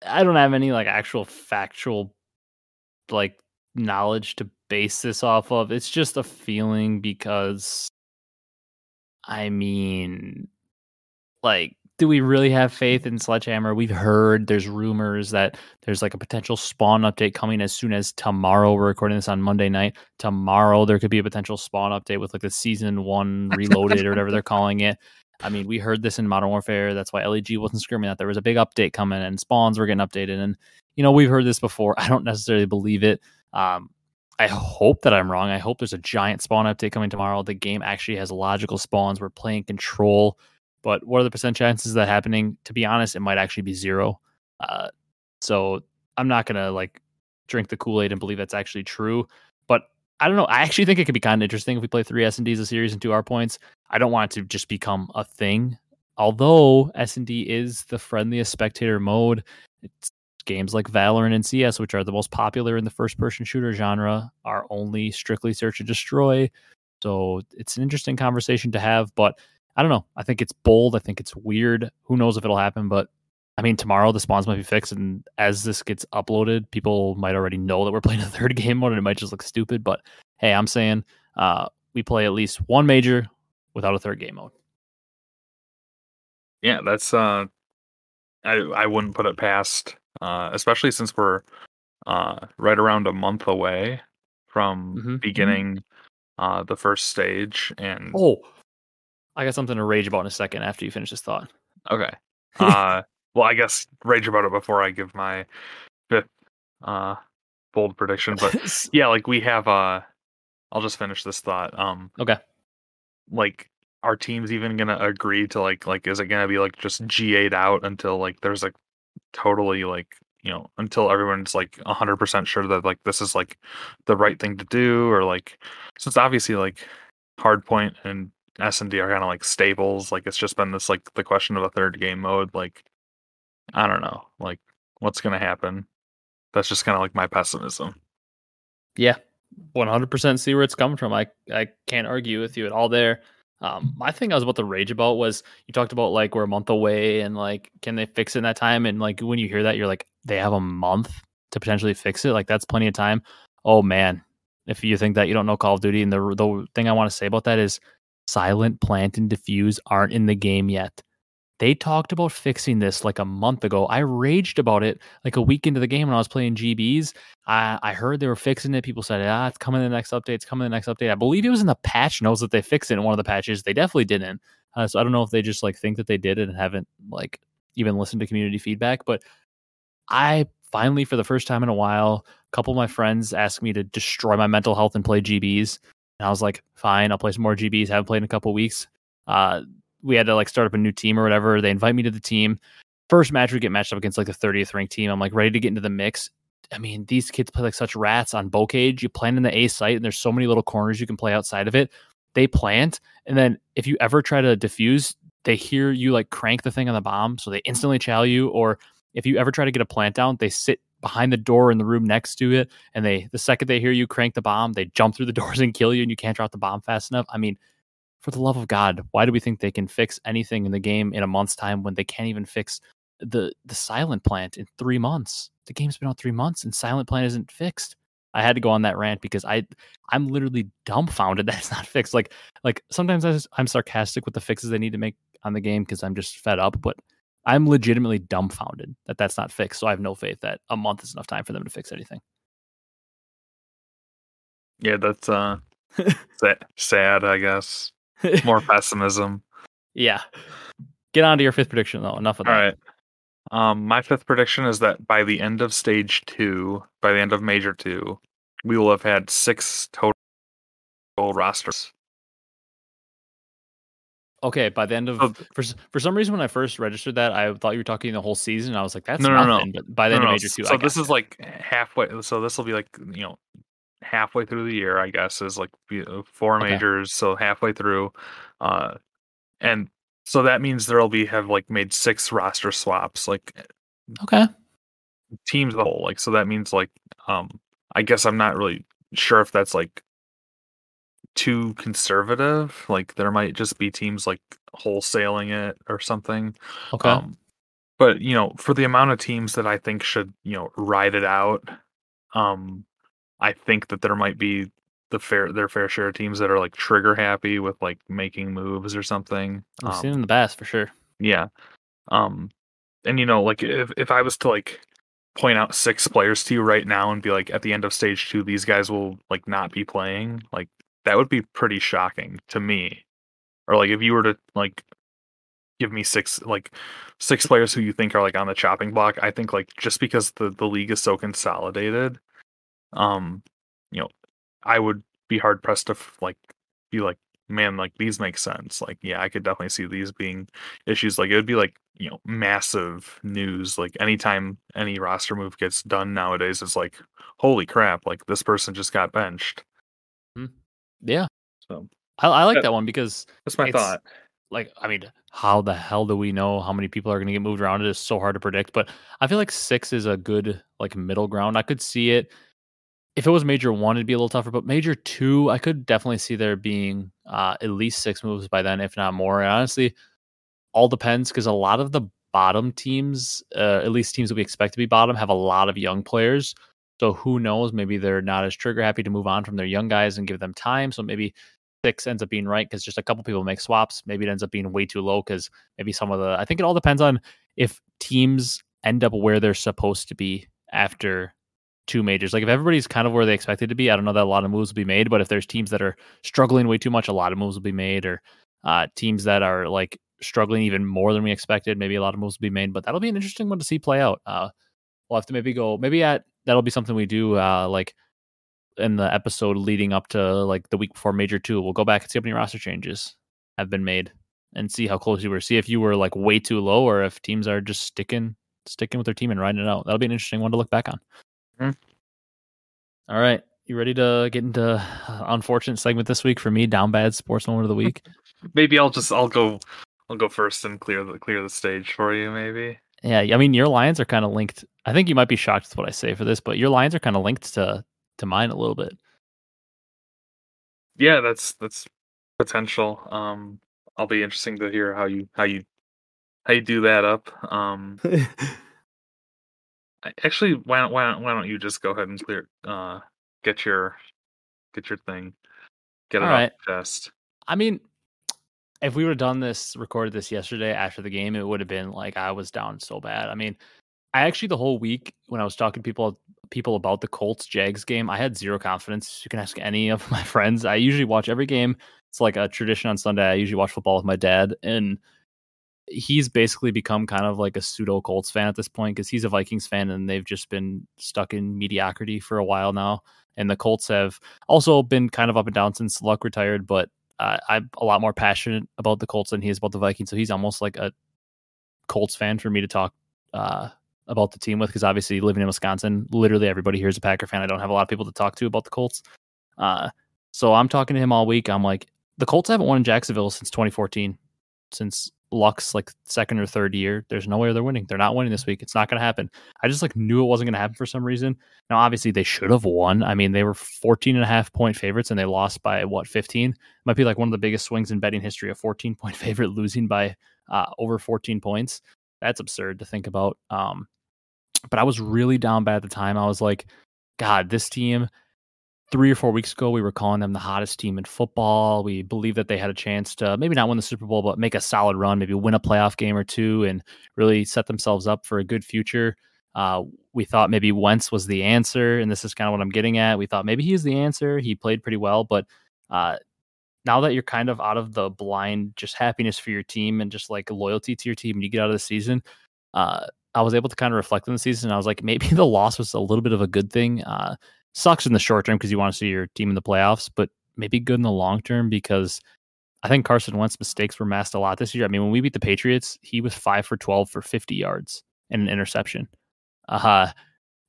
I don't have any like actual factual like knowledge to base this off of. It's just a feeling because I mean, like, do we really have faith in Sledgehammer? We've heard there's rumors that there's like a potential spawn update coming as soon as tomorrow. We're recording this on Monday night. Tomorrow, there could be a potential spawn update with like the season one [laughs] reloaded or whatever they're calling it. I mean, we heard this in Modern Warfare. That's why LEG wasn't screaming that there was a big update coming and spawns were getting updated. And, you know, we've heard this before. [laughs] I don't necessarily believe it. Um, I hope that I'm wrong. I hope there's a giant spawn update coming tomorrow. The game actually has logical spawns. We're playing control. But what are the percent chances of that happening? To be honest, it might actually be zero. Uh, so I'm not to like drink the Kool Aid and believe that's actually true. But I don't know. I actually think it could be kind of interesting if we play three S and Ds a series and two R points. I don't want it to just become a thing. Although S and D is the friendliest spectator mode, it's games like Valorant and CS, which are the most popular in the first person shooter genre, are only strictly search and destroy. So it's an interesting conversation to have, but I don't know. I think it's bold. I think it's weird. Who knows if it'll happen, but I mean, tomorrow the spawns might be fixed, and as this gets uploaded, people might already know that we're [laughs] playing a third game mode, and it might just look stupid. But hey, I'm saying uh, we play at least one major without a third game mode. yeah that's uh i i wouldn't put it past uh especially since we're uh right around a month away from Mhm. beginning uh the first stage and Oh, I got something to rage about in a second after you finish this thought. okay [laughs] uh well i guess rage about it before i give my fifth uh bold prediction but [laughs] yeah like we have uh i'll just finish this thought um okay. like are teams even gonna agree to like like is it gonna be like just G8 out until like there's like totally like you know until everyone's like 100% sure that like this is like the right thing to do or like since obviously like hardpoint and S&D are kind of like staples like it's just been this like the question of a third game mode like I don't know like what's gonna happen that's just kind of like my pessimism Yeah, one hundred percent see where it's coming from. I I can't argue with you at all there. Um, my thing I was about to rage about was you talked about like we're a month away and like can they fix it in that time? And like when you hear that, you're like they have a month to potentially fix it. Like that's plenty of time. Oh man, if you think that you don't know Call of Duty, and the the thing I want to say about that is Silent Plant and Defuse aren't in the game yet. They talked about fixing this like a month ago. I raged about it like a week into the game when I was playing GBs. I, I heard they were fixing it. People said, ah, it's coming in the next update. It's coming in the next update. I believe it was in the patch notes that they fixed it in one of the patches. They definitely didn't. Uh, so I don't know if they just like think that they did it and haven't like even listened to community feedback. But I finally, for the first time in a while, a couple of my friends asked me to destroy my mental health and play GBs. And I was like, fine, I'll play some more GBs. Haven't played in a couple weeks. Uh, we had to like start up a new team or whatever. They invite me to the team. First match, we get matched up against like the 30th ranked team. I'm like ready to get into the mix. I mean, these kids play like such rats on Bocage. You plant in the A site, and there's so many little corners you can play outside of it. They plant, and then if you ever try to defuse, they hear you like crank the thing on the bomb, so they instantly chow you. Or if you ever try to get a plant down, they sit behind the door in the room next to it, and they the second they hear you crank the bomb, they jump through the [laughs] doors and kill you, and you can't drop the bomb fast enough. I mean, for the love of God, why do we think they can fix anything in the game in a month's time when they can't even fix the the silent plant in three months? The game's been out three months and silent plant isn't fixed. I had to go on that rant because I I'm literally dumbfounded [laughs] that it's not fixed. Like like sometimes I just, i'm sarcastic with the fixes they need to make on the game because I'm just fed up, but I'm legitimately dumbfounded that that's not fixed. So I have no faith that a month is enough time for them to fix anything. Yeah, that's uh [laughs] sad, I guess. More pessimism. Yeah. Get on to your fifth prediction though. Enough of that. All right. Um, my fifth prediction is that by the end of stage two, by the end of major two, we will have had six total rosters. Okay, by the end of oh, for for some reason when I first registered that, I thought you were talking the whole season. I was like, that's no, no, nothing. No. But by the end of major two, so this is like halfway. So this will be like you know halfway through the year, I guess, is like four okay. majors, so halfway through, uh, and so that means there'll be have like made six roster swaps, like okay, teams the whole, like so that means like um, I guess I'm not really sure if that's like too conservative, like there might just be teams like wholesaling it or something. Okay. Um, but you know, for the amount of teams that I think should, you know, ride it out, um, I think that there might be the fair their fair share of teams that are like trigger happy with like making moves or something. I've um, seen in the past for sure. Yeah. Um and you know, like if if I was to like point out six players to you right now and be like at the end of stage two, these guys will like not be playing, like that would be pretty shocking to me. Or like if you were to like give me six like six players who you think are like on the chopping block, I think like just because the, the league is so consolidated, um, you know, I would be hard pressed to like be like, man, like these make sense. Like, yeah, I could definitely see these being issues. Like, it would be like you know massive news. Like, anytime any roster move gets done nowadays, it's like, holy crap! Like this person just got benched. Yeah. So I, I like that, that one because that's my thought like I mean, how the hell do we know how many people are going to get moved around? It is so hard to predict, but I feel like six is a good like middle ground. I could see it if it was major one, it'd be a little tougher. But major two, I could definitely see there being uh, at least six moves by then, if not more. And honestly, all depends because a lot of the bottom teams, uh, at least teams that we expect to be bottom, have a lot of young players. So who knows? Maybe they're not as trigger happy to move on from their young guys and give them time. So maybe six ends up being right because just a couple people make swaps. Maybe it ends up being way too low because maybe some of the. I think it all depends on if teams end up where they're supposed to be after two majors. Like if everybody's kind of where they expected to be, I don't know that a lot of moves will be made. But if there's teams that are struggling way too much, a lot of moves will be made. Or uh, teams that are like struggling even more than we expected, maybe a lot of moves will be made. But that'll be an interesting one to see play out. Uh, we'll have to maybe go maybe at that'll be something we do uh, like in the episode leading up to like the week before major two. We'll go back and see how many roster changes have been made and see how close you were. See if you were like way too low or if teams are just sticking sticking with their team and riding it out. That'll be an interesting one to look back on. Mm-hmm. All right. You ready to get into uh, unfortunate segment this week for me? Down bad sports moment of the week. [laughs] maybe I'll just I'll go I'll go first and clear the clear the stage for you. Maybe. Yeah, I mean your Lions are kind of linked. I think you might be shocked with what I say for this, but your Lions are kind of linked to to mine a little bit. Yeah, that's that's potential. Um, I'll be interesting to hear how you how you how you do that up. Um, [laughs] actually, why don't why don't why don't you just go ahead and clear uh get your get your thing get it All right. off chest. I mean, if we would have done this, recorded this yesterday after the game, it would have been like I was down so bad. I mean, I actually the whole week when I was talking to people people about the Colts Jags game, I had zero confidence. You can ask any of my [laughs] friends. I usually watch every game. It's like a tradition on Sunday. I usually watch football with my dad, and he's basically become kind of like a pseudo Colts fan at this point because he's a Vikings fan and they've just been stuck in mediocrity for a while now. And the Colts have also been kind of up and down since Luck retired, but uh, I'm a lot more passionate about the Colts than he is about the Vikings. So he's almost like a Colts fan for me to talk uh, about the team with because obviously living in Wisconsin, literally everybody here is a Packer fan. I don't have a lot of people to talk to about the Colts. Uh, so I'm talking to him all week. I'm like, the Colts haven't won in Jacksonville since 2014, since Luck's like second or third year. There's no way they're winning. They're not winning this week. It's not going to happen. I just like knew it wasn't going to happen for some reason. Now, obviously, they should have won. I mean, they were 14 and a half point favorites and they lost by what 15. Might be like one of the biggest swings in betting history. A 14 point [laughs] favorite losing by uh, over 14 points. That's absurd to think about. Um, but I was really down bad at the time. I was like, God, this team. Three or four weeks ago, we were calling them the hottest team in football. We believed that they had a chance to maybe not win the Super Bowl, but make a solid run, maybe win a playoff game or two, and really set themselves up for a good future. Uh, we thought maybe Wentz was the answer, and this is kind of what I'm getting at. We thought maybe he's the answer. He played pretty well, but uh, now that you're kind of out of the blind, just happiness for your team and just like loyalty to your team, and you get out of the season, uh, I was able to kind of reflect on the season. I was like, maybe [laughs] the loss was a little bit of a good thing. Uh, sucks in the short term because you want to see your team in the playoffs, but maybe good in the long term because I think Carson Wentz's mistakes were masked a lot this year. I mean, when we beat the Patriots, he was five for 12 for 50 yards and an interception. Uh,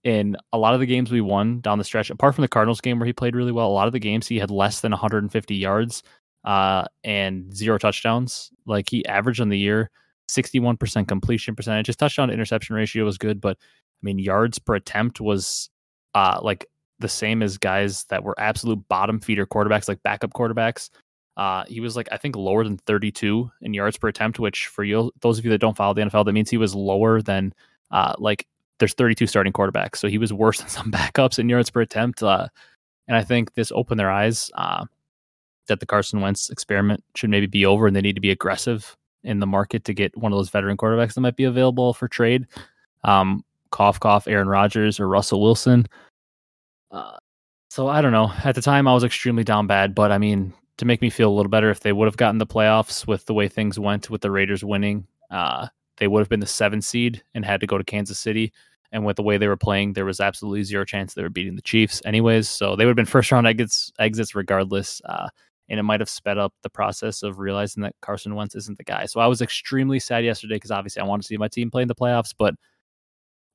in a lot of the games we won down the stretch, apart from the Cardinals game where he played really well, a lot of the games he had less than 150 yards uh, and zero touchdowns. Like he averaged on the year 61% completion percentage. His touchdown to interception ratio was good, but I mean, yards per attempt was uh, like the same as guys that were absolute bottom feeder quarterbacks, like backup quarterbacks. Uh, he was like, I think, lower than 32 in yards per attempt, which for you, those of you that don't follow the NFL, that means he was lower than uh, like there's 32 starting quarterbacks. So he was worse [laughs] than some backups in yards per attempt. Uh, and I think this opened their eyes uh, that the Carson Wentz experiment should maybe be over and they need to be aggressive in the market to get one of those veteran quarterbacks that might be available for trade. Um, cough, cough, Aaron Rodgers or Russell Wilson. Uh, so I don't know. At the time, I was extremely down bad, but I mean, to make me feel a little better, if they would have gotten the playoffs with the way things went with the Raiders winning, uh, they would have been the seventh seed and had to go to Kansas City. And with the way they were playing, there was absolutely zero chance they were beating the Chiefs, anyways. So they would have been [laughs] first round exits, exits regardless. Uh, and it might have sped up the process of realizing that Carson Wentz isn't the guy. So I was extremely sad yesterday because obviously I want to see my team play in the playoffs, but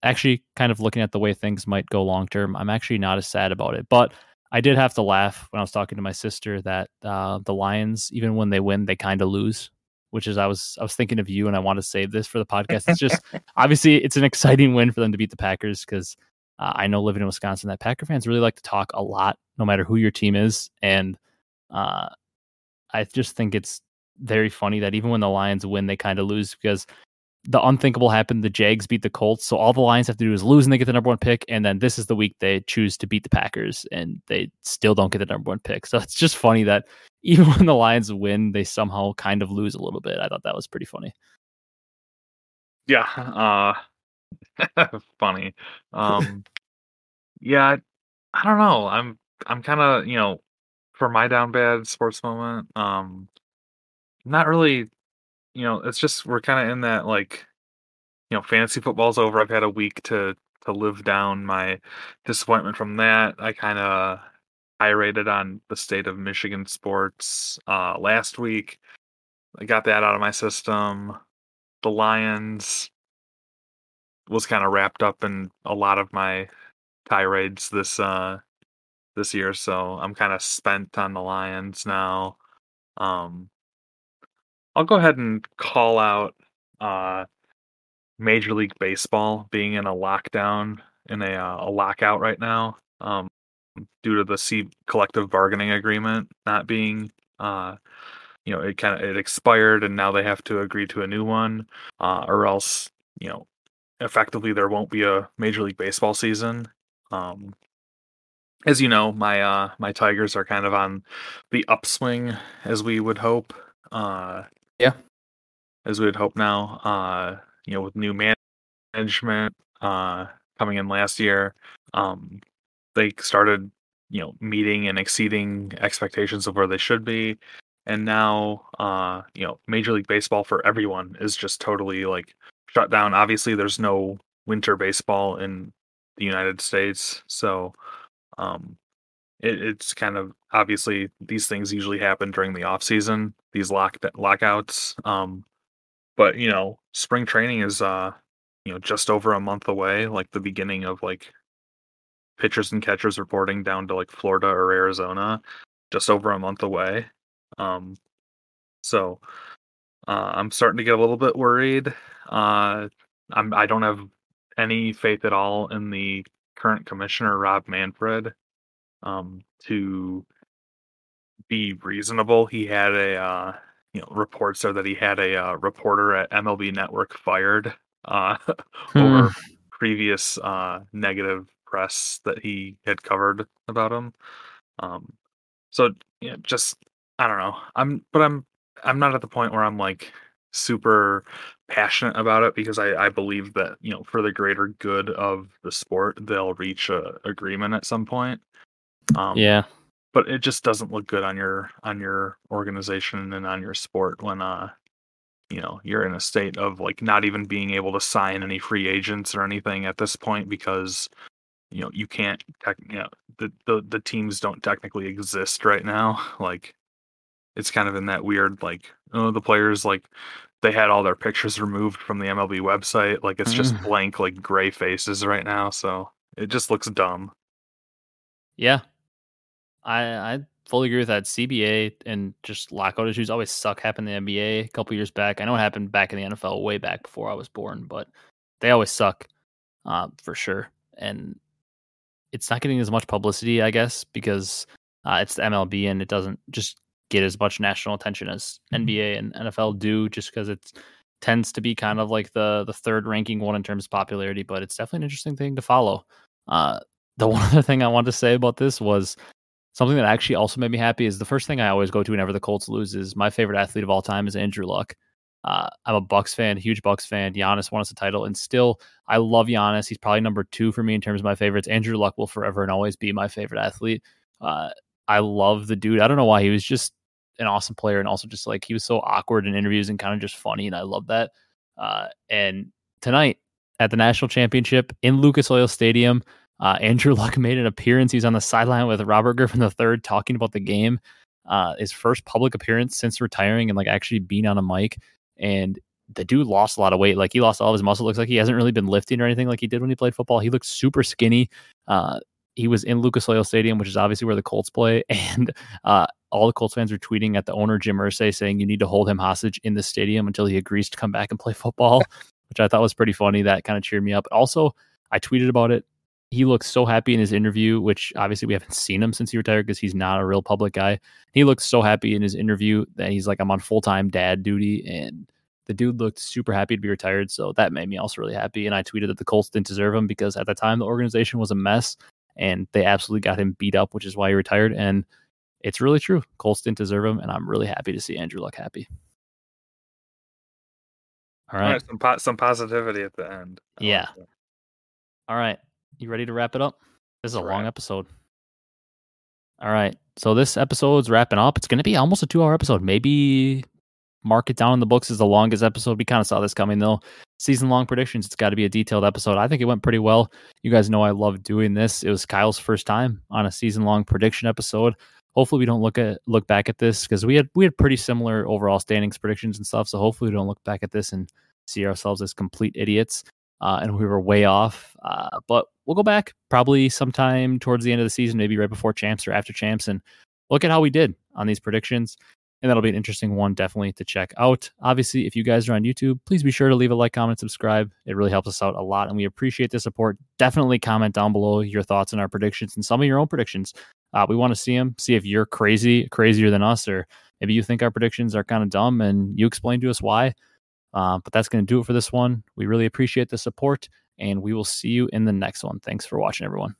actually kind of looking at the way things might go long term, I'm actually not as sad about it. But I did have to laugh when I was talking to my sister that uh, the Lions, even when they win, they kind of lose. Which is I was I was thinking of you and I want to save this for the podcast. It's just [laughs] obviously it's an exciting win for them to beat the Packers because uh, I know living in Wisconsin that Packer fans really like to talk a lot, no matter who your team is, and uh, I just think it's very funny that even when the Lions win, they kind of lose because the unthinkable happened. The Jags beat the Colts, so all the Lions have to do is lose and they get the number one pick. And then this is the week they choose to beat the Packers and they still don't get the number one pick. [laughs] So it's just funny that even when the Lions win, they somehow kind of lose a little bit. I thought that was pretty funny. Yeah, uh, [laughs] funny. Um, yeah, I don't know. I'm I'm kind of you know for my down bad sports moment. Um, not really. You know, it's just we're kind of in that like, you know, fantasy football's over. I've had a week to to live down my disappointment from that. I kind of irated on the state of Michigan sports uh, last week. I got that out of my system. The Lions was kind of wrapped up in a lot of my tirades this uh this year, so I'm kind of spent on the Lions now. Um, I'll go ahead and call out uh, Major League Baseball being in a lockdown in a uh, a lockout right now um, due to the C collective bargaining agreement not being uh, you know, it kind of it expired and now they have to agree to a new one, uh, or else you know, effectively there won't be a Major League Baseball season. Um, as you know, my uh, my Tigers are kind of on the upswing as we would hope. Uh, yeah, as we would hope now. Uh, you know, with new management uh, coming in last year, um, they started you know meeting and exceeding expectations of where they should be. And now uh you know major league baseball for everyone is just totally like shut down. Obviously there's no winter baseball in the united states so um it, it's kind of obviously these things usually happen during the off season these lock lockouts um but you know spring training is uh you know just over a month away like the beginning of like pitchers and catchers reporting down to like Florida or Arizona, just over a month away. Um, so uh, I'm starting to get a little bit worried. Uh, I'm I don't have any faith at all in the current commissioner Rob Manfred um, to be reasonable. He had a uh, you know reports are that he had a uh, reporter at MLB Network fired uh, [laughs] hmm. over previous uh, negative press that he had covered about him. Um, so you know, just I don't know. I'm, but I'm, I'm not at the point where I'm like super passionate about it because I, I believe that you know for the greater good of the sport they'll reach a agreement at some point. Um, yeah, but it just doesn't look good on your on your organization and on your sport when uh you know you're in a state of like not even being able to sign any free agents or anything at this point because you know you can't tech, you know the, the the teams don't technically exist right now. [laughs] Like it's kind of in that weird like oh the players like they had all their pictures removed from the MLB website. Like it's just mm. blank like gray faces right now so it just looks dumb. Yeah i i fully agree with that cba and just lockout issues always suck happened in the nba a couple years back i know it happened back in the nfl way back before i was born but they always suck uh, for sure and it's not getting as much publicity, I guess, because uh, it's the MLB and it doesn't just get as much national attention as mm-hmm. NBA and NFL do, just because it tends to be kind of like the the third ranking one in terms of popularity. But it's definitely an interesting thing to follow. Uh, the [laughs] one other thing I wanted to say about this was something that actually also made me happy is the first thing I always go to whenever the Colts lose is my favorite athlete of all time is Andrew Luck. Uh, I'm a Bucks fan, huge Bucks fan. Giannis won us a title, and still, I love Giannis. He's probably number two for me in terms of my favorites. Andrew Luck will forever and always be my favorite athlete. Uh, I love the dude. I don't know why he was just an awesome player, and also just like he was so awkward in interviews and kind of just funny, and I love that. Uh, and tonight at the national championship in Lucas Oil Stadium, uh, Andrew [laughs] Luck made an appearance. He's on the sideline with Robert Griffin III talking about the game. Uh, his first public appearance since retiring and like actually being on a mic and the dude lost a lot of weight. Like he lost all of his muscle. Looks like he hasn't really been lifting or anything like he did when he played football. He looks super skinny. Uh, he was in Lucas Oil Stadium, which is obviously where the Colts play, [laughs] and uh, all the Colts fans are tweeting at the owner Jim Irsay saying you need to hold him hostage in the stadium until he agrees to come back and play football, [laughs] which I thought was pretty funny. That kind of cheered me up. Also, I tweeted about it. He looks so happy in his interview, which obviously we haven't seen him since he retired because he's not a real public guy. He looks so happy in his interview that he's like, I'm on full time dad duty and the dude looked super happy to be retired. So that made me also really happy. And I tweeted that the Colts didn't deserve him because at the time the organization was a mess and they absolutely got him beat up, which is why he retired. And it's really true. Colts didn't deserve him. And I'm really happy to see Andrew Luck happy. All right. All right some, po- some positivity at the end. I yeah. Like All right. You ready to wrap it up? This is a long episode. All right. So this episode's wrapping up. It's going to be almost a two hour episode, maybe mark it down in the books as the longest episode. We kind of saw this coming though. Season long predictions. It's got to be a detailed episode. I think it went pretty well. You guys know I love doing this. It was Kyle's first time on a season long prediction episode. Hopefully we don't look at look back at this because we had we had pretty similar overall standings predictions and stuff. So hopefully we don't look back at this and see ourselves as complete idiots. Uh, and we were way off. Uh, but we'll go back probably sometime towards the end of the season, maybe right before champs or after champs, and look at how we did on these predictions and that'll be an interesting one definitely to check out. Obviously, if you guys are on YouTube, please be sure to leave a like, comment, subscribe. It really helps us out a lot, and we appreciate the support. Definitely comment down below your thoughts on our predictions and some of your own predictions. Uh, we want to see them, see if you're crazy, crazier than us, or maybe you think our predictions are kind of dumb and you explain to us why. Uh, but that's going to do it for this one. We really appreciate the support, and we will see you in the next one. Thanks for watching, everyone.